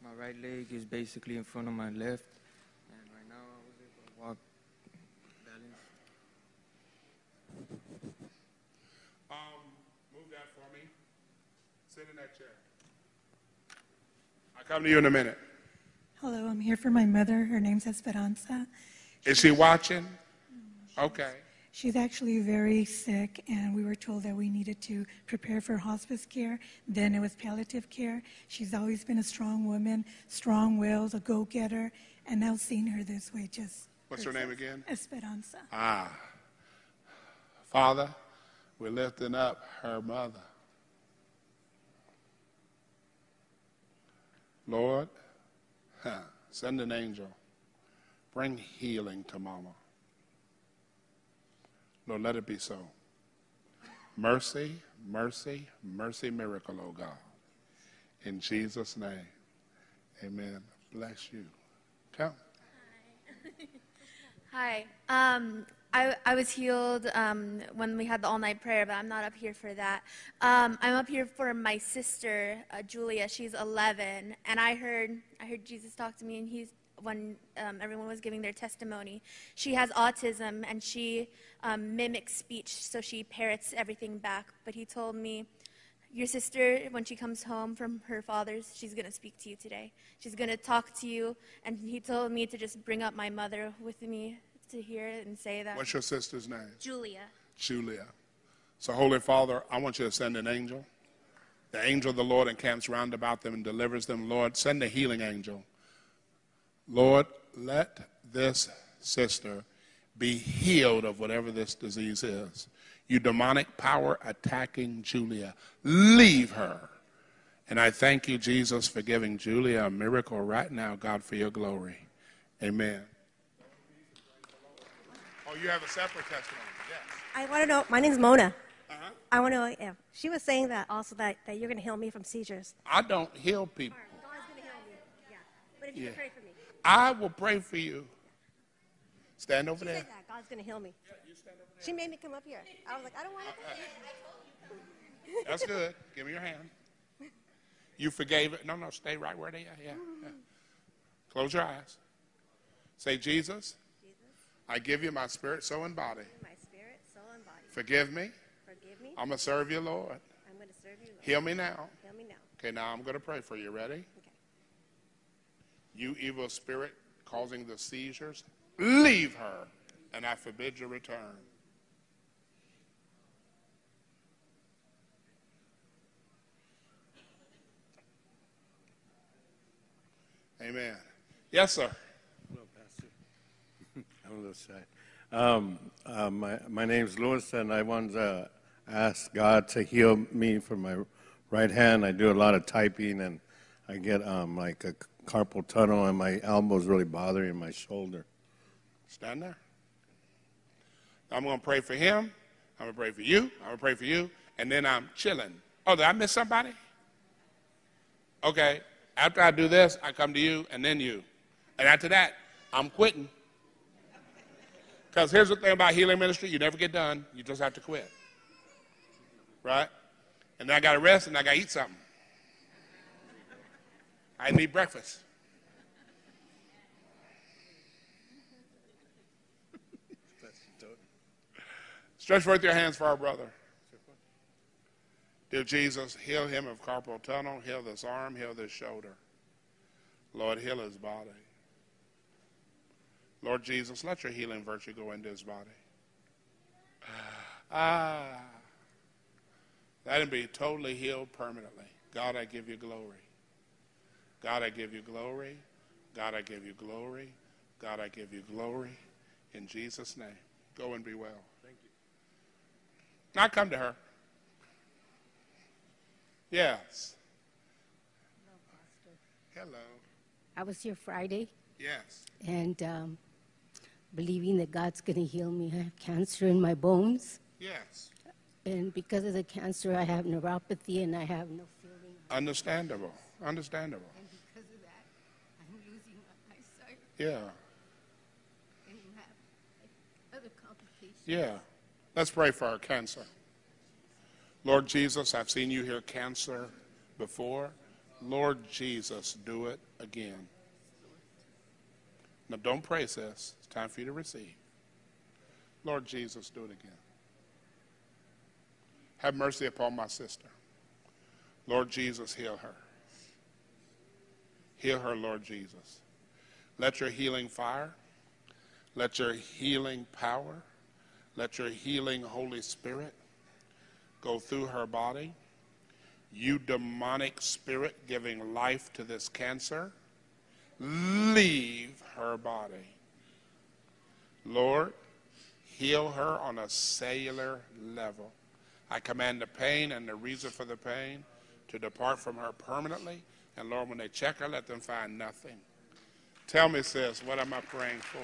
Speaker 39: my right leg is basically in front of my left, and right now I was able to walk balance.
Speaker 1: Um, move that for me. Sit in that chair. I'll come to you in a minute.
Speaker 40: Hello, I'm here for my mother. Her name's Esperanza.
Speaker 1: Is she watching? Okay.
Speaker 40: She's actually very sick, and we were told that we needed to prepare for hospice care. Then it was palliative care. She's always been a strong woman, strong willed, a go getter, and now seeing her this way just.
Speaker 1: What's her name again?
Speaker 40: Esperanza.
Speaker 1: Ah. Father, we're lifting up her mother. Lord, huh, send an angel. Bring healing to Mama. Lord, let it be so. Mercy, mercy, mercy, miracle, oh God. In Jesus' name, amen. Bless you. Come.
Speaker 41: Hi. Hi. Um, I, I was healed um, when we had the all night prayer, but I'm not up here for that. Um, I'm up here for my sister, uh, Julia. She's 11, and I heard I heard Jesus talk to me, and he's when um, everyone was giving their testimony. She has autism, and she um, mimics speech, so she parrots everything back. But he told me. Your sister, when she comes home from her father's, she's going to speak to you today. She's going to talk to you. And he told me to just bring up my mother with me to hear it and say that.
Speaker 1: What's your sister's name?
Speaker 41: Julia.
Speaker 1: Julia. So, Holy Father, I want you to send an angel. The angel of the Lord encamps round about them and delivers them. Lord, send a healing angel. Lord, let this sister be healed of whatever this disease is. You demonic power attacking Julia, leave her. And I thank you, Jesus, for giving Julia a miracle right now, God, for your glory. Amen. Oh, you have a separate testimony. Yes.
Speaker 42: I want to know. My name's Mona.
Speaker 1: Uh-huh.
Speaker 42: I want to know. Yeah, she was saying that also that, that you're going to heal me from seizures.
Speaker 1: I don't heal people.
Speaker 42: God's going to heal me. Yeah. But if you
Speaker 1: Yeah.
Speaker 42: pray for.
Speaker 1: I will pray for you. Stand over
Speaker 42: She
Speaker 1: there.
Speaker 42: God's going to heal me. Yeah, She made me come up here. I was like, I don't want to.
Speaker 1: That's good. Give me your hand. You forgave it. No, no, stay right where they are. Yeah, yeah. Close your eyes. Say, Jesus, I give you my spirit, soul, and body.
Speaker 42: My spirit, soul, and body.
Speaker 1: Forgive me.
Speaker 42: Forgive me.
Speaker 1: I'm going to serve you, Lord.
Speaker 42: I'm going to serve you. Lord.
Speaker 1: Heal me now.
Speaker 42: Heal me now.
Speaker 1: Okay, now I'm going to pray for you. Ready? You evil spirit causing the seizures, leave her, and I forbid your return. Amen. Yes, sir.
Speaker 28: Hello, Pastor. I'm a little shy. Um, uh, my, my name's Lewis, and I want to ask God to heal me from my right hand. I do a lot of typing, and I get um, like a carpal tunnel, and my elbow's really bothering my shoulder.
Speaker 1: Stand there. I'm going to pray for him. I'm going to pray for you. I'm going to pray for you. And then I'm chilling. Oh, did I miss somebody? Okay. After I do this, I come to you and then you. And after that, I'm quitting. Because here's the thing about healing ministry you never get done, you just have to quit. Right? And then I got to rest and I got to eat something. I need breakfast. Stretch forth your hands for our brother. Dear Jesus, heal him of carpal tunnel, heal this arm, heal this shoulder. Lord, heal his body. Lord Jesus, let your healing virtue go into his body. Ah, let him be totally healed permanently. God, I give you glory. God, I give you glory. God, I give you glory. God, I give you glory. In Jesus' name, go and be well. Thank you. Now come to her. Yes. Hello.
Speaker 43: I was here Friday.
Speaker 1: Yes.
Speaker 43: And um, believing that God's going to heal me. I have cancer in my bones.
Speaker 1: Yes.
Speaker 43: And because of the cancer, I have neuropathy and I have no feeling.
Speaker 1: Understandable. Understandable.
Speaker 43: And because of that, I'm losing my eyesight.
Speaker 1: Yeah.
Speaker 43: And you have other complications.
Speaker 1: Yeah. Let's pray for our cancer. Lord Jesus, I've seen you heal cancer before. Lord Jesus, do it again. Now, don't pray, sis. It's time for you to receive. Lord Jesus, do it again. Have mercy upon my sister. Lord Jesus, heal her. Heal her, Lord Jesus. Let your healing fire, let your healing power, let your healing Holy Spirit go through her body. You demonic spirit giving life to this cancer, leave her body. Lord, heal her on a cellular level. I command the pain and the reason for the pain to depart from her permanently. And Lord, when they check her, let them find nothing. Tell me, sis, what am I praying for?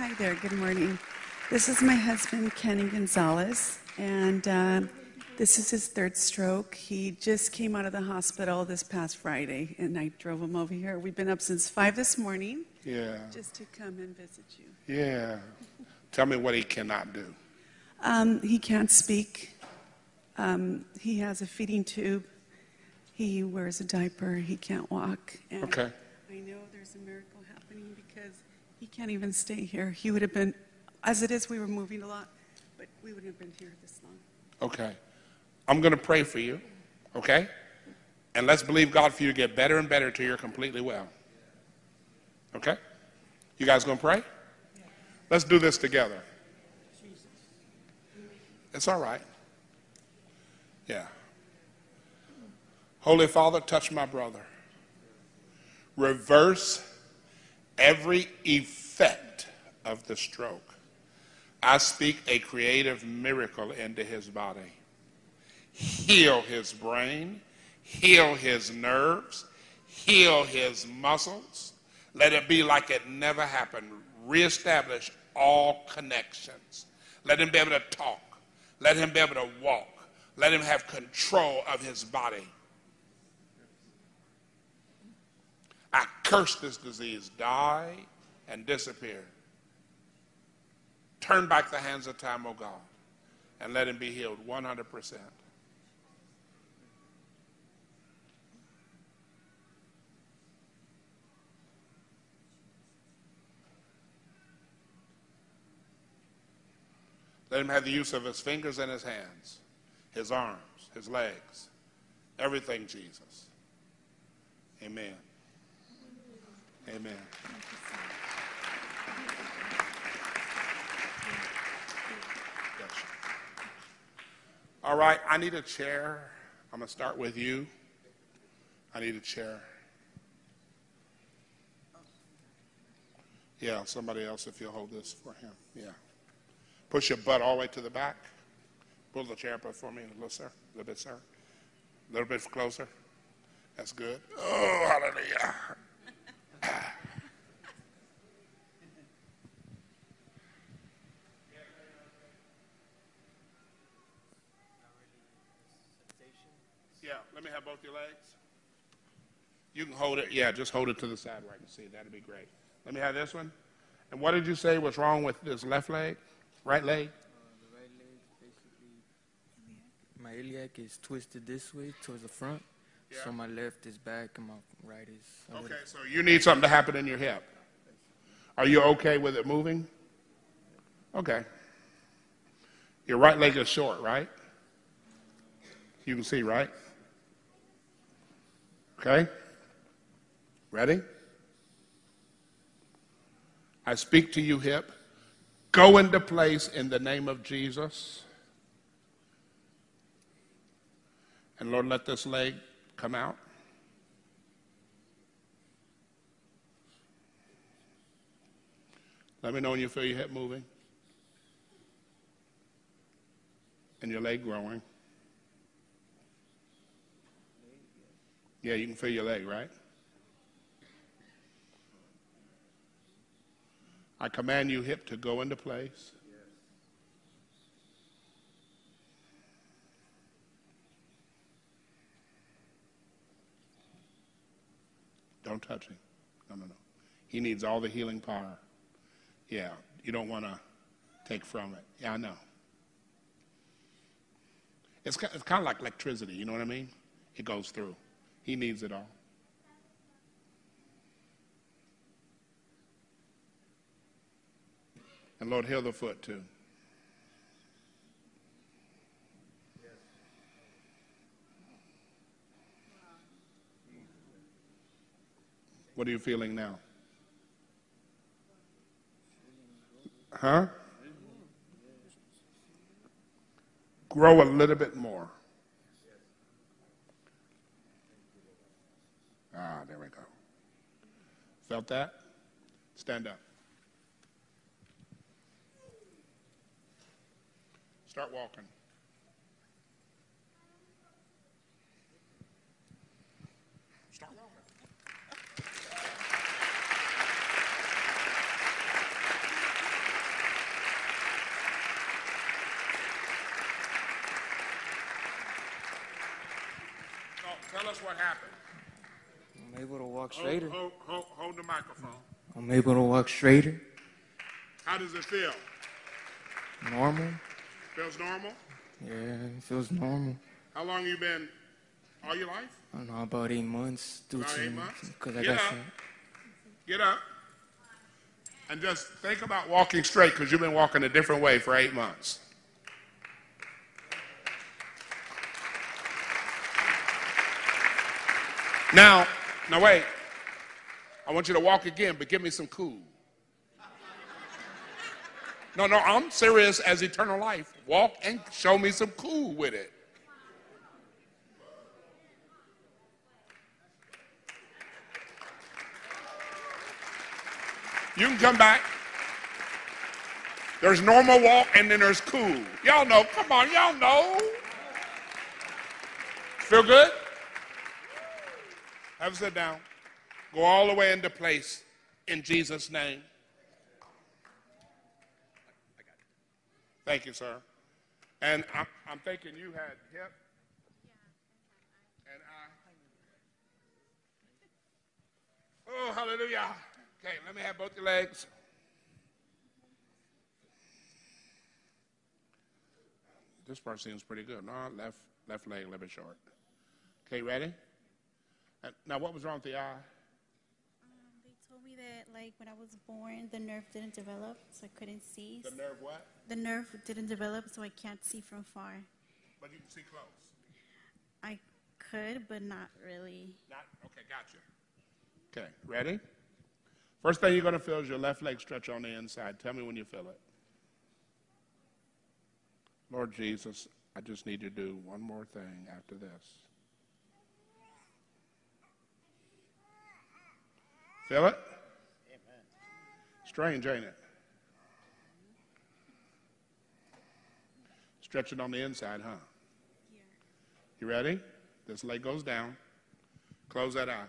Speaker 33: Hi there, good morning. This is my husband, Kenny Gonzalez, and uh, this is his third stroke. He just came out of the hospital this past Friday, and I drove him over here. We've been up since 5 this morning
Speaker 1: Yeah.
Speaker 33: just to come and visit you.
Speaker 1: Yeah. Tell me what he cannot do.
Speaker 33: Um, he can't speak. Um, he has a feeding tube. He wears a diaper. He can't walk. And
Speaker 1: Okay.
Speaker 33: I know there's a miracle happening because he can't even stay here. He would have been, as it is, we were moving a lot, but we wouldn't have been here this long.
Speaker 1: Okay. I'm going to pray for you, okay? And let's believe God for you to get better and better till you're completely well. Okay? You guys going to pray? Let's do this together. It's all right. Yeah. Holy Father, touch my brother. Reverse every effect of the stroke. I speak a creative miracle into his body. Heal his brain, heal his nerves, heal his muscles. Let it be like it never happened. Reestablish all connections. Let him be able to talk. Let him be able to walk. Let him have control of his body. I curse this disease. Die and disappear. Turn back the hands of time, O God, and let him be healed 100%. Let him have the use of his fingers and his hands, his arms, his legs, everything, Jesus. Amen. Amen. All right, I need a chair. I'm going to start with you. I need a chair. Yeah, somebody else if you'll hold this for him. Yeah. Push your butt all the way to the back. Pull the chair up for me a little, sir. A little bit, sir. A little bit closer. That's good. Oh, hallelujah. Yeah, let me have both your legs. You can hold it. Yeah, just hold it to the side where I can see. That'd be great. Let me have this one. And what did you say was wrong with this left leg? Right leg?
Speaker 39: Uh, the right leg, basically, my iliac is twisted this way towards the front. So my left is back and my right is.
Speaker 1: Okay, so you need something to happen in your hip. Are you okay with it moving? Okay. Your right leg is short, right? You can see, right? Okay? Ready? I speak to you, hip. Go into place in the name of Jesus. And Lord, let this leg come out. Let me know when you feel your hip moving and your leg growing. Yeah, you can feel your leg, right? I command you, hip, to go into place. Don't touch him. No, no, no. He needs all the healing power. Yeah, you don't want to take from it. Yeah, I know. It's, it's kind of like electricity, you know what I mean? It goes through. He needs it all. And Lord, heal the foot too. What are you feeling now? Huh? Grow a little bit more. Ah, there we go. Felt that? Stand up. Start walking. Start walking. No, tell us what happened.
Speaker 39: I'm able to walk straighter.
Speaker 1: hold, hold, hold the microphone.
Speaker 39: I'm able to walk straighter.
Speaker 1: How does it feel?
Speaker 39: Normal.
Speaker 1: Feels normal?
Speaker 39: Yeah, it feels normal.
Speaker 1: How long you been? All your life?
Speaker 39: I don't know, about eight months. Due
Speaker 1: About
Speaker 39: to,
Speaker 1: eight months?
Speaker 39: Because I
Speaker 1: Get
Speaker 39: got
Speaker 1: up.
Speaker 39: shot.
Speaker 1: Get up. And just think about walking straight because you've been walking a different way for eight months. Now, now wait. I want you to walk again, but give me some cool. No, no, I'm serious as eternal life. Walk and show me some cool with it. You can come back. There's normal walk and then there's cool. Y'all know. Come on, y'all know. Feel good? Have a sit down. Go all the way into place in Jesus' name. Thank you, sir. And I'm, I'm thinking you had hip and I. Oh, hallelujah. Okay, let me have both your legs. This part seems pretty good. No, left left leg a little bit short. Okay, ready? And now, what was wrong with the eye?
Speaker 38: Um, they told me that, like, when I was born, the nerve didn't develop, so I couldn't see.
Speaker 1: The nerve what?
Speaker 38: The nerve didn't develop, so I can't see from far.
Speaker 1: But you can see close.
Speaker 38: I could, but not really.
Speaker 1: Not okay. Gotcha. Okay, ready? First thing you're going to feel is your left leg stretch on the inside. Tell me when you feel it. Lord Jesus, I just need to do one more thing after this. Feel it? Strange, ain't it? Stretch it on the inside, huh? You ready? This leg goes down. Close that eye.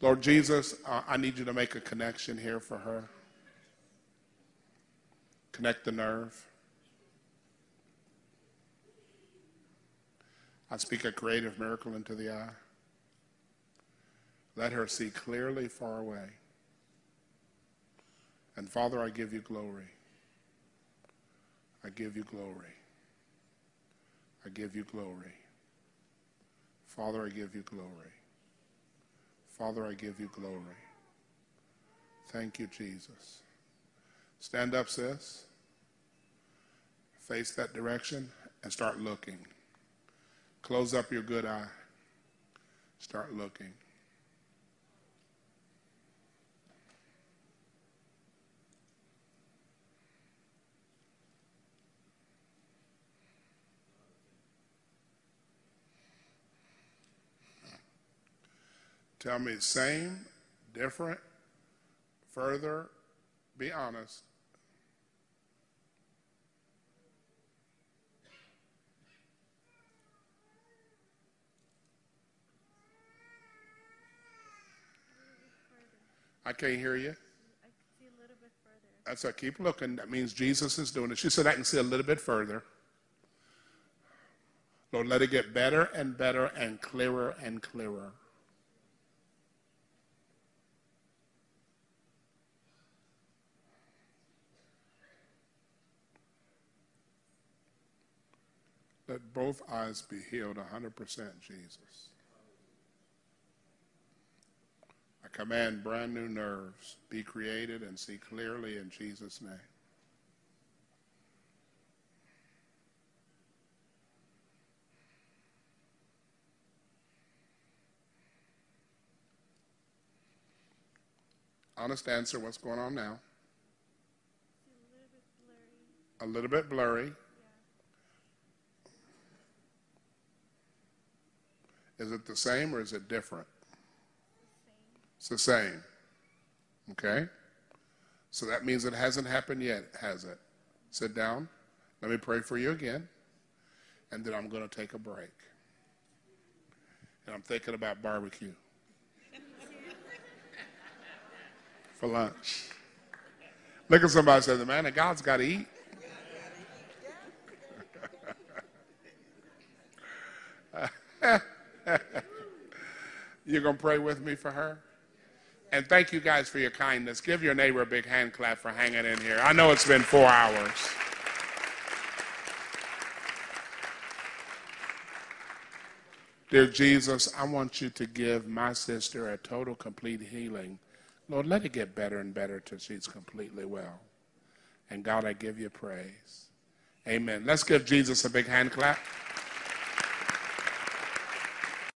Speaker 1: Lord Jesus, uh, I need you to make a connection here for her. Connect the nerve. I speak a creative miracle into the eye. Let her see clearly far away. And Father, I give you glory. I give you glory. I give you glory. Father, I give you glory. Father, I give you glory. Thank you, Jesus. Stand up, sis. Face that direction and start looking. Close up your good eye. Start looking. Tell me same, different, further, be honest. I can't hear you. I can see a little bit further. That's right. Keep looking. That means Jesus is doing it. She said, I can see a little bit further. Lord, let it get better and better and clearer and clearer. Let both eyes be healed 100%, Jesus. I command brand new nerves be created and see clearly in Jesus' name. Honest answer, what's going on now? A little bit blurry. Is it the same or is it different? It's the same. Okay? So that means it hasn't happened yet, has it? Sit down. Let me pray for you again. And then I'm going to take a break. And I'm thinking about barbecue for lunch. Look at somebody say, The man of God's got to eat. You're going to pray with me for her? And thank you guys for your kindness. Give your neighbor a big hand clap for hanging in here. I know it's been four hours. Dear Jesus, I want you to give my sister a total, complete healing. Lord, let it get better and better till she's completely well. And God, I give you praise. Amen. Let's give Jesus a big hand clap.